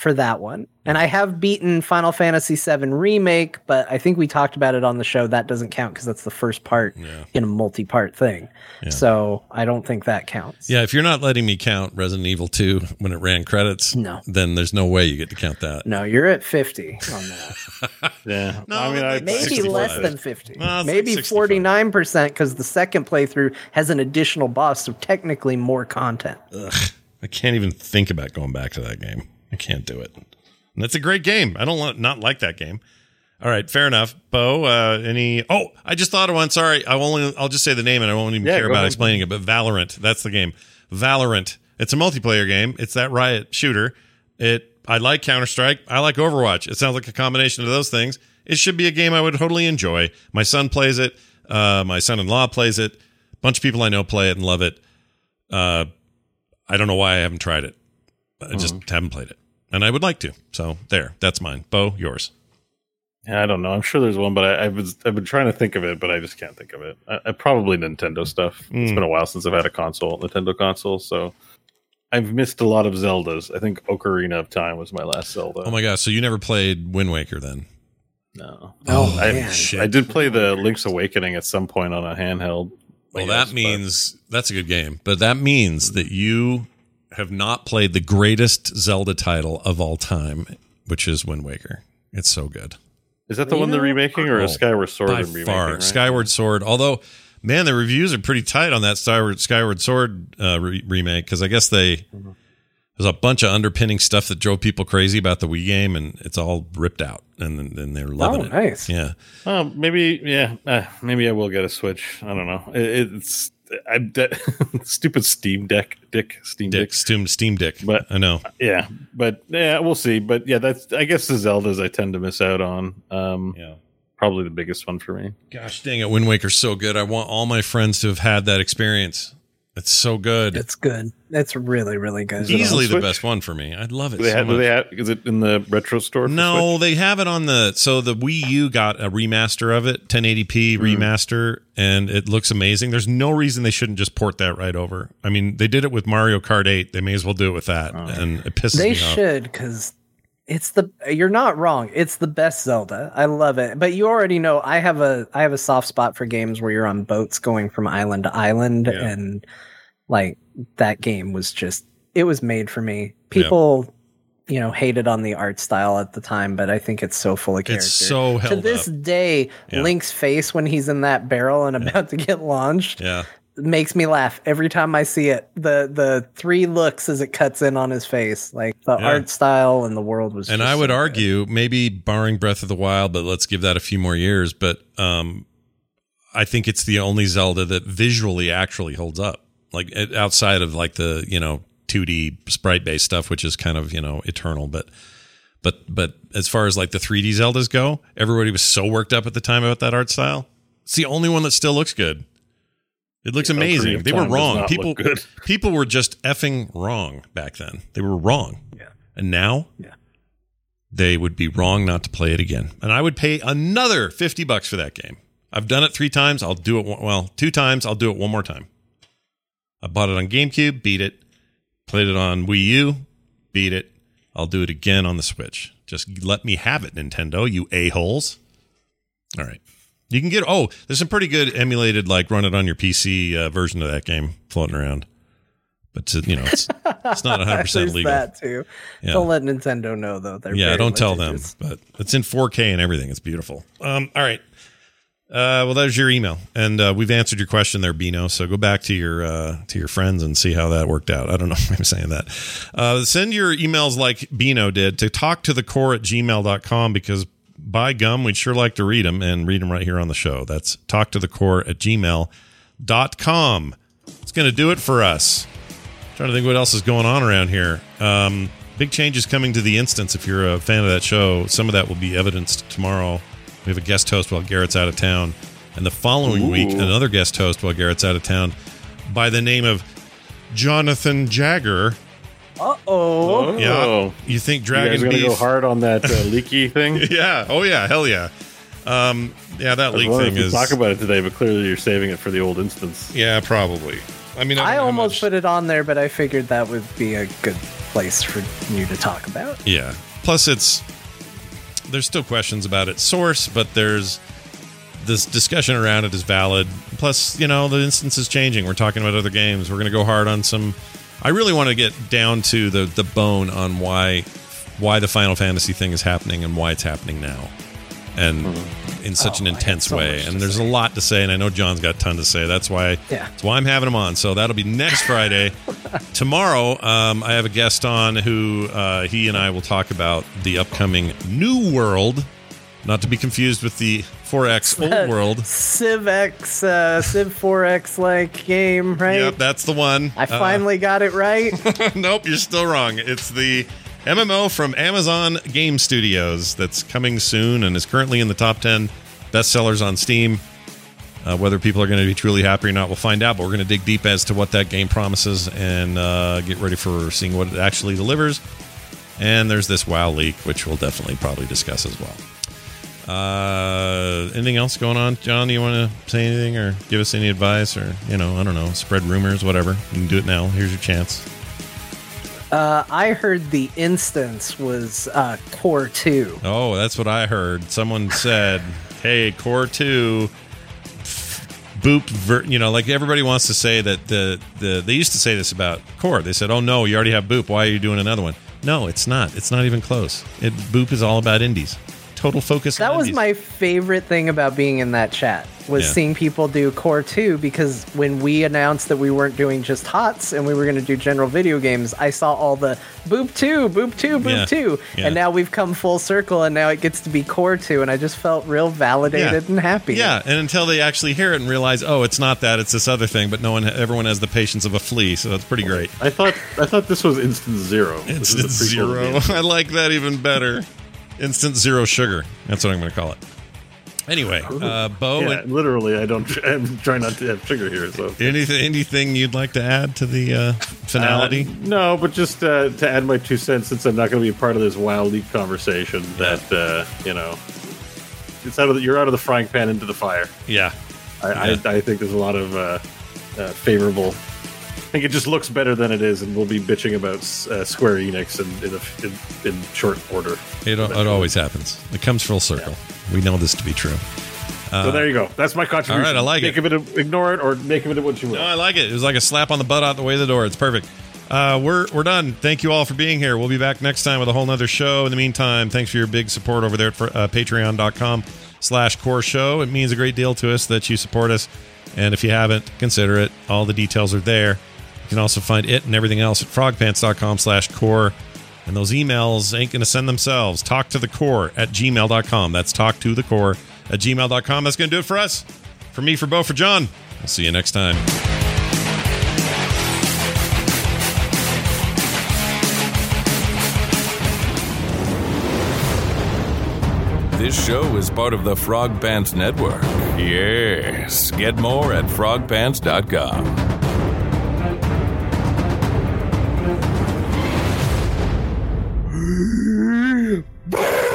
for that one. And I have beaten Final Fantasy VII Remake, but I think we talked about it on the show. That doesn't count because that's the first part Yeah. in a multi part thing. So I don't think that counts. Yeah, if you're not letting me count Resident Evil 2 when it ran credits, No. then there's no way you get to count that. No, you're at 50 on that. Yeah. No, I mean, I, Maybe 65. less than 50. Well, Maybe like 49% because the second playthrough has an additional boss, so technically more content. I can't even think about going back to that game. I can't do it. And that's a great game. I don't want, not like that game. All right, fair enough. Bo, uh, any? Oh, I just thought of one. Sorry, I won't. I'll just say the name, and I won't even Yeah, care about ahead. explaining it. But Valorant, that's the game. Valorant. It's a multiplayer game. It's that Riot shooter. It. I like Counter Strike. I like Overwatch. It sounds like a combination of those things. It should be a game I would totally enjoy. My son plays it. Uh, my son-in-law plays it. A bunch of people I know play it and love it. Uh, I don't know why I haven't tried it. I just Mm-hmm. haven't played it, and I would like to. So there, that's mine. Bo, yours. Yeah, I don't know. I'm sure there's one, but I, I was I've been trying to think of it, but I just can't think of it. I, I probably Nintendo stuff. It's been a while since I've had a console, Nintendo console, so I've missed a lot of Zeldas. I think Ocarina of Time was my last Zelda. Oh my gosh! So you never played Wind Waker then? no. Oh, I, man. shit. I did play the Link's Awakening at some point on a handheld. Well, I that guess, but- means that's a good game, but that means that you have not played the greatest Zelda title of all time, which is Wind Waker. It's so good is that the one they're remaking, or Oh, is Skyward Sword by remaking? far. right? Skyward Sword, although man, the reviews are pretty tight on that Skyward Skyward Sword uh, re- remake because I guess they Mm-hmm. there's a bunch of underpinning stuff that drove people crazy about the Wii game, and it's all ripped out, and then they're loving Oh, it. nice. Yeah. Um, maybe, yeah, uh, maybe I will get a Switch. I don't know. It, it's I that stupid Steam Deck, Dick, Steam Dick, Deck. Steam, Steam Dick. But- I know. Yeah, but yeah, we'll see. But yeah, that's I guess the Zeldas I tend to miss out on. Um, Yeah. probably the biggest one for me. Gosh dang it, Wind Waker's so good. I want all my friends to have had that experience. It's so good. It's good. It's really, really good. it on Easily the Switch? best one for me. I love it Do they so have? Do they have? Is it in the retro store? no, Switch? they have it on the so the Wii U got a remaster of it, 1080p Hmm. remaster, and it looks amazing. There's no reason they shouldn't just port that right over. I mean, they did it with Mario Kart 8. They may as well do it with that, and it pisses They me off. should because it's the you're not wrong. It's the best Zelda. I love it. But you already know I have a I have a soft spot for games where you're on boats going from island to island Yeah. and like that game was just it was made for me. People you know hated on the art style at the time, but I think it's so full of character. It's so to this up. day, Yeah. Link's face when he's in that barrel and about to get launched Yeah. makes me laugh every time I see it. The the three looks as it cuts in on his face, like the Yeah. art style and the world was. And I would so good. argue, maybe barring Breath of the Wild, but let's give that a few more years. But um, I think it's the only Zelda that visually actually holds up, like outside of like the you know 2D sprite based stuff, which is kind of you know eternal. But but but as far as like the 3D Zeldas go, everybody was so worked up at the time about that art style. It's the only one that still looks good. It looks Ocarina amazing. They were wrong. People people were just effing wrong back then. They were wrong. Yeah. And now Yeah. they would be wrong not to play it again. And I would pay another 50 bucks for that game. I've done it 3 times, I'll do it one, well, 2 times, I'll do it one more time. I bought it on GameCube, beat it. Played it on Wii U, beat it. I'll do it again on the Switch. Just let me have it, Nintendo, you a-holes. All right. You can get oh, there's some pretty good emulated like run it on your PC uh, version of that game floating around. But to, you know, it's it's not 100% There's legal. that too. Yeah. Don't let Nintendo know though. They're Yeah, don't tell them, but it's in 4K and everything. It's beautiful. Um, all right. Uh, well, there's your email, and uh, we've answered your question there, Bino. So go back to your uh, to your friends and see how that worked out. I don't know why I'm saying that. Uh, send your emails like Bino did to talk to the core at gmail.com because by gum, we'd sure like to read them and read them right here on the show. That's talk to the core at gmail.com. It's going to do it for us. Trying to think what else is going on around here. Um, big changes coming to the instance. If you're a fan of that show, some of that will be evidenced tomorrow. We have a guest host while Garrett's out of town, and the following Ooh. week another guest host while Garrett's out of town, by the name of Jonathan Jagger. Uh oh. Yeah, Oh. you think You guys Dragon gonna Beef? go hard on that uh, leaky thing? Yeah. Oh yeah. Hell yeah. Um, yeah, that I was leak thing is. talk about it today, but clearly you're saving it for the old instance. yeah, probably. I mean, I, I almost much- put it on there, but I figured that would be a good place for you to talk about. Yeah. Plus, it's there's still questions about its source, but there's this discussion around it is valid. Plus, you know, the instance is changing. We're talking about other games. We're going to go hard on some. I really want to get down to the the bone on why why the Final Fantasy thing is happening and why it's happening now, and in such Oh, an intense so way. And there's say. a lot to say, and I know John's got a ton to say. That's why. Yeah. That's why I'm having him on. So that'll be next Friday. Tomorrow, um, I have a guest on who uh, he and I will talk about the upcoming New World, not to be confused with the 4X Old World. Civ X, uh, Civ 4X like game, right? Yep, that's the one. I finally got it right. Uh, nope, you're still wrong. It's the MMO from Amazon Game Studios that's coming soon and is currently in the top 10 bestsellers on Steam. Uh, whether people are going to be truly happy or not, we'll find out. But we're going to dig deep as to what that game promises and uh, get ready for seeing what it actually delivers. And there's this WoW leak, which we'll definitely probably discuss as well. Uh, anything else going on, John? Do you want to say anything or give us any advice or you know, I don't know, spread rumors, whatever? You can do it now. Here's your chance. Uh, I heard the instance was uh, Core 2. Oh, that's what I heard. Someone said, "Hey, Core Two, boop." Ver-, you know, like everybody wants to say that the the they used to say this about Core. They said, "Oh no, you already have boop. Why are you doing another one?" No, it's not. It's not even close. It boop is all about indies. Total focus. That on was indies. my favorite thing about being in that chat was Yeah. seeing people do core 2 because when we announced that we weren't doing just hots and we were going to do general video games i saw all the boop 2 boop 2 boop Yeah. 2 Yeah. and now we've come full circle and now it gets to be core 2 and i just felt real validated and happy Yeah, and until they actually hear it and realize, oh, it's not that, it's this other thing. But no one, everyone has the patience of a flea, so that's pretty great. I thought I thought this was instant Zero. This is the Instant prequel to the zero. I like that even better. Instant zero sugar. That's what I'm going to call it. Anyway, uh, Bo, Yeah, literally. I don't. I'm trying not to have sugar here. So anything, anything you'd like to add to the uh, finality? Uh, no, but just uh, to add my two cents, since I'm not going to be a part of this wild leak conversation, that uh, you know, it's out of the, you're out of the frying pan into the fire. yeah. I, Yeah. I, I think there's a lot of uh, uh, favorable. I think it just looks better than it is, and we'll be bitching about uh, Square Enix in in, a, in in short order. It, it always happens. It comes full circle. We know this to be true. so there you go. That's my contribution. Uh, all right, I like make it. Of it. Ignore it or make of it what you will. No, I like it. It was like a slap on the butt out the way of the door. It's perfect. Uh, we're we're done. Thank you all for being here. We'll be back next time with a whole nother show. In the meantime, thanks for your big support over there at uh, patreon.com slash core show. It means a great deal to us that you support us. And if you haven't, consider it. All the details are there. You can also find it and everything else at frogpants.com slash core. And those emails ain't going to send themselves. Talk to the core at gmail.com. That's talk to the core at gmail.com. That's going to do it for us. For me, for Bo, for John. We'll see you next time. This show is part of the Frog Pants Network. Yes. Get more at frogpants.com. Boom!